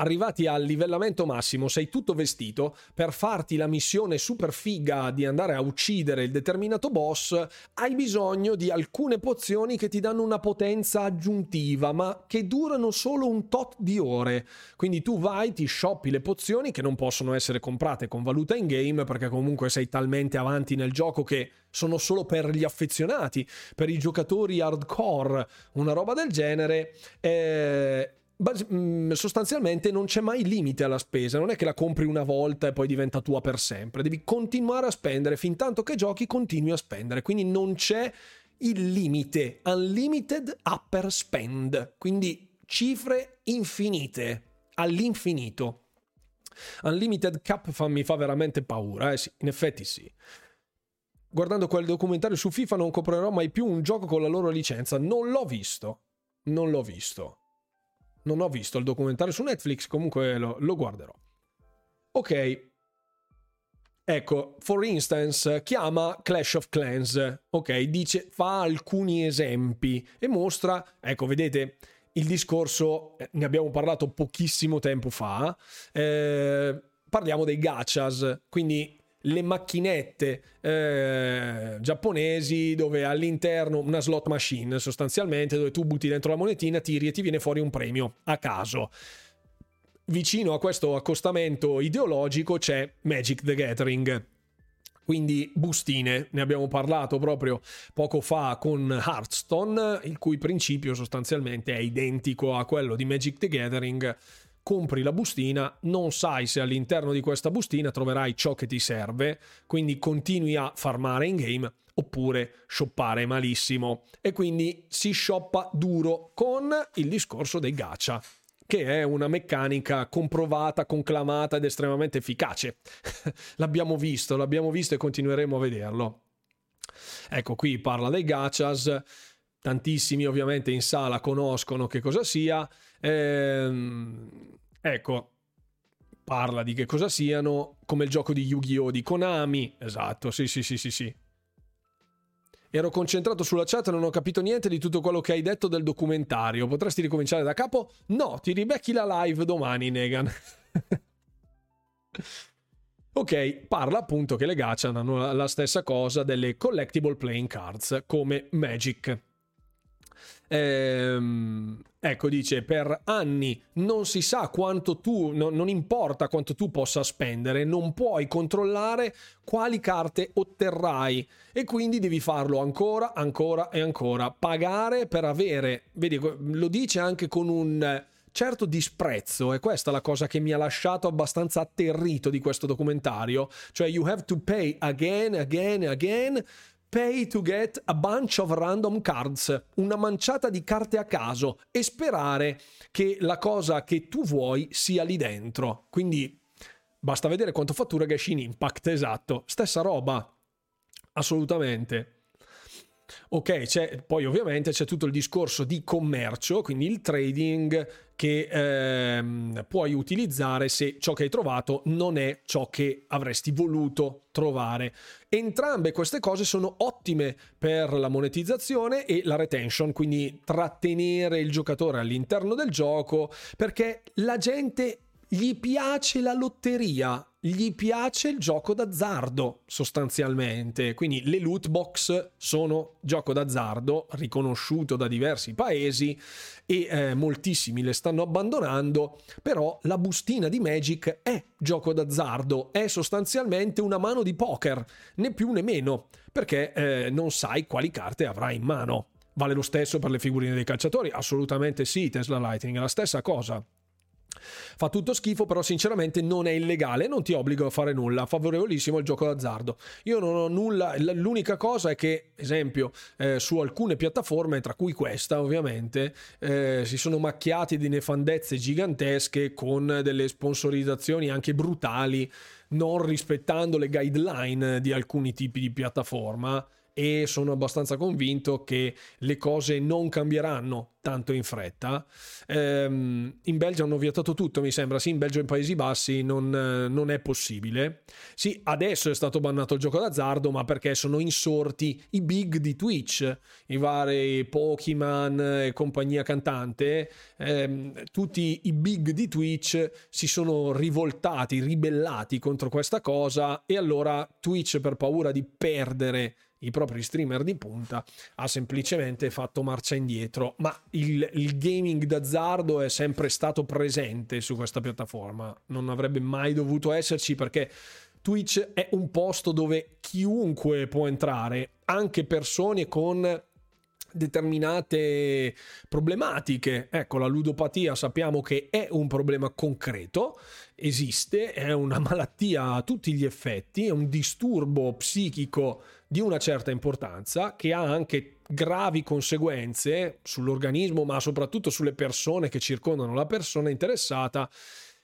arrivati al livellamento massimo, sei tutto vestito per farti la missione super figa di andare a uccidere il determinato boss, hai bisogno di alcune pozioni che ti danno una potenza aggiuntiva, ma che durano solo un tot di ore. Quindi tu vai, ti shoppi le pozioni che non possono essere comprate con valuta in game perché comunque sei talmente avanti nel gioco che sono solo per gli affezionati, per i giocatori hardcore, una roba del genere. Eh, sostanzialmente non c'è mai limite alla spesa, non è che la compri una volta e poi diventa tua per sempre, devi continuare a spendere, fin tanto che giochi continui a spendere, quindi non c'è il limite, unlimited upper spend, quindi cifre infinite, all'infinito. Unlimited cap fa, mi fa veramente paura, eh sì, in effetti sì. Guardando quel documentario su FIFA non comprerò mai più un gioco con la loro licenza, non l'ho visto, non l'ho visto non ho visto il documentario su Netflix, comunque lo, lo guarderò. Ok. Ecco, for instance, chiama Clash of Clans, ok, dice, fa alcuni esempi e mostra, ecco, vedete, il discorso, eh, ne abbiamo parlato pochissimo tempo fa, eh, parliamo dei gachas, quindi le macchinette eh, giapponesi dove all'interno una slot machine sostanzialmente dove tu butti dentro la monetina, tiri e ti viene fuori un premio a caso. Vicino a questo accostamento ideologico c'è Magic the Gathering. Quindi bustine, ne abbiamo parlato proprio poco fa con Hearthstone, il cui principio sostanzialmente è identico a quello di Magic the Gathering compri la bustina, non sai se all'interno di questa bustina troverai ciò che ti serve, quindi continui a farmare in game oppure shoppare malissimo e quindi si shoppa duro con il discorso dei gacha che è una meccanica comprovata, conclamata ed estremamente efficace. l'abbiamo visto, l'abbiamo visto e continueremo a vederlo. Ecco, qui parla dei gachas tantissimi ovviamente in sala conoscono che cosa sia. Ehm, ecco, parla di che cosa siano, come il gioco di Yu-Gi-Oh! di Konami. Esatto, sì, sì, sì, sì, sì. Ero concentrato sulla chat e non ho capito niente di tutto quello che hai detto del documentario. Potresti ricominciare da capo? No, ti ribecchi la live domani, Negan. ok, parla appunto che le gacha hanno la stessa cosa delle collectible playing cards come Magic. Ehm, ecco, dice, per anni non si sa quanto tu, no, non importa quanto tu possa spendere, non puoi controllare quali carte otterrai e quindi devi farlo ancora, ancora e ancora. Pagare per avere, vedi, lo dice anche con un certo disprezzo, e questa è la cosa che mi ha lasciato abbastanza atterrito di questo documentario, cioè you have to pay again, again, again Pay to get a bunch of random cards, una manciata di carte a caso e sperare che la cosa che tu vuoi sia lì dentro. Quindi basta vedere quanto fattura Genshin Impact, esatto, stessa roba. Assolutamente. Ok, poi ovviamente c'è tutto il discorso di commercio, quindi il trading che ehm, puoi utilizzare se ciò che hai trovato non è ciò che avresti voluto trovare. Entrambe queste cose sono ottime per la monetizzazione e la retention, quindi trattenere il giocatore all'interno del gioco, perché la gente gli piace la lotteria, gli piace il gioco d'azzardo sostanzialmente. Quindi le loot box sono gioco d'azzardo riconosciuto da diversi paesi e eh, moltissimi le stanno abbandonando, però la bustina di Magic è gioco d'azzardo, è sostanzialmente una mano di poker, né più né meno, perché eh, non sai quali carte avrai in mano. Vale lo stesso per le figurine dei calciatori? Assolutamente sì, Tesla Lightning è la stessa cosa. Fa tutto schifo, però sinceramente non è illegale, non ti obbligo a fare nulla, favorevolissimo il gioco d'azzardo. Io non ho nulla, l'unica cosa è che, esempio, eh, su alcune piattaforme, tra cui questa ovviamente, eh, si sono macchiati di nefandezze gigantesche con delle sponsorizzazioni anche brutali, non rispettando le guideline di alcuni tipi di piattaforma e sono abbastanza convinto che le cose non cambieranno tanto in fretta. Ehm, in Belgio hanno vietato tutto, mi sembra. Sì, in Belgio e in Paesi Bassi non, non, è possibile. Sì, adesso è stato bannato il gioco d'azzardo, ma perché sono insorti i big di Twitch, i vari Pokémon e compagnia cantante. Ehm, tutti i big di Twitch si sono rivoltati, ribellati contro questa cosa e allora Twitch per paura di perdere i propri streamer di punta, ha semplicemente fatto marcia indietro. Ma il, il, gaming d'azzardo è sempre stato presente su questa piattaforma, non avrebbe mai dovuto esserci perché Twitch è un posto dove chiunque può entrare, anche persone con determinate problematiche. Ecco, la ludopatia sappiamo che è un problema concreto, esiste, è una malattia a tutti gli effetti, è un disturbo psichico di una certa importanza che ha anche gravi conseguenze sull'organismo, ma soprattutto sulle persone che circondano la persona interessata.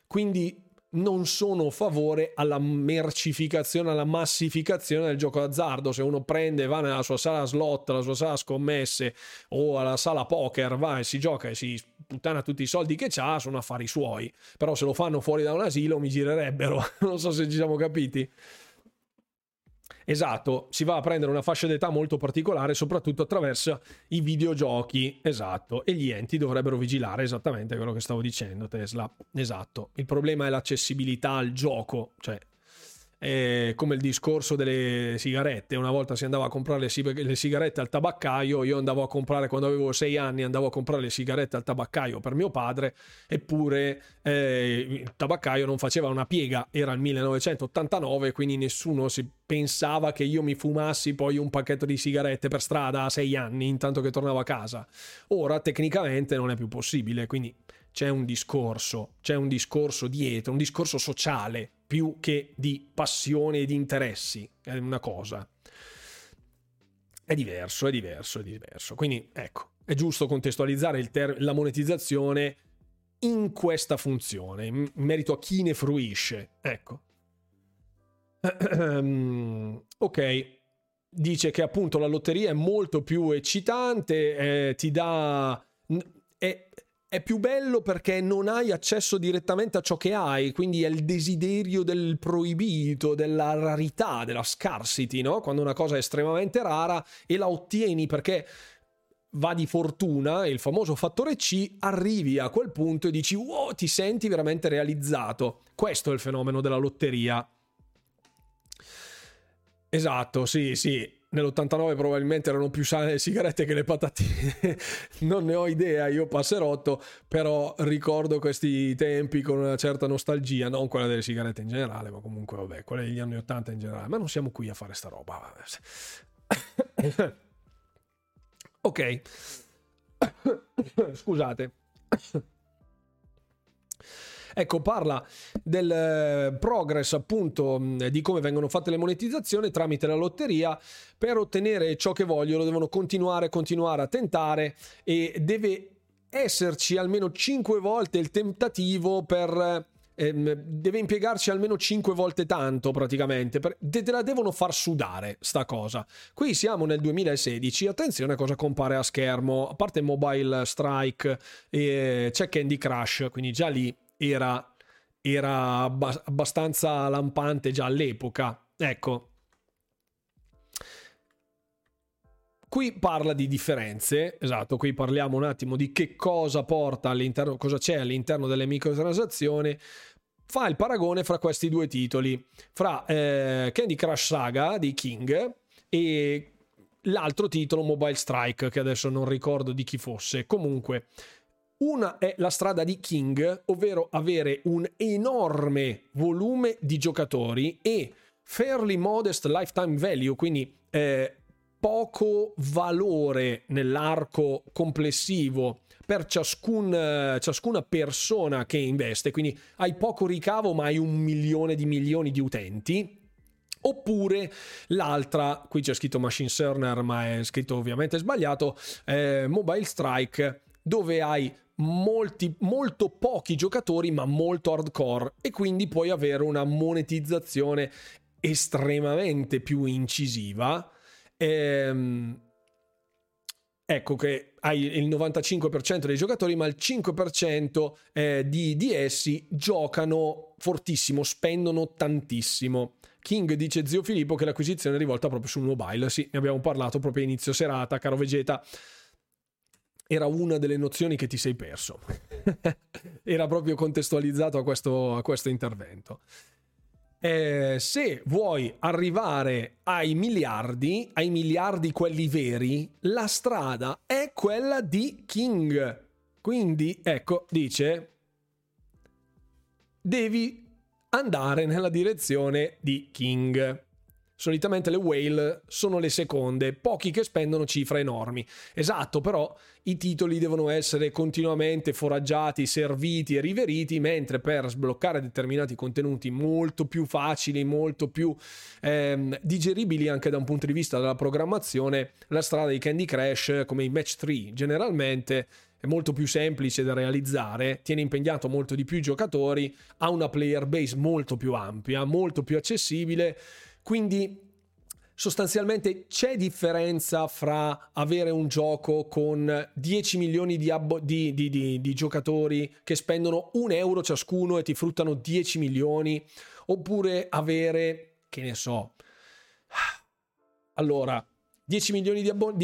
Quindi non sono a favore alla mercificazione, alla massificazione del gioco d'azzardo. Se uno prende, va nella sua sala slot, la sua sala scommesse o alla sala poker, va e si gioca e si puttana tutti i soldi che ha, sono affari suoi. Però se lo fanno fuori da un asilo mi girerebbero. non so se ci siamo capiti. Esatto, si va a prendere una fascia d'età molto particolare, soprattutto attraverso i videogiochi. Esatto, e gli enti dovrebbero vigilare esattamente quello che stavo dicendo, Tesla. Esatto. Il problema è l'accessibilità al gioco, cioè è come il discorso delle sigarette. Una volta si andava a comprare le, sig- le, sigarette al tabaccaio, io andavo a comprare quando avevo sei anni, andavo a comprare le sigarette al tabaccaio per mio padre, eppure eh, il tabaccaio non faceva una piega, era il 1989, quindi nessuno si pensava che io mi fumassi poi un pacchetto di sigarette per strada a sei anni, intanto che tornavo a casa. Ora tecnicamente non è più possibile, quindi c'è un discorso, c'è un discorso dietro, un discorso sociale più che di passione e di interessi, è una cosa. È diverso, è diverso, è diverso. Quindi ecco, è giusto contestualizzare ter- la monetizzazione in questa funzione, in merito a chi ne fruisce. Ecco. ok, dice che appunto la lotteria è molto più eccitante, eh, ti dà... È, è più bello perché non hai accesso direttamente a ciò che hai, quindi è il desiderio del proibito, della rarità, della scarcity, no? Quando una cosa è estremamente rara e la ottieni perché va di fortuna, il famoso fattore C, arrivi a quel punto e dici wow, ti senti veramente realizzato. Questo è il fenomeno della lotteria. Esatto, sì, sì nell'89 probabilmente erano più sane le sigarette che le patatine, non ne ho idea, io passerotto, però ricordo questi tempi con una certa nostalgia, non quella delle sigarette in generale, ma comunque vabbè, quelle degli anni 80 in generale, ma non siamo qui a fare sta roba. ok, scusate. Ecco, parla del eh, progress appunto di come vengono fatte le monetizzazioni tramite la lotteria. Per ottenere ciò che vogliono devono continuare, continuare a tentare e deve esserci almeno 5 volte il tentativo per ehm, deve impiegarci almeno 5 volte tanto praticamente, te, la devono far sudare sta cosa. Qui siamo nel 2016, attenzione a cosa compare a schermo, a parte Mobile Strike e c'è Candy Crush, quindi già lì era, era abbastanza lampante già all'epoca. Ecco. Qui parla di differenze, esatto, qui parliamo un attimo di che cosa porta all'interno, cosa c'è all'interno delle microtransazioni. Fa il paragone fra questi due titoli, fra eh, Candy Crush Saga di King e l'altro titolo Mobile Strike, che adesso non ricordo di chi fosse. Comunque, una è la strada di King, ovvero avere un enorme volume di giocatori e fairly modest lifetime value, quindi eh, poco valore nell'arco complessivo per ciascun, ciascuna persona che investe, quindi hai poco ricavo ma hai un milione di milioni di utenti. Oppure l'altra, qui c'è scritto Machine Cerner ma è scritto ovviamente sbagliato, eh, Mobile Strike, dove hai molti, molto pochi giocatori ma molto hardcore e quindi puoi avere una monetizzazione estremamente più incisiva. Ehm, ecco che hai il 95% dei giocatori, ma il 5% eh, di, di, essi giocano fortissimo, spendono tantissimo. King dice zio Filippo che l'acquisizione è rivolta proprio sul mobile. Sì, ne abbiamo parlato proprio inizio serata, caro Vegeta era una delle nozioni che ti sei perso. era proprio contestualizzato a questo, a questo intervento. Eh, se vuoi arrivare ai miliardi, ai miliardi quelli veri, la strada è quella di King. Quindi, ecco, dice, devi andare nella direzione di King. Solitamente le whale sono le seconde, pochi che spendono cifre enormi. Esatto, però i titoli devono essere continuamente foraggiati, serviti e riveriti, mentre per sbloccare determinati contenuti molto più facili, molto più ehm, digeribili anche da un punto di vista della programmazione, la strada di Candy Crush, come i match 3 generalmente, è molto più semplice da realizzare, tiene impegnato molto di più i giocatori, ha una player base molto più ampia, molto più accessibile quindi sostanzialmente c'è differenza fra avere un gioco con 10 milioni di, abbo- di, di, di, giocatori che spendono un euro ciascuno e ti fruttano 10 milioni, oppure avere, che ne so, allora, 10 milioni di, abbo-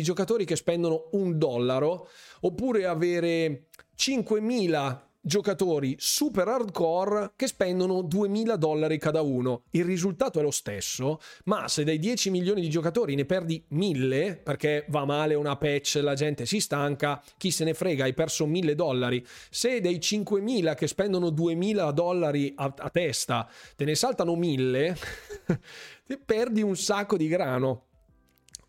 giocatori che spendono un dollaro, oppure avere 5 mila giocatori super hardcore che spendono 2000 dollari cada uno. Il risultato è lo stesso, ma se dai 10 milioni di giocatori ne perdi 1000 perché va male una patch, la gente si stanca, chi se ne frega, hai perso 1000 dollari. Se dei 5000 che spendono 2000 dollari a, a testa te ne saltano 1000, perdi un sacco di grano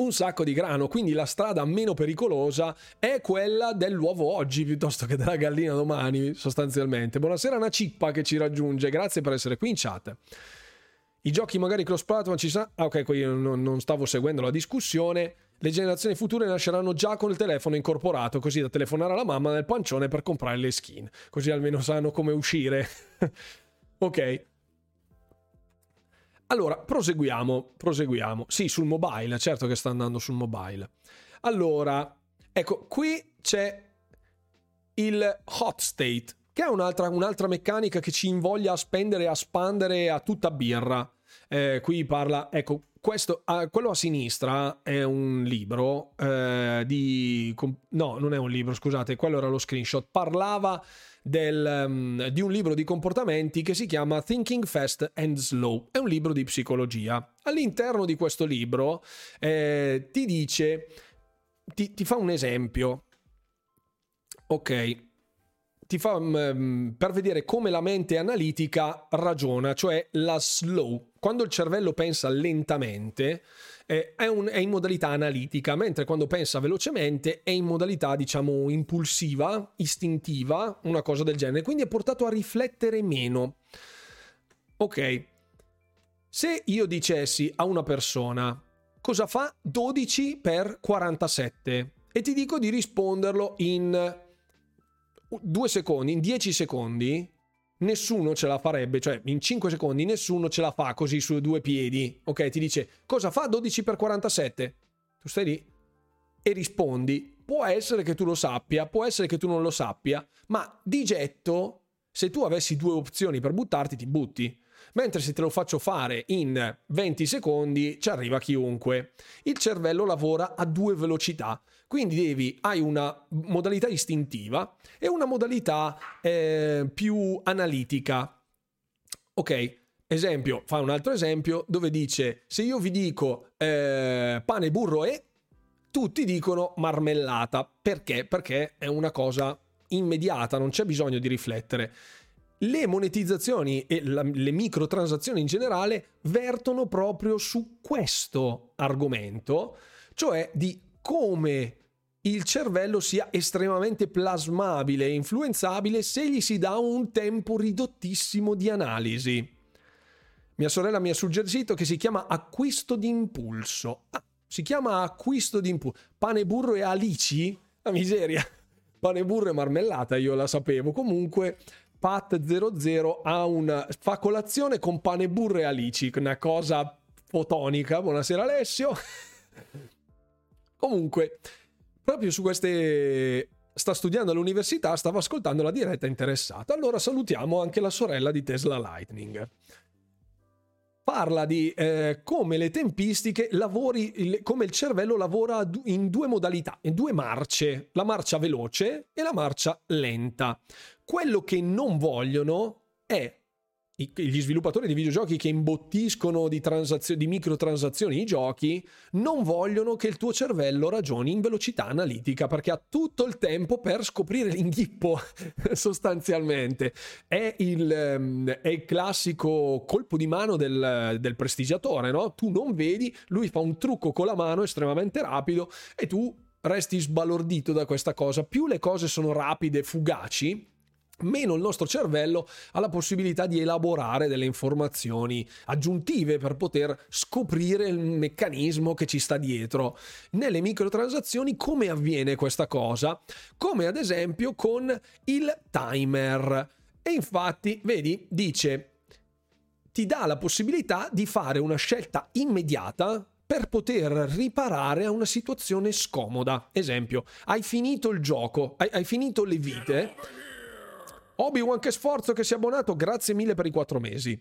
un sacco di grano, quindi la strada meno pericolosa è quella dell'uovo oggi piuttosto che della gallina domani, sostanzialmente. Buonasera una cippa che ci raggiunge, grazie per essere qui in chat. I giochi magari cross platform ci sa... Ah, ok, non, non stavo seguendo la discussione. Le generazioni future nasceranno già con il telefono incorporato, così da telefonare alla mamma nel pancione per comprare le skin. Così almeno sanno come uscire. ok. Allora, proseguiamo, proseguiamo. Sì, sul mobile, certo che sta andando sul mobile. Allora, ecco, qui c'è il hot state, che è un'altra, un'altra meccanica che ci invoglia a spendere a spandere a tutta birra. Eh, qui parla, ecco, questo, ah, quello a sinistra è un libro eh, di... No, non è un libro, scusate, quello era lo screenshot. Parlava del, um, di un libro di comportamenti che si chiama Thinking Fast and Slow. È un libro di psicologia. All'interno di questo libro eh, ti dice, ti, ti fa un esempio. Ok, ti fa um, per vedere come la mente analitica ragiona, cioè la slow. Quando il cervello pensa lentamente eh, è, un, è, in modalità analitica, mentre quando pensa velocemente è in modalità, diciamo, impulsiva, istintiva, una cosa del genere. Quindi è portato a riflettere meno. Ok, se io dicessi a una persona cosa fa 12 per 47 e ti dico di risponderlo in due secondi, in 10 secondi, nessuno ce la farebbe, cioè in 5 secondi nessuno ce la fa così su due piedi. Ok, ti dice cosa fa 12 per 47? Tu stai lì e rispondi. Può essere che tu lo sappia, può essere che tu non lo sappia, ma di getto, se tu avessi due opzioni per buttarti, ti butti. Mentre se te lo faccio fare in 20 secondi ci arriva chiunque. Il cervello lavora a due velocità, quindi devi, hai una modalità istintiva e una modalità eh, più analitica. Ok, esempio, fa un altro esempio dove dice se io vi dico eh, pane, burro e tutti dicono marmellata. Perché? Perché è una cosa immediata, non c'è bisogno di riflettere le monetizzazioni e la, le microtransazioni in generale vertono proprio su questo argomento, cioè di come il cervello sia estremamente plasmabile e influenzabile se gli si dà un tempo ridottissimo di analisi. Mia sorella mi ha suggerito che si chiama acquisto d'impulso. Ah, si chiama acquisto d'impulso. Pane, burro e alici? La miseria. Pane, burro e marmellata, io la sapevo. Comunque, Pat00 ha una fa colazione con pane burro e alici, una cosa fotonica. Buonasera Alessio. Comunque, proprio su queste sta studiando all'università, stava ascoltando la diretta interessata. Allora salutiamo anche la sorella di Tesla Lightning parla di eh, come le tempistiche lavori, il, come il cervello lavora in due modalità, in due marce, la marcia veloce e la marcia lenta. Quello che non vogliono è gli sviluppatori di videogiochi che imbottiscono di, di microtransazioni i giochi non vogliono che il tuo cervello ragioni in velocità analitica perché ha tutto il tempo per scoprire l'inghippo sostanzialmente è il, ehm, è il, classico colpo di mano del, del prestigiatore no? tu non vedi lui fa un trucco con la mano estremamente rapido e tu resti sbalordito da questa cosa più le cose sono rapide fugaci meno il nostro cervello ha la possibilità di elaborare delle informazioni aggiuntive per poter scoprire il meccanismo che ci sta dietro. Nelle microtransazioni come avviene questa cosa? Come ad esempio con il timer. E infatti, vedi, dice ti dà la possibilità di fare una scelta immediata per poter riparare a una situazione scomoda. Esempio, hai finito il gioco, hai, hai finito le vite Obi-Wan che sforzo che si è abbonato, grazie mille per i quattro mesi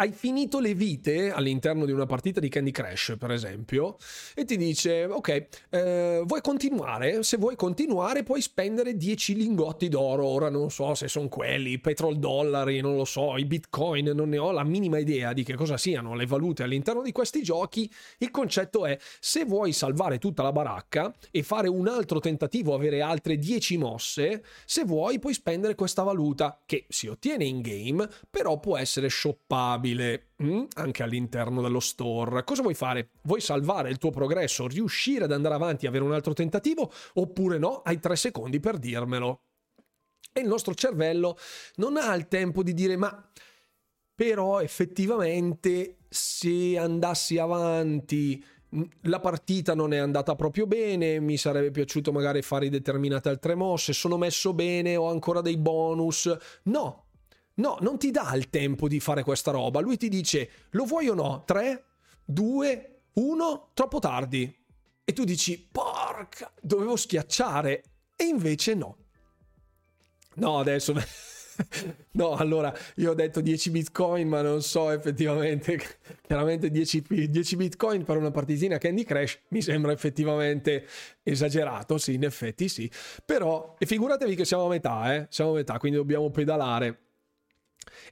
hai finito le vite all'interno di una partita di Candy Crush, per esempio, e ti dice, ok, eh, vuoi continuare? Se vuoi continuare puoi spendere 10 lingotti d'oro, ora non so se sono quelli, petrol dollari, non lo so, i bitcoin, non ne ho la minima idea di che cosa siano le valute all'interno di questi giochi, il concetto è, se vuoi salvare tutta la baracca e fare un altro tentativo, avere altre 10 mosse, se vuoi puoi spendere questa valuta, che si ottiene in game, però può essere shoppabile stabile mm, anche all'interno dello store. Cosa vuoi fare? Vuoi salvare il tuo progresso, riuscire ad andare avanti avere un altro tentativo? Oppure no? Hai tre secondi per dirmelo. E il nostro cervello non ha il tempo di dire ma però effettivamente se andassi avanti mm, la partita non è andata proprio bene, mi sarebbe piaciuto magari fare determinate altre mosse, sono messo bene, ho ancora dei bonus. No, No, non ti dà il tempo di fare questa roba. Lui ti dice, lo vuoi o no? 3, 2, 1, troppo tardi. E tu dici, porca, dovevo schiacciare. E invece no. No, adesso... no, allora io ho detto 10 bitcoin, ma non so effettivamente. Chiaramente 10, 10, bitcoin per una partitina Candy Crash mi sembra effettivamente esagerato. Sì, in effetti sì. Però, e figuratevi che siamo a metà, eh? Siamo a metà, quindi dobbiamo pedalare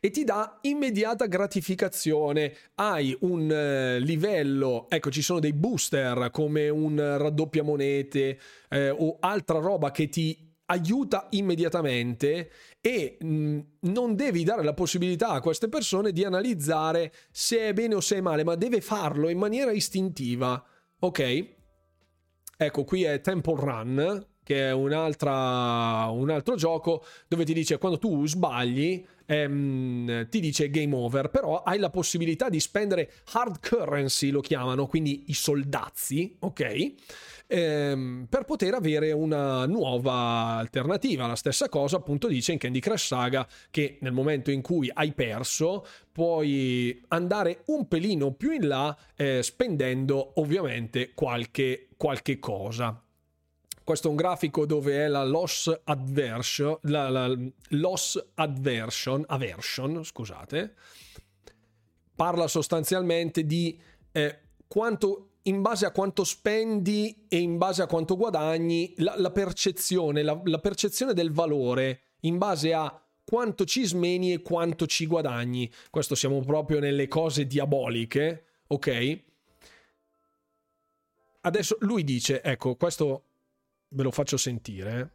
e ti dà immediata gratificazione. Hai un eh, livello, ecco, ci sono dei booster come un raddoppia monete eh, o altra roba che ti aiuta immediatamente e mh, mm, non devi dare la possibilità a queste persone di analizzare se è bene o se è male, ma deve farlo in maniera istintiva. Ok? Ecco, qui è Temple Run, che è un altro gioco dove ti dice quando tu sbagli ehm, ti dice game over, però hai la possibilità di spendere hard currency, lo chiamano, quindi i soldazzi, ok? Ehm, per poter avere una nuova alternativa. La stessa cosa appunto dice in Candy Crush Saga che nel momento in cui hai perso puoi andare un pelino più in là eh, spendendo ovviamente qualche, qualche cosa. Questo è un grafico dove è la loss aversion, la, la loss aversion, aversion, scusate. Parla sostanzialmente di eh, quanto in base a quanto spendi e in base a quanto guadagni, la, la percezione, la, la, percezione del valore in base a quanto ci smeni e quanto ci guadagni. Questo siamo proprio nelle cose diaboliche, ok? Adesso lui dice, ecco, questo ve lo faccio sentire.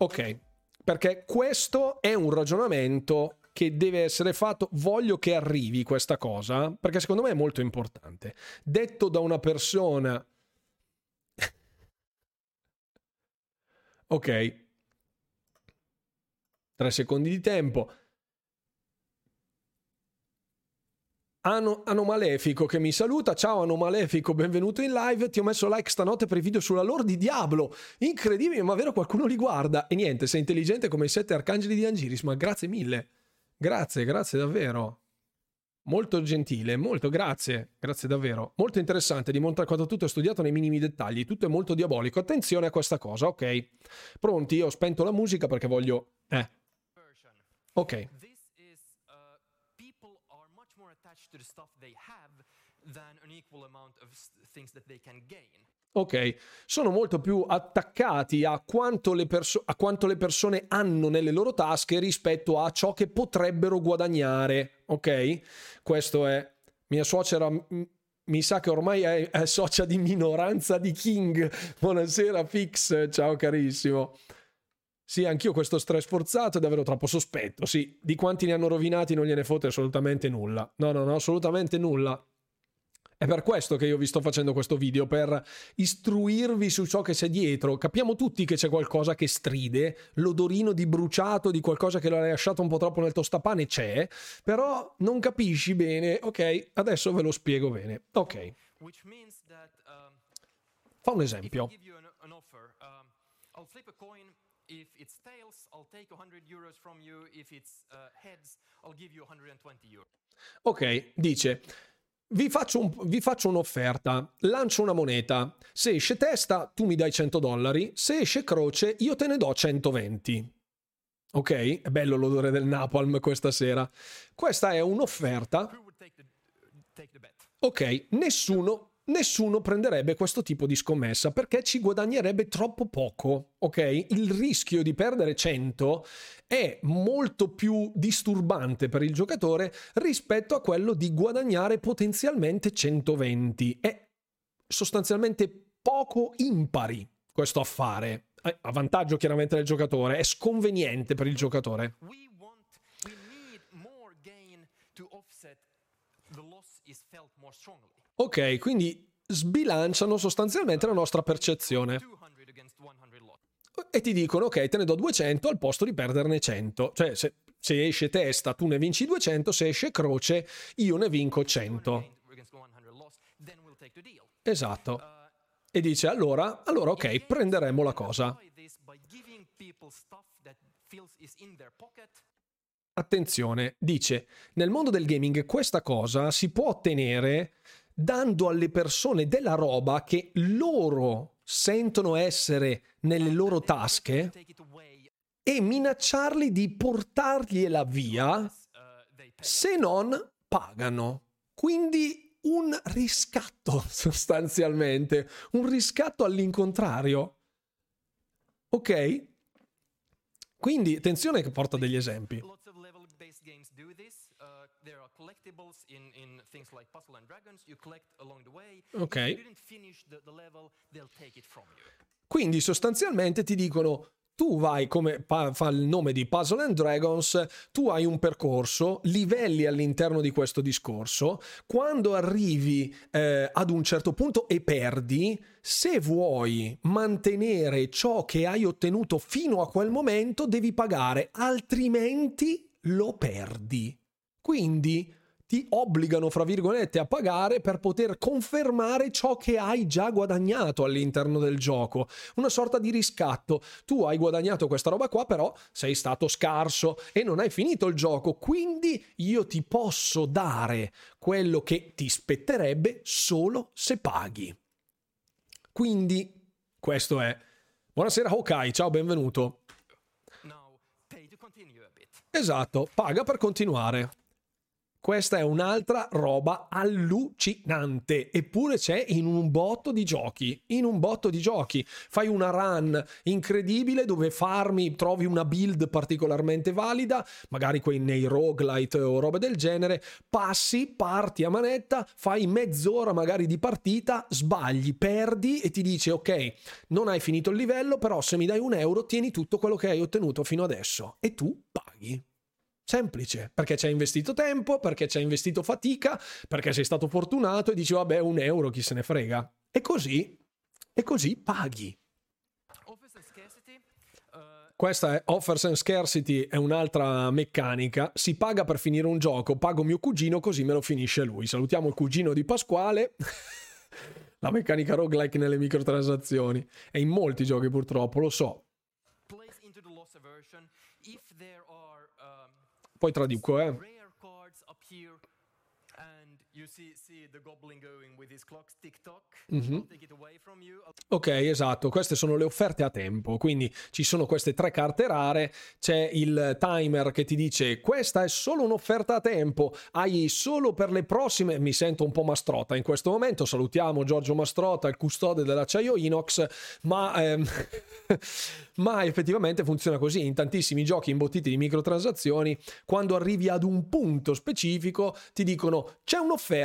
Ok, perché questo è un ragionamento che deve essere fatto. Voglio che arrivi questa cosa, perché secondo me è molto importante. Detto da una persona... ok. Tre secondi di tempo. Ano, Anomalefico che mi saluta. Ciao Anomalefico, benvenuto in live. Ti ho messo like stanotte per i video sulla lore di Diablo. Incredibile, ma vero qualcuno li guarda. E niente, sei intelligente come i sette arcangeli di Angiris, ma grazie mille. Grazie, grazie davvero. Molto gentile, molto grazie, grazie davvero. Molto interessante, dimostra quanto tutto è studiato nei minimi dettagli, tutto è molto diabolico. Attenzione a questa cosa, ok? Pronti? Ho spento la musica perché voglio... Eh. Ok. Ok, sono molto più attaccati a quanto, perso- a quanto, le persone hanno nelle loro tasche rispetto a ciò che potrebbero guadagnare. Ok? Questo è. Mia suocera mi sa che ormai è, è socia di minoranza di King. Buonasera, Fix. Ciao carissimo. Sì, anch'io questo stress forzato è davvero troppo sospetto. Sì, di quanti ne hanno rovinati non gliene fotte assolutamente nulla. No, no, no, assolutamente nulla. È per questo che io vi sto facendo questo video, per istruirvi su ciò che c'è dietro. Capiamo tutti che c'è qualcosa che stride, l'odorino di bruciato di qualcosa che l'hai lasciato un po' troppo nel tostapane c'è, però non capisci bene. Ok, adesso ve lo spiego bene. Ok. Um, Fa un esempio. If it's tails, I'll take 100 euros from you. If it's uh, heads, I'll give you 120 euro. Ok, dice, vi faccio, un, vi faccio, un'offerta, lancio una moneta, se esce testa tu mi dai 100 dollari, se esce croce io te ne do 120. Ok? È bello l'odore del napalm questa sera. Questa è un'offerta. Ok, nessuno nessuno prenderebbe questo tipo di scommessa perché ci guadagnerebbe troppo poco, ok? Il rischio di perdere 100 è molto più disturbante per il giocatore rispetto a quello di guadagnare potenzialmente 120. È sostanzialmente poco impari questo affare. A vantaggio chiaramente del giocatore, è sconveniente per il giocatore. The loss is felt more strongly. Ok, quindi sbilanciano sostanzialmente la nostra percezione. E ti dicono, ok, te ne do 200 al posto di perderne 100. Cioè, se, se esce testa tu ne vinci 200, se esce croce io ne vinco 100. Esatto. E dice, allora, allora ok, prenderemo la cosa. Attenzione, dice, nel mondo del gaming questa cosa si può ottenere dando alle persone della roba che loro sentono essere nelle loro tasche e minacciarli di portargliela via se non pagano. Quindi un riscatto sostanzialmente, un riscatto all'incontrario. Ok? Quindi attenzione che porta degli esempi. Ok. Quindi sostanzialmente ti dicono tu vai come fa il nome di Puzzle and Dragons, tu hai un percorso, livelli all'interno di questo discorso, quando arrivi eh, ad un certo punto e perdi, se vuoi mantenere ciò che hai ottenuto fino a quel momento devi pagare, altrimenti lo perdi. Quindi ti obbligano, fra virgolette, a pagare per poter confermare ciò che hai già guadagnato all'interno del gioco. Una sorta di riscatto. Tu hai guadagnato questa roba qua, però sei stato scarso e non hai finito il gioco, quindi io ti posso dare quello che ti spetterebbe solo se paghi. Quindi, questo è. Buonasera Hawkeye, ciao, benvenuto. Esatto, paga per continuare. Questa è un'altra roba allucinante. Eppure c'è in un botto di giochi. In un botto di giochi. Fai una run incredibile dove farmi, trovi una build particolarmente valida, magari quei nei roguelite o robe del genere. Passi, parti a manetta, fai mezz'ora magari di partita, sbagli, perdi e ti dice: Ok, non hai finito il livello, però se mi dai un euro, tieni tutto quello che hai ottenuto fino adesso. E tu paghi. Semplice, perché ci hai investito tempo, perché ci hai investito fatica, perché sei stato fortunato e dici vabbè un euro chi se ne frega. E così, e così paghi. Questa è Offers and Scarcity, è un'altra meccanica. Si paga per finire un gioco, pago mio cugino così me lo finisce lui. Salutiamo il cugino di Pasquale. La meccanica roguelike nelle microtransazioni. E in molti giochi purtroppo, lo so. Poi traduco, eh. Mm-hmm. Ok, esatto, queste sono le offerte a tempo, quindi ci sono queste tre carte rare, c'è il timer che ti dice questa è solo un'offerta a tempo, hai solo per le prossime, mi sento un po' Mastrota in questo momento, salutiamo Giorgio Mastrota, il custode dell'acciaio Inox, ma, ehm, ma effettivamente funziona così, in tantissimi giochi imbottiti di microtransazioni, quando arrivi ad un punto specifico ti dicono c'è un'offerta,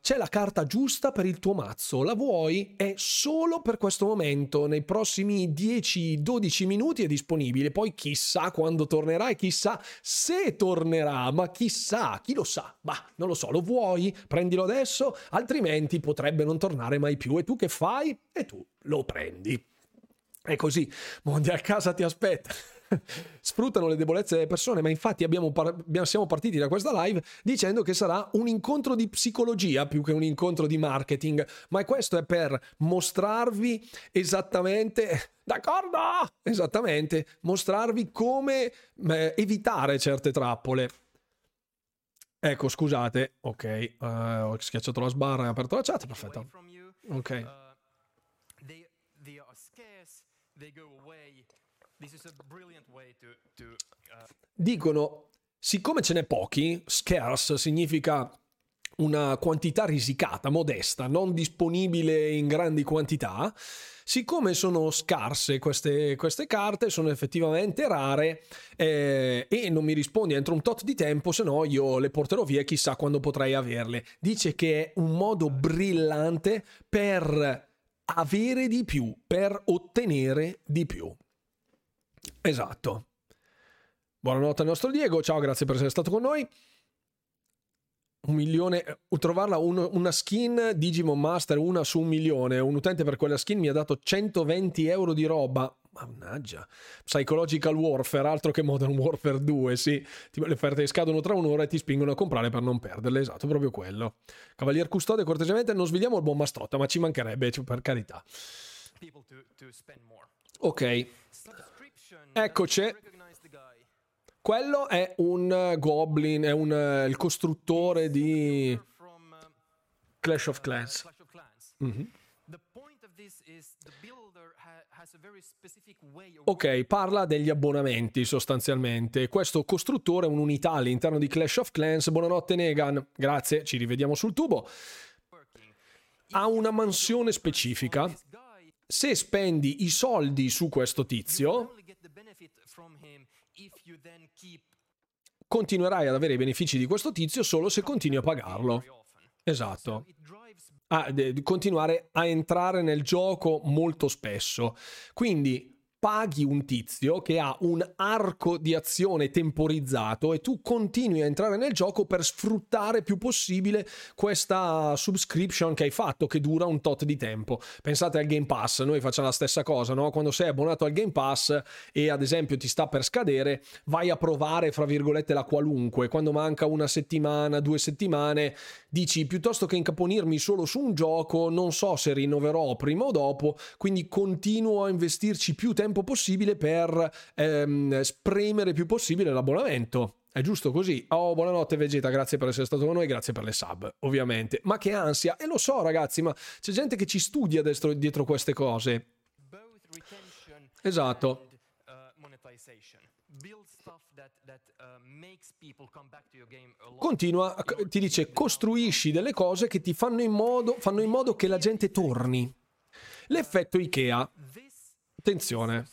c'è la carta giusta per il tuo mazzo, la vuoi? È solo per questo momento, nei prossimi 10-12 minuti è disponibile, poi chissà quando tornerà e chissà se tornerà, ma chissà, chi lo sa, ma non lo so, lo vuoi? Prendilo adesso, altrimenti potrebbe non tornare mai più e tu che fai? E tu lo prendi. È così, Mondi a casa ti aspetta. Sfruttano le debolezze delle persone, ma infatti abbiamo par- siamo partiti da questa live dicendo che sarà un incontro di psicologia più che un incontro di marketing, ma questo è per mostrarvi esattamente D'accordo? Esattamente, mostrarvi come eh, evitare certe trappole. Ecco, scusate, ok, uh, ho schiacciato la sbarra e aperto la chat, perfetto. Ok. Uh, they, they scarce, they Uh, Dicono, siccome ce n'è pochi, scarce significa una quantità risicata, modesta, non disponibile in grandi quantità. Siccome sono scarse queste, queste carte, sono effettivamente rare eh, e non mi rispondi entro un tot di tempo, se no io le porterò via chissà quando potrei averle. Dice che è un modo brillante per avere di più, per ottenere di più. Esatto. Buonanotte al nostro Diego, ciao, grazie per essere stato con noi. Un milione, eh, trovarla un, una skin Digimon Master, una su un milione. Un utente per quella skin mi ha dato 120 euro di roba. Mannaggia, Psychological Warfare, altro che Modern Warfare 2, sì. Le offerte scadono tra un'ora e ti spingono a comprare per non perderle, esatto, proprio quello. Cavalier Custode, cortesemente non svegliamo il buon Mastrotta, ma ci mancherebbe, per carità. Ok. Eccoci. quello è un goblin, è un, il costruttore di Clash of Clans. Mm-hmm. Ok, parla degli abbonamenti sostanzialmente. Questo costruttore è un'unità all'interno di Clash of Clans. Buonanotte Negan, grazie, ci rivediamo sul tubo. Ha una mansione specifica. Se spendi i soldi su questo tizio, continuerai ad avere i benefici di questo tizio solo se continui a pagarlo. Esatto a continuare a entrare nel gioco molto spesso. Quindi paghi un tizio che ha un arco di azione temporizzato e tu continui a entrare nel gioco per sfruttare più possibile questa subscription che hai fatto che dura un tot di tempo. Pensate al Game Pass, noi facciamo la stessa cosa, no? Quando sei abbonato al Game Pass e ad esempio ti sta per scadere, vai a provare fra virgolette la qualunque. Quando manca una settimana, due settimane, dici piuttosto che incaponirmi solo su un gioco, non so se rinnoverò prima o dopo, quindi continuo a investirci più tempo tempo possibile per ehm, spremere più possibile l'abbonamento. È giusto così. Oh, buonanotte Vegeta, grazie per essere stato con noi, grazie per le sub, ovviamente. Ma che ansia! E lo so, ragazzi, ma c'è gente che ci studia destro, dietro queste cose. Esatto. Continua, ti dice costruisci delle cose che ti fanno in modo, fanno in modo che la gente torni. L'effetto Ikea. Attenzione.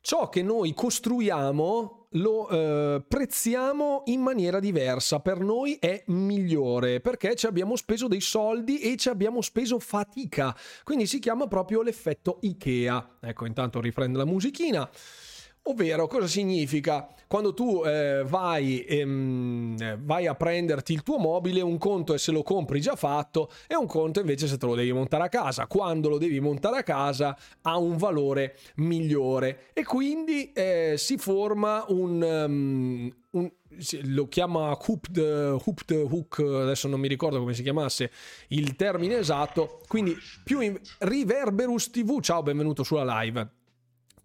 Ciò che noi costruiamo lo eh, prezziamo in maniera diversa, per noi è migliore perché ci abbiamo speso dei soldi e ci abbiamo speso fatica, quindi si chiama proprio l'effetto Ikea. Ecco, intanto riprende la musichina. Ovvero, cosa significa? Quando tu eh, vai, ehm, vai, a prenderti il tuo mobile, un conto è se lo compri già fatto e un conto invece se te lo devi montare a casa. Quando lo devi montare a casa ha un valore migliore e quindi eh, si forma un, um, un lo chiama hooped, hooped hook, adesso non mi ricordo come si chiamasse il termine esatto, quindi più in, Riverberus TV, ciao, benvenuto sulla live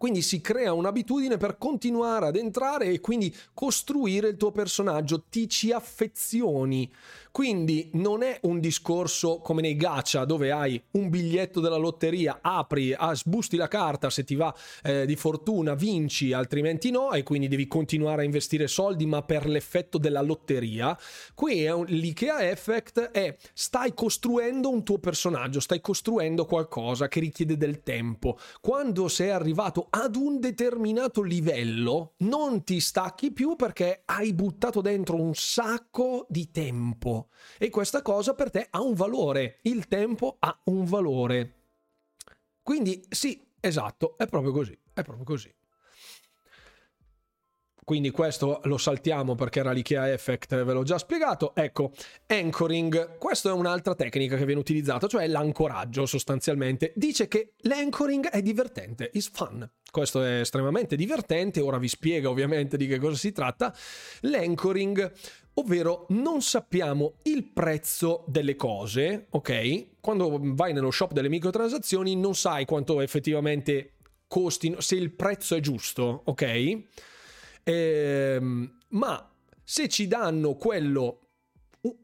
quindi si crea un'abitudine per continuare ad entrare e quindi costruire il tuo personaggio, ti ci affezioni. Quindi non è un discorso come nei gacha dove hai un biglietto della lotteria, apri, sbusti la carta, se ti va eh, di fortuna vinci, altrimenti no e quindi devi continuare a investire soldi ma per l'effetto della lotteria. Qui è un, l'IKEA Effect è stai costruendo un tuo personaggio, stai costruendo qualcosa che richiede del tempo. Quando sei arrivato ad un determinato livello non ti stacchi più perché hai buttato dentro un sacco di tempo e questa cosa per te ha un valore, il tempo ha un valore. Quindi sì, esatto, è proprio così, è proprio così. Quindi questo lo saltiamo perché era l'IKEA Effect, ve l'ho già spiegato. Ecco, anchoring, questa è un'altra tecnica che viene utilizzata, cioè l'ancoraggio sostanzialmente. Dice che l'anchoring è divertente, is fun. Questo è estremamente divertente, ora vi spiego ovviamente di che cosa si tratta. L'anchoring ovvero non sappiamo il prezzo delle cose, ok? Quando vai nello shop delle microtransazioni non sai quanto effettivamente costino, se il prezzo è giusto, ok? Ehm, ma se ci danno quello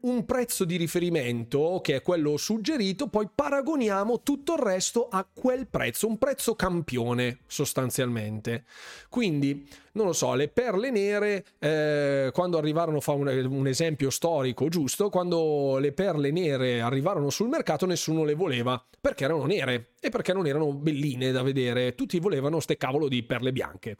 un prezzo di riferimento, che è quello suggerito, poi paragoniamo tutto il resto a quel prezzo, un prezzo campione sostanzialmente. Quindi, non lo so, le perle nere, eh, quando arrivarono, fa un, un, esempio storico giusto, quando le perle nere arrivarono sul mercato nessuno le voleva, perché erano nere e perché non erano belline da vedere, tutti volevano ste cavolo di perle bianche.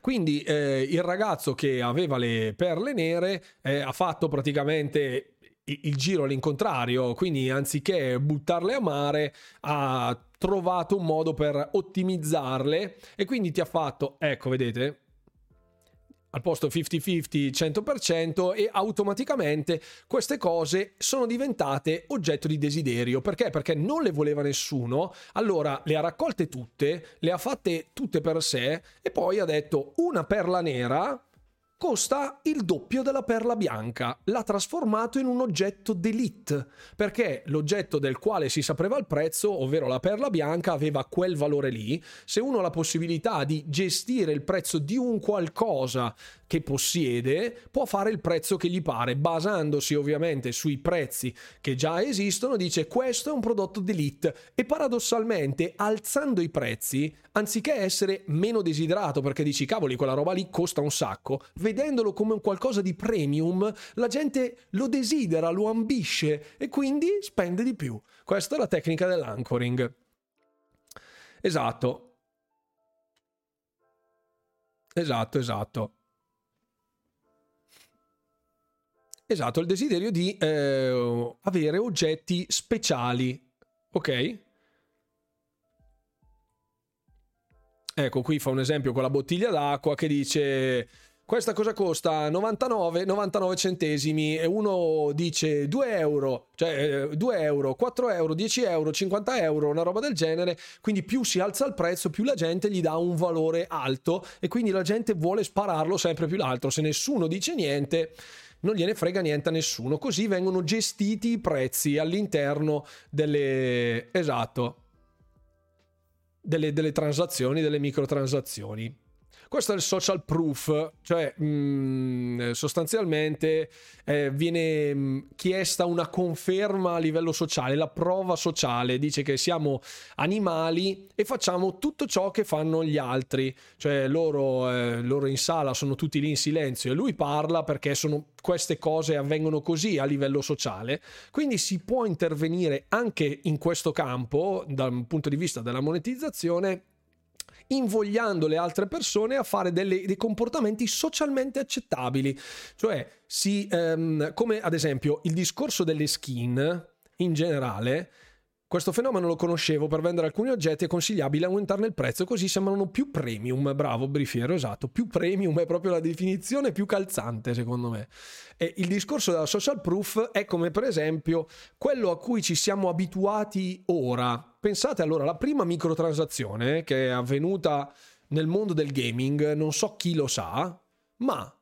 Quindi eh, il ragazzo che aveva le perle nere eh, ha fatto praticamente il giro all'incontrario, quindi anziché buttarle a mare ha trovato un modo per ottimizzarle e quindi ti ha fatto, ecco vedete, al posto 50-50 100% e automaticamente queste cose sono diventate oggetto di desiderio. Perché? Perché non le voleva nessuno, allora le ha raccolte tutte, le ha fatte tutte per sé e poi ha detto una perla nera costa il doppio della perla bianca. L'ha trasformato in un oggetto d'elite, perché l'oggetto del quale si sapeva il prezzo, ovvero la perla bianca, aveva quel valore lì. Se uno ha la possibilità di gestire il prezzo di un qualcosa che possiede, può fare il prezzo che gli pare, basandosi ovviamente sui prezzi che già esistono, dice questo è un prodotto d'elite e paradossalmente alzando i prezzi, anziché essere meno desiderato perché dici cavoli quella roba lì costa un sacco, vedendolo come un qualcosa di premium, la gente lo desidera, lo ambisce e quindi spende di più. Questa è la tecnica dell'anchoring. Esatto. Esatto, esatto. Esatto, il desiderio di eh, avere oggetti speciali. Ok? Ecco, qui fa un esempio con la bottiglia d'acqua che dice questa cosa costa 99, 99 centesimi e uno dice 2 euro, cioè 2 eh, euro, 4 euro, 10 euro, 50 euro, una roba del genere, quindi più si alza il prezzo, più la gente gli dà un valore alto e quindi la gente vuole spararlo sempre più l'altro. Se nessuno dice niente, non gliene frega niente a nessuno, così vengono gestiti i prezzi all'interno delle... esatto, delle, delle transazioni, delle microtransazioni. Questo è il social proof, cioè mh, mm, sostanzialmente eh, viene mm, chiesta una conferma a livello sociale, la prova sociale, dice che siamo animali e facciamo tutto ciò che fanno gli altri, cioè loro, eh, loro in sala sono tutti lì in silenzio e lui parla perché sono, queste cose avvengono così a livello sociale, quindi si può intervenire anche in questo campo dal punto di vista della monetizzazione invogliando le altre persone a fare delle, dei comportamenti socialmente accettabili. Cioè, si, um, come ad esempio il discorso delle skin in generale questo fenomeno lo conoscevo, per vendere alcuni oggetti è consigliabile aumentarne il prezzo così sembrano più premium. Bravo, Brifiero, esatto. Più premium è proprio la definizione più calzante, secondo me. E il discorso della social proof è come per esempio quello a cui ci siamo abituati ora. Pensate allora, la prima microtransazione che è avvenuta nel mondo del gaming, non so chi lo sa, ma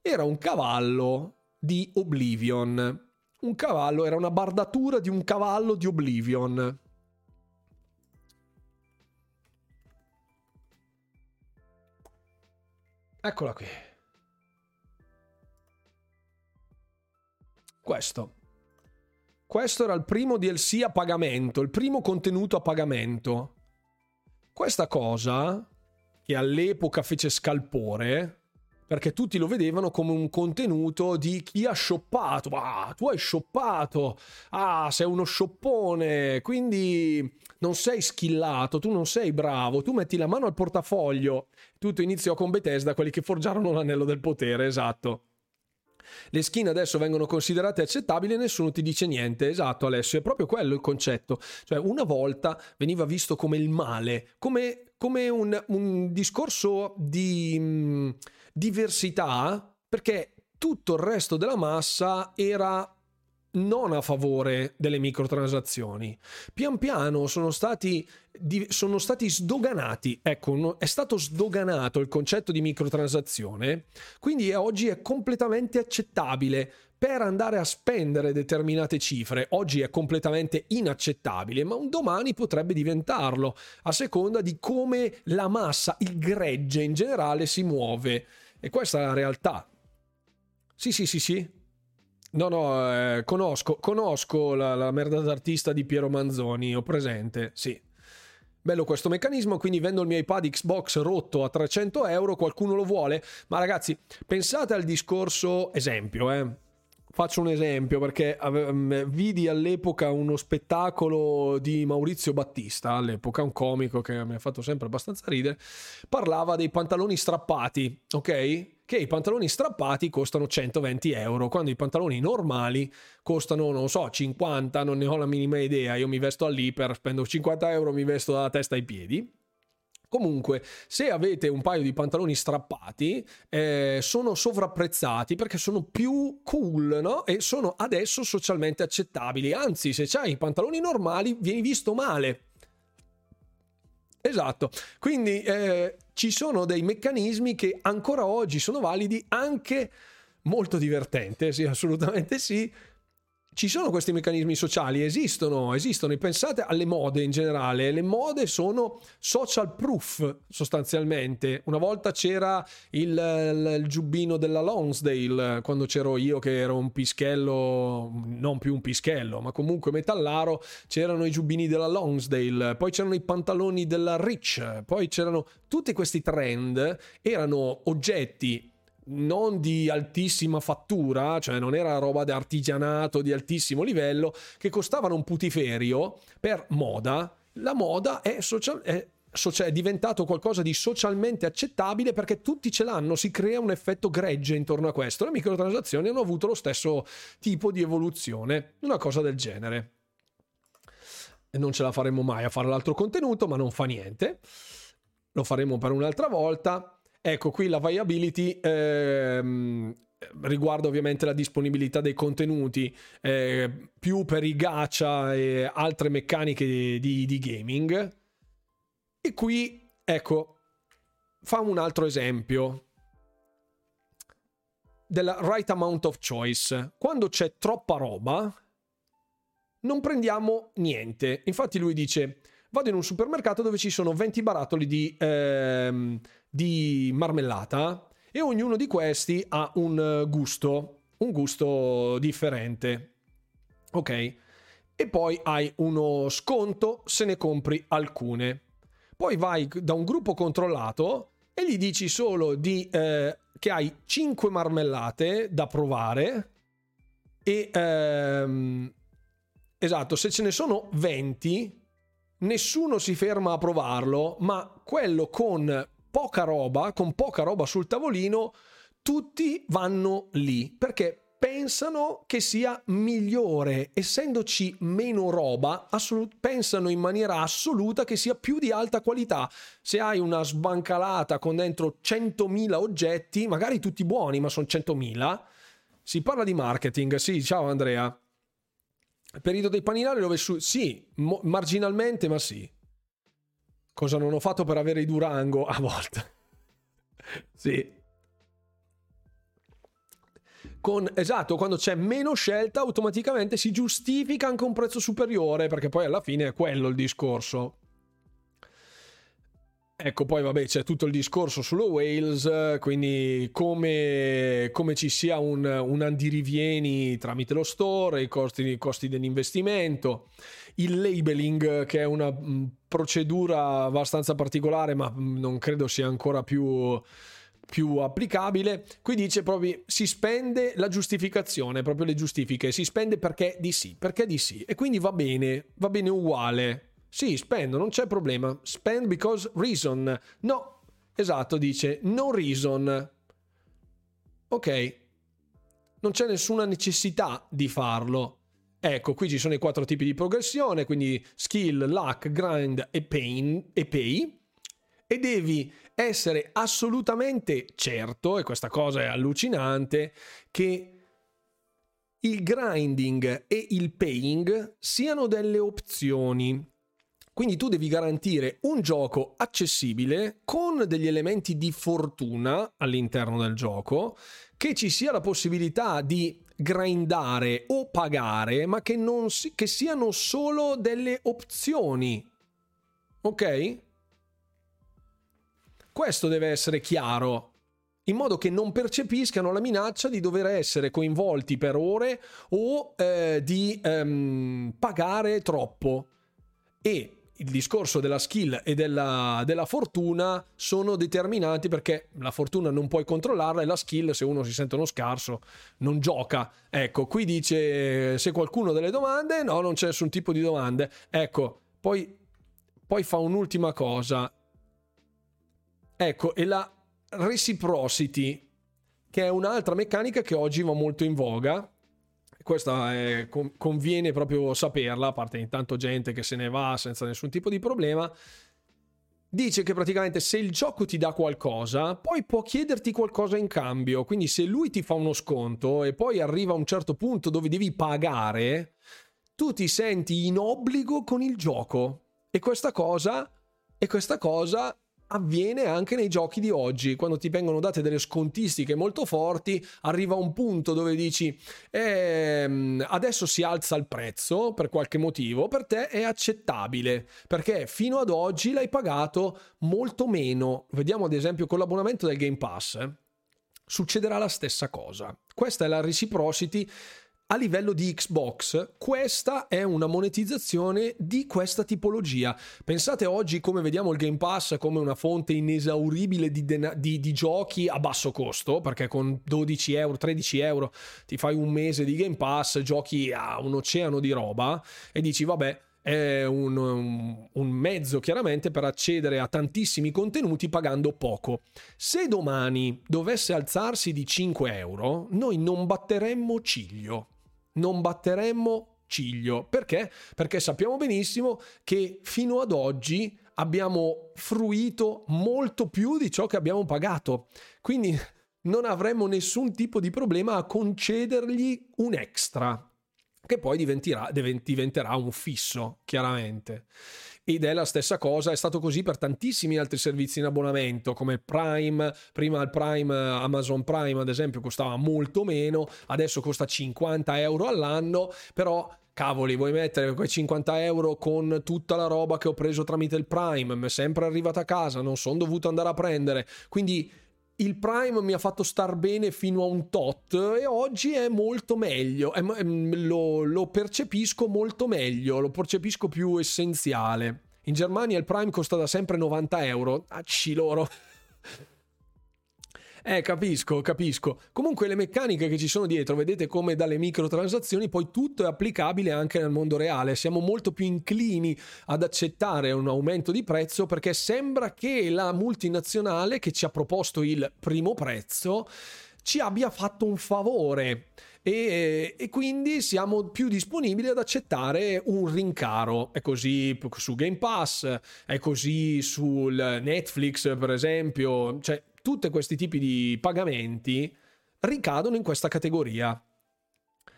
era un cavallo di Oblivion un cavallo, era una bardatura di un cavallo di Oblivion. Eccola qui. Questo. Questo era il primo DLC a pagamento, il primo contenuto a pagamento. Questa cosa, che all'epoca fece scalpore, perché tutti lo vedevano come un contenuto di chi ha shoppato. Ah, tu hai shoppato. Ah, sei uno shoppone. Quindi non sei skillato, tu non sei bravo. Tu metti la mano al portafoglio. Tutto iniziò con Bethesda, quelli che forgiarono l'anello del potere, esatto. Le skin adesso vengono considerate accettabili e nessuno ti dice niente. Esatto, Alessio, è proprio quello il concetto. Cioè, una volta veniva visto come il male, come, come un, un discorso di mm, diversità perché tutto il resto della massa era non a favore delle microtransazioni. Pian piano sono stati, sono stati sdoganati, ecco, è stato sdoganato il concetto di microtransazione, quindi oggi è completamente accettabile per andare a spendere determinate cifre. Oggi è completamente inaccettabile, ma un domani potrebbe diventarlo, a seconda di come la massa, il gregge in generale si muove. E questa è la realtà. Sì, sì, sì, sì. No, no, eh, conosco, conosco la, la merda d'artista di Piero Manzoni, ho presente, sì. Bello questo meccanismo, quindi vendo il mio iPad Xbox rotto a 300 euro, qualcuno lo vuole? Ma ragazzi, pensate al discorso esempio, eh Faccio un esempio perché mm, vidi all'epoca uno spettacolo di Maurizio Battista, all'epoca un comico che mi ha fatto sempre abbastanza ridere, parlava dei pantaloni strappati, ok? Che i pantaloni strappati costano 120 euro, quando i pantaloni normali costano, non so, 50, non ne ho la minima idea, io mi vesto all'iper, spendo 50 euro, mi vesto dalla testa ai piedi Comunque, se avete un paio di pantaloni strappati, eh, sono sovrapprezzati perché sono più cool, no? E sono adesso socialmente accettabili. Anzi, se hai i pantaloni normali, vieni visto male. Esatto, quindi eh, ci sono dei meccanismi che ancora oggi sono validi, anche molto divertente, sì, assolutamente sì, ci sono questi meccanismi sociali, esistono, esistono. E pensate alle mode in generale. Le mode sono social proof sostanzialmente. Una volta c'era il, il, il giubbino della Lonsdale, quando c'ero io che ero un pischello, non più un pischello, ma comunque metallaro, c'erano i giubbini della Lonsdale, poi c'erano i pantaloni della Rich, poi c'erano tutti questi trend, erano oggetti non di altissima fattura, cioè non era roba di artigianato di altissimo livello, che costavano un putiferio per moda. La moda è, social, è, è diventato qualcosa di socialmente accettabile perché tutti ce l'hanno, si crea un effetto gregge intorno a questo. Le microtransazioni hanno avuto lo stesso tipo di evoluzione, una cosa del genere. Non ce la faremo mai a fare l'altro contenuto, ma non fa niente. Lo faremo per un'altra volta. Ecco, qui la viability ehm, riguarda ovviamente la disponibilità dei contenuti eh, più per i gacha e altre meccaniche di, di, gaming. E qui, ecco, fa un altro esempio della right amount of choice. Quando c'è troppa roba, non prendiamo niente. Infatti lui dice, vado in un supermercato dove ci sono 20 barattoli di... Ehm, di marmellata e ognuno di questi ha un gusto, un gusto differente. Ok? E poi hai uno sconto se ne compri alcune. Poi vai da un gruppo controllato e gli dici solo di, eh, che hai 5 marmellate da provare e ehm, esatto, se ce ne sono 20 nessuno si ferma a provarlo, ma quello con poca roba, con poca roba sul tavolino, tutti vanno lì perché pensano che sia migliore, essendoci meno roba, assolut- pensano in maniera assoluta che sia più di alta qualità. Se hai una sbancalata con dentro 100.000 oggetti, magari tutti buoni, ma sono 100.000, si parla di marketing. Sì, ciao Andrea. Periodo dei paninari dove su... Sì, mo- marginalmente, ma sì. Cosa non ho fatto per avere i Durango a volte. sì. Con, esatto, quando c'è meno scelta automaticamente si giustifica anche un prezzo superiore perché poi alla fine è quello il discorso. Ecco, poi vabbè c'è tutto il discorso sullo Wales, quindi come, come ci sia un, un andirivieni tramite lo store, i costi, i costi dell'investimento, il labeling che è una mh, procedura abbastanza particolare ma mh, non credo sia ancora più più applicabile. Qui dice proprio si spende la giustificazione, proprio le giustifiche, si spende perché di sì, perché di sì e quindi va bene, va bene uguale. Sì, spendo, non c'è problema. Spend because reason. No, esatto, dice no reason. Ok. Non c'è nessuna necessità di farlo. Ecco, qui ci sono i quattro tipi di progressione, quindi skill, luck, grind e, pain, e pay. E devi essere assolutamente certo, e questa cosa è allucinante, che il grinding e il paying siano delle opzioni quindi tu devi garantire un gioco accessibile con degli elementi di fortuna all'interno del gioco, che ci sia la possibilità di grindare o pagare, ma che, non si, che siano solo delle opzioni. Ok? Questo deve essere chiaro in modo che non percepiscano la minaccia di dover essere coinvolti per ore o eh, di ehm, pagare troppo. E il discorso della skill e della, della, fortuna sono determinanti perché la fortuna non puoi controllarla e la skill, se uno si sente uno scarso, non gioca. Ecco, qui dice se qualcuno ha delle domande, no, non c'è nessun tipo di domande. Ecco, poi, poi fa un'ultima cosa. Ecco, e la reciprocity, che è un'altra meccanica che oggi va molto in voga questa è, conviene proprio saperla, a parte intanto gente che se ne va senza nessun tipo di problema. Dice che praticamente se il gioco ti dà qualcosa, poi può chiederti qualcosa in cambio. Quindi se lui ti fa uno sconto e poi arriva a un certo punto dove devi pagare, tu ti senti in obbligo con il gioco. E questa cosa E questa cosa avviene anche nei giochi di oggi, quando ti vengono date delle scontistiche molto forti, arriva un punto dove dici ehm, adesso si alza il prezzo per qualche motivo, per te è accettabile, perché fino ad oggi l'hai pagato molto meno. Vediamo ad esempio con l'abbonamento del Game Pass. Eh? Succederà la stessa cosa. Questa è la reciprocity a livello di Xbox, questa è una monetizzazione di questa tipologia. Pensate oggi come vediamo il Game Pass come una fonte inesauribile di, dena- di, di giochi a basso costo, perché con 12 euro, 13 euro ti fai un mese di Game Pass, giochi a un oceano di roba e dici vabbè è un, un, un, mezzo chiaramente per accedere a tantissimi contenuti pagando poco. Se domani dovesse alzarsi di 5 euro, noi non batteremmo ciglio non batteremmo ciglio. Perché? Perché sappiamo benissimo che fino ad oggi abbiamo fruito molto più di ciò che abbiamo pagato. Quindi non avremmo nessun tipo di problema a concedergli un extra, che poi diventerà, diventerà un fisso, chiaramente ed è la stessa cosa, è stato così per tantissimi altri servizi in abbonamento come Prime, prima il Prime, Amazon Prime ad esempio costava molto meno, adesso costa 50 euro all'anno, però cavoli, vuoi mettere quei 50 euro con tutta la roba che ho preso tramite il Prime, mi è sempre arrivata a casa, non sono dovuto andare a prendere, quindi il Prime mi ha fatto star bene fino a un tot e oggi è molto meglio, è, lo, lo, percepisco molto meglio, lo percepisco più essenziale. In Germania il Prime costa da sempre 90 euro, acci loro. Eh, capisco, capisco. Comunque le meccaniche che ci sono dietro, vedete come dalle microtransazioni poi tutto è applicabile anche nel mondo reale. Siamo molto più inclini ad accettare un aumento di prezzo perché sembra che la multinazionale che ci ha proposto il primo prezzo ci abbia fatto un favore. E, e, quindi siamo più disponibili ad accettare un rincaro. È così su Game Pass, è così sul Netflix, per esempio. Cioè, tutti questi tipi di pagamenti ricadono in questa categoria.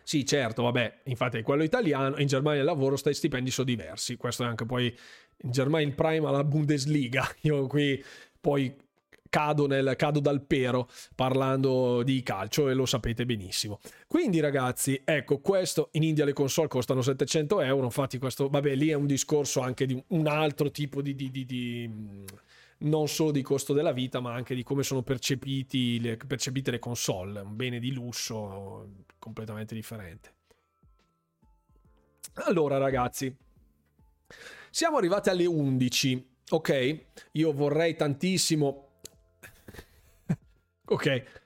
Sì, certo, vabbè, infatti quello italiano, in Germania il lavoro, i stipendi sono diversi, questo è anche poi in Germania il prime alla Bundesliga, io qui poi cado, nel, cado dal pero parlando di calcio e lo sapete benissimo. Quindi ragazzi, ecco, questo in India le console costano 700 euro, infatti questo, vabbè, lì è un discorso anche di un altro tipo di, di, di, di non solo di costo della vita, ma anche di come sono le, percepite le console, un bene di lusso completamente differente. Allora, ragazzi, siamo arrivati alle 11. Ok, io vorrei tantissimo. ok,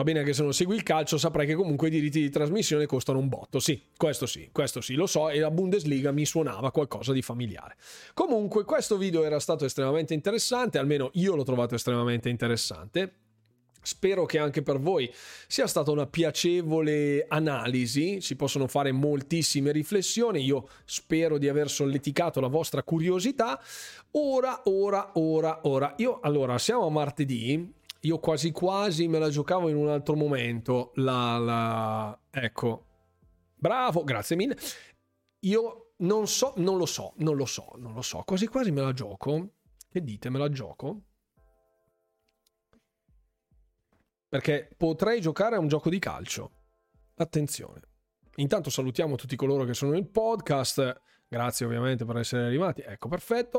Va bene che se non segui il calcio saprai che comunque i diritti di trasmissione costano un botto. Sì, questo sì, questo sì, lo so e la Bundesliga mi suonava qualcosa di familiare. Comunque questo video era stato estremamente interessante, almeno io l'ho trovato estremamente interessante. Spero che anche per voi sia stata una piacevole analisi, si possono fare moltissime riflessioni, io spero di aver solleticato la vostra curiosità. Ora, ora, ora, ora, io allora siamo a martedì, io quasi quasi me la giocavo in un altro momento. La, la... Ecco, bravo, grazie mille. Io non so, non lo so, non lo so, non lo so. Quasi quasi me la gioco. Che dite, me la gioco? Perché potrei giocare a un gioco di calcio. Attenzione. Intanto salutiamo tutti coloro che sono nel podcast. Grazie ovviamente per essere arrivati. Ecco, perfetto.